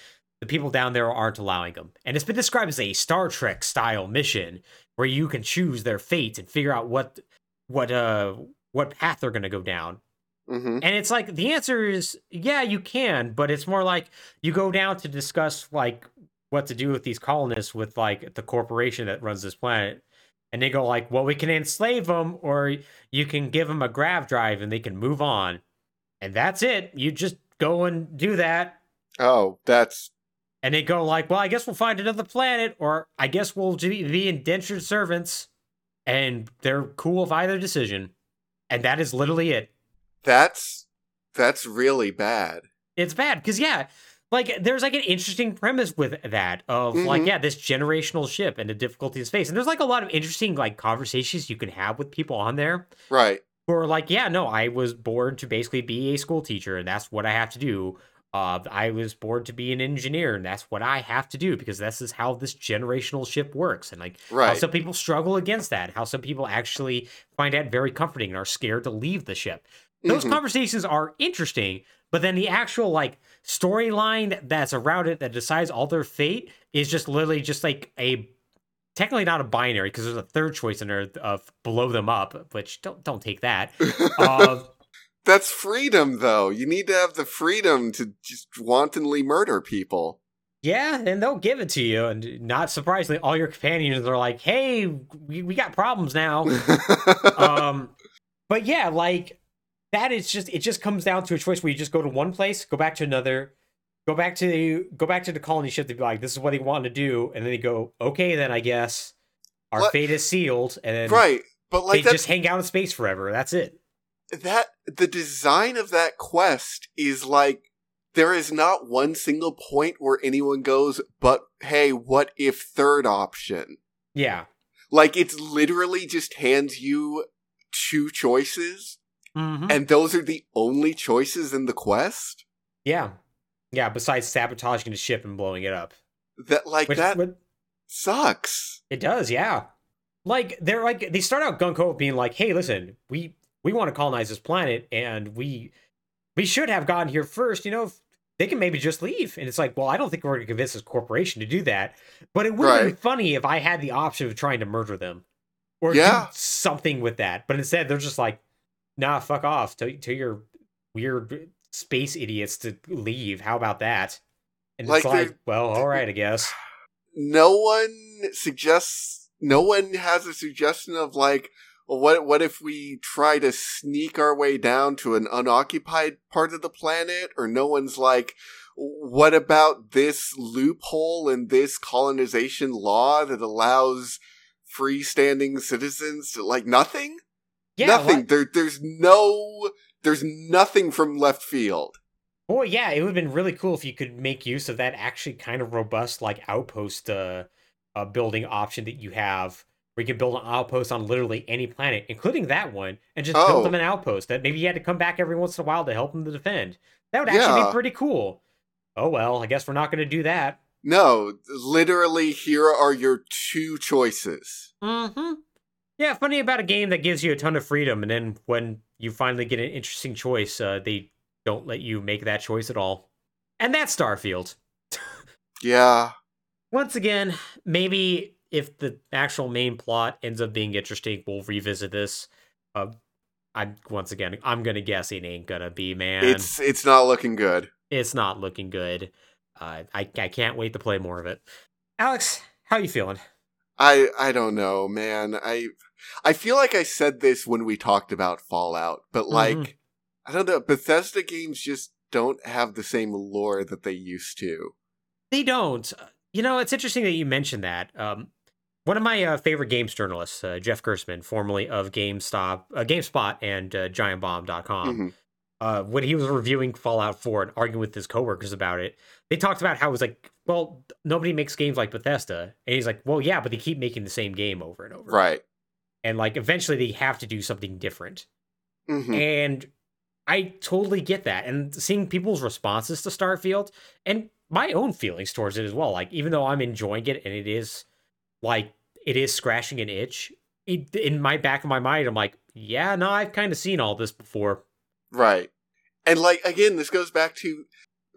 the people down there aren't allowing them and it's been described as a star trek style mission where you can choose their fate and figure out what what uh what path they're going to go down hmm and it's like the answer is yeah, you can, but it's more like you go down to discuss like what to do with these colonists with like the corporation that runs this planet. And they go like, well, we can enslave them, or you can give them a grav drive and they can move on. And that's it. You just go and do that. Oh, that's And they go like, well, I guess we'll find another planet, or I guess we'll be indentured servants. And they're cool with either decision. And that is literally it. that's that's really bad. it's bad because yeah like there's like an interesting premise with that of like Mhm. yeah this generational ship and the difficulty difficulties faced and there's like a lot of interesting like conversations you can have with people on there Right. who are like yeah no i was born to basically be a school teacher and that's what i have to do uh, i was born to be an engineer and that's what i have to do because this is how this generational ship works and like right. how some people struggle against that how some people actually find that very comforting and are scared to leave the ship those Mhm. conversations are interesting but then the actual like storyline that's around it that decides all their fate is just literally just like a technically not a binary because there's a third choice in there of blow them up which don't don't take that uh, That's freedom, though. You need to have the freedom to just wantonly murder people. yeah and they'll give it to you and not surprisingly all your companions are like hey we, we got problems now um but yeah like that is just it just comes down to a choice where you just go to one place go back to another go back to the go back to the colony ship to be like this is what they want to do and then they go okay then i guess our What- fate is sealed and then right. But like they just hang out in space forever that's it that the design of that quest is like there is not one single point where anyone goes, but hey, what if third option? yeah Like it's literally just hands you two choices, Mhm. and those are the only choices in the quest. yeah yeah besides sabotaging the ship and blowing it up That like which, that what- sucks. It does, yeah. Like they're like they start out gunko being like, "Hey, listen, we we want to colonize this planet, and we we should have gotten here first. You know, if they can maybe just leave." And it's like, well, I don't think we're going to convince this corporation to do that. But it would Right. funny if I had the option of trying to murder them or Yeah. do something with that. But instead, they're just like, "Nah, fuck off to to your weird space idiots to leave. How about that?" And Like it's like, well, all right, I guess. no one suggests no one has a suggestion of like well, what what if we try to sneak our way down to an unoccupied part of the planet or no one's like what about this loophole in this colonization law that allows freestanding citizens to like nothing? Yeah, nothing. like- there there's no there's nothing from left field. Boy, yeah, it would have been really cool if you could make use of that actually kind of robust like outpost uh, uh building option that you have where you can build an outpost on literally any planet, including that one, and just Oh. build them an outpost that maybe you had to come back every once in a while to help them to defend. That would actually Yeah. be pretty cool. Oh well, I guess we're not going to do that. no literally here are your two choices Mm-hmm. Yeah, funny about a game that gives you a ton of freedom, and then when you finally get an interesting choice, uh, they don't let you make that choice at all. And that's Starfield. Yeah. Once again, maybe if the actual main plot ends up being interesting, we'll revisit this. Uh, I'm once again, I'm gonna guess it ain't gonna be, man. It's it's not looking good. it's not looking good. Uh, I I can't wait to play more of it. Alex, how you feeling? I I don't know, man. I I feel like I said this when we talked about Fallout, but like Mhm. I don't know, Bethesda games just don't have the same lore that they used to. They don't. You know, it's interesting that you mentioned that. Um, one of my uh, favorite games journalists, uh, Jeff Gerstmann, formerly of GameStop, uh, GameSpot, and uh, GiantBomb.com, Mhm. uh, when he was reviewing Fallout 4 and arguing with his coworkers about it, they talked about how it was like, well, nobody makes games like Bethesda, and he's like, well, yeah, but they keep making the same game over and over, Right. and like eventually they have to do something different. hmm And I totally get that. And seeing people's responses to Starfield and my own feelings towards it as well. Like, even though I'm enjoying it and it is like, it is scratching an itch, it, in my back of my mind, I'm like, yeah, no, I've kind of seen all this before. Right. And like again, this goes back to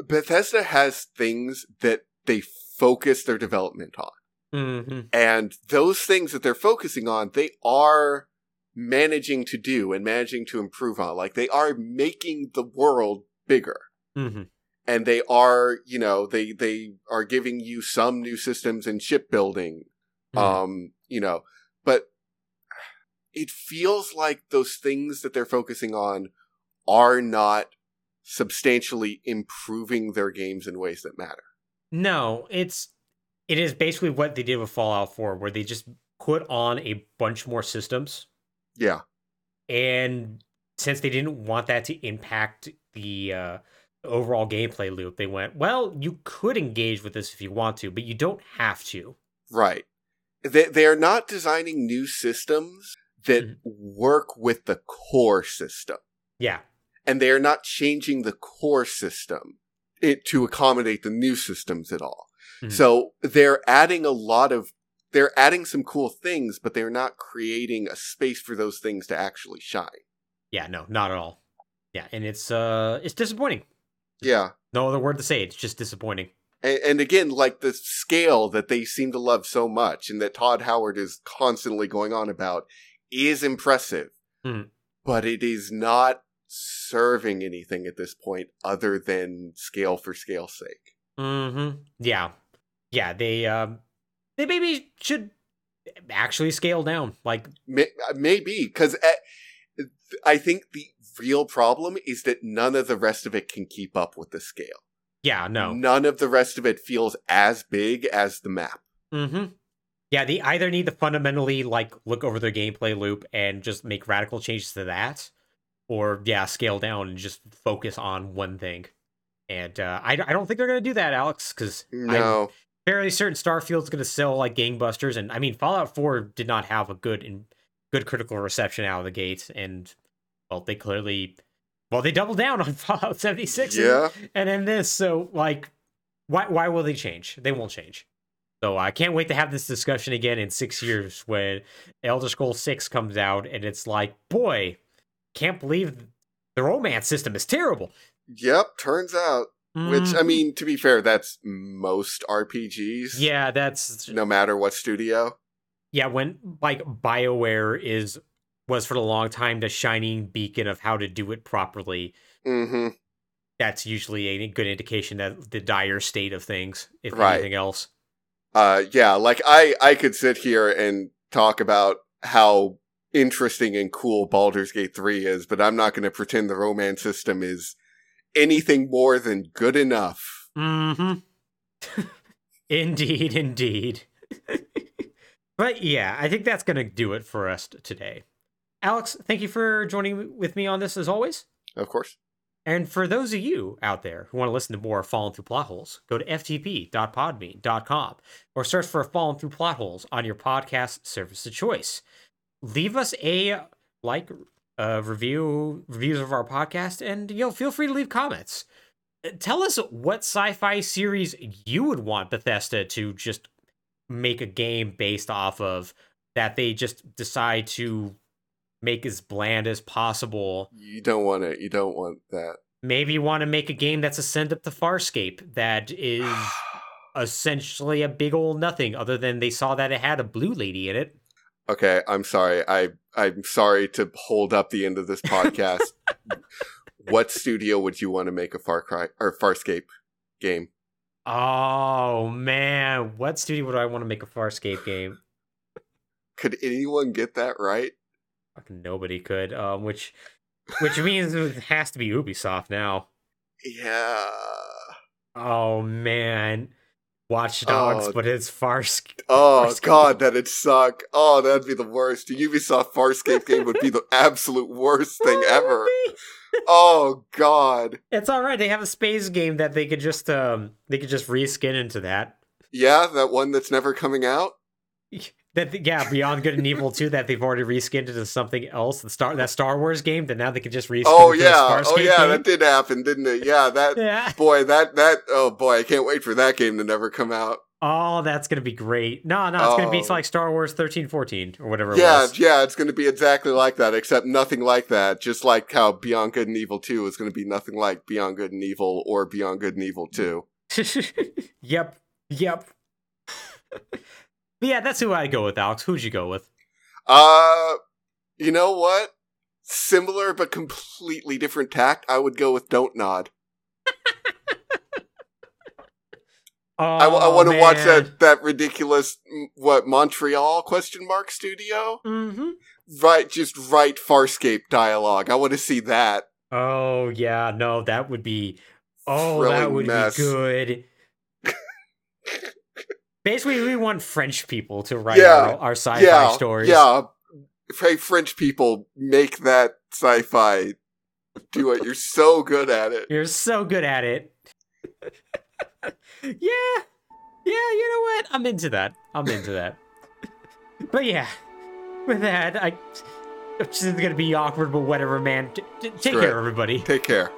Bethesda has things that they focus their development on. Mm-hmm. And those things that they're focusing on, they are managing to do and managing to improve on. Like they are making the world bigger. Mm-hmm. And they are, you know, they they are giving you some new systems in shipbuilding. Hmm. Um, you know, but it feels like those things that they're focusing on are not substantially improving their games in ways that matter. No, it's it is basically what they did with Fallout 4, where they just put on a bunch more systems Yeah. and since they didn't want that to impact the uh, overall gameplay loop, they went, well, you could engage with this if you want to, but you don't have to. Right. They they are not designing new systems that Mhm. work with the core system. Yeah. And they are not changing the core system it to accommodate the new systems at all. Mhm. So they're adding a lot of they're adding some cool things, but they're not creating a space for those things to actually shine. Yeah, no, not at all. Yeah, and it's uh it's disappointing. Yeah. No other word to say, it's just disappointing. And, and again, like the scale that they seem to love so much and that Todd Howard is constantly going on about is impressive, Mhm. but it is not serving anything at this point other than scale for scale's sake. Mm-hmm. Yeah. Yeah, they um they maybe should actually scale down. Like Maybe, because I think the real problem is that none of the rest of it can keep up with the scale. Yeah, no. None of the rest of it feels as big as the map. Mm-hmm. Yeah, they either need to fundamentally like look over their gameplay loop and just make radical changes to that, or yeah, scale down and just focus on one thing. And uh, I, I don't think they're gonna do that, Alex, because I'm No. fairly certain Starfield's gonna sell like gangbusters. And I mean, Fallout Four did not have a good and good critical reception out of the gate, and well, they clearly, well, they doubled down on Fallout seventy six. Yeah. and then this. So like, why why will they change? They won't change. So I can't wait to have this discussion again in six years when Elder Scrolls Six comes out, and it's like, boy, can't believe the romance system is terrible. Yep, turns out. Which, I Mhm. mean, to be fair, that's most RPGs. yeah, that's No matter what studio. yeah. When like Bioware is was for a long time the shining beacon of how to do it properly. hmm That's usually a good indication that the dire state of things, if Right. anything else. Uh, yeah, like I, I could sit here and talk about how interesting and cool Baldur's Gate 3 is, but I'm not going to pretend the romance system is anything more than good enough. Mm-hmm. indeed, indeed. but yeah, I think that's gonna do it for us today. Alex, thank you for joining with me on this as always. Of course. And for those of you out there who want to listen to more Falling Through Plot Holes, go to ftp.podbean.com or search for Falling Through Plot Holes on your podcast service of choice. Leave us a like, uh, review, reviews of our podcast, and you know, feel free to leave comments. Uh, Tell us what sci-fi series you would want Bethesda to just make a game based off of that they just decide to make as bland as possible You don't want it. You don't want that. Maybe you want to make a game that's a send up to Farscape that is essentially a big old nothing, other than they saw that it had a blue lady in it. Okay, I'm sorry. I I'm sorry to hold up the end of this podcast. what studio would you want to make a Far Cry or Farscape game? Oh man, what studio would I want to make a Farscape game? Could anyone get that right? Fucking nobody could. Um, which which means it has to be Ubisoft now. Yeah. Oh man. Watch Dogs, Oh. but it's Farscape. Oh Farscape. god, that'd suck. Oh, that'd be the worst. A Ubisoft Farscape game would be the absolute worst thing ever. Oh god. It's all right. They have a space game that they could just um they could just reskin into that. Yeah, that one that's never coming out. That yeah, Beyond Good and Evil 2 that they've already reskinned into something else. The Star that Star Wars game that now they can just reskin. Oh yeah. Oh yeah, game. that did happen, didn't it? Yeah, that Yeah. boy, that that oh boy, I can't wait for that game to never come out. Oh, that's gonna be great. No, no, it's gonna be Oh. like Star Wars thirteen fourteen or whatever. it Yeah, was. yeah, it's going to be exactly like that, except nothing like that. Just like how Beyond Good and Evil 2 is going to be nothing like Beyond Good and Evil or Beyond Good and Evil 2. yep. Yep. Yeah, that's who I'd go with, Alex. Who'd you go with? Uh, you know what? Similar but completely different tact. I would go with Don't Nod. Oh, I, want to watch that that ridiculous what Montreal question mark studio. Mhm. Right, just write Farscape dialogue. I want to see that. Oh yeah, no, that would be. Oh, that would mess. be good. Basically, we want French people to write Yeah, our, our sci-fi yeah, stories. yeah. Hey, French people, make that sci-fi. Do it. You're so good at it. You're so good at it. yeah. Yeah, you know what? I'm into that. I'm into that. but yeah, with that, I. This is gonna be awkward, but whatever, man. T- t- take care, everybody. Take care.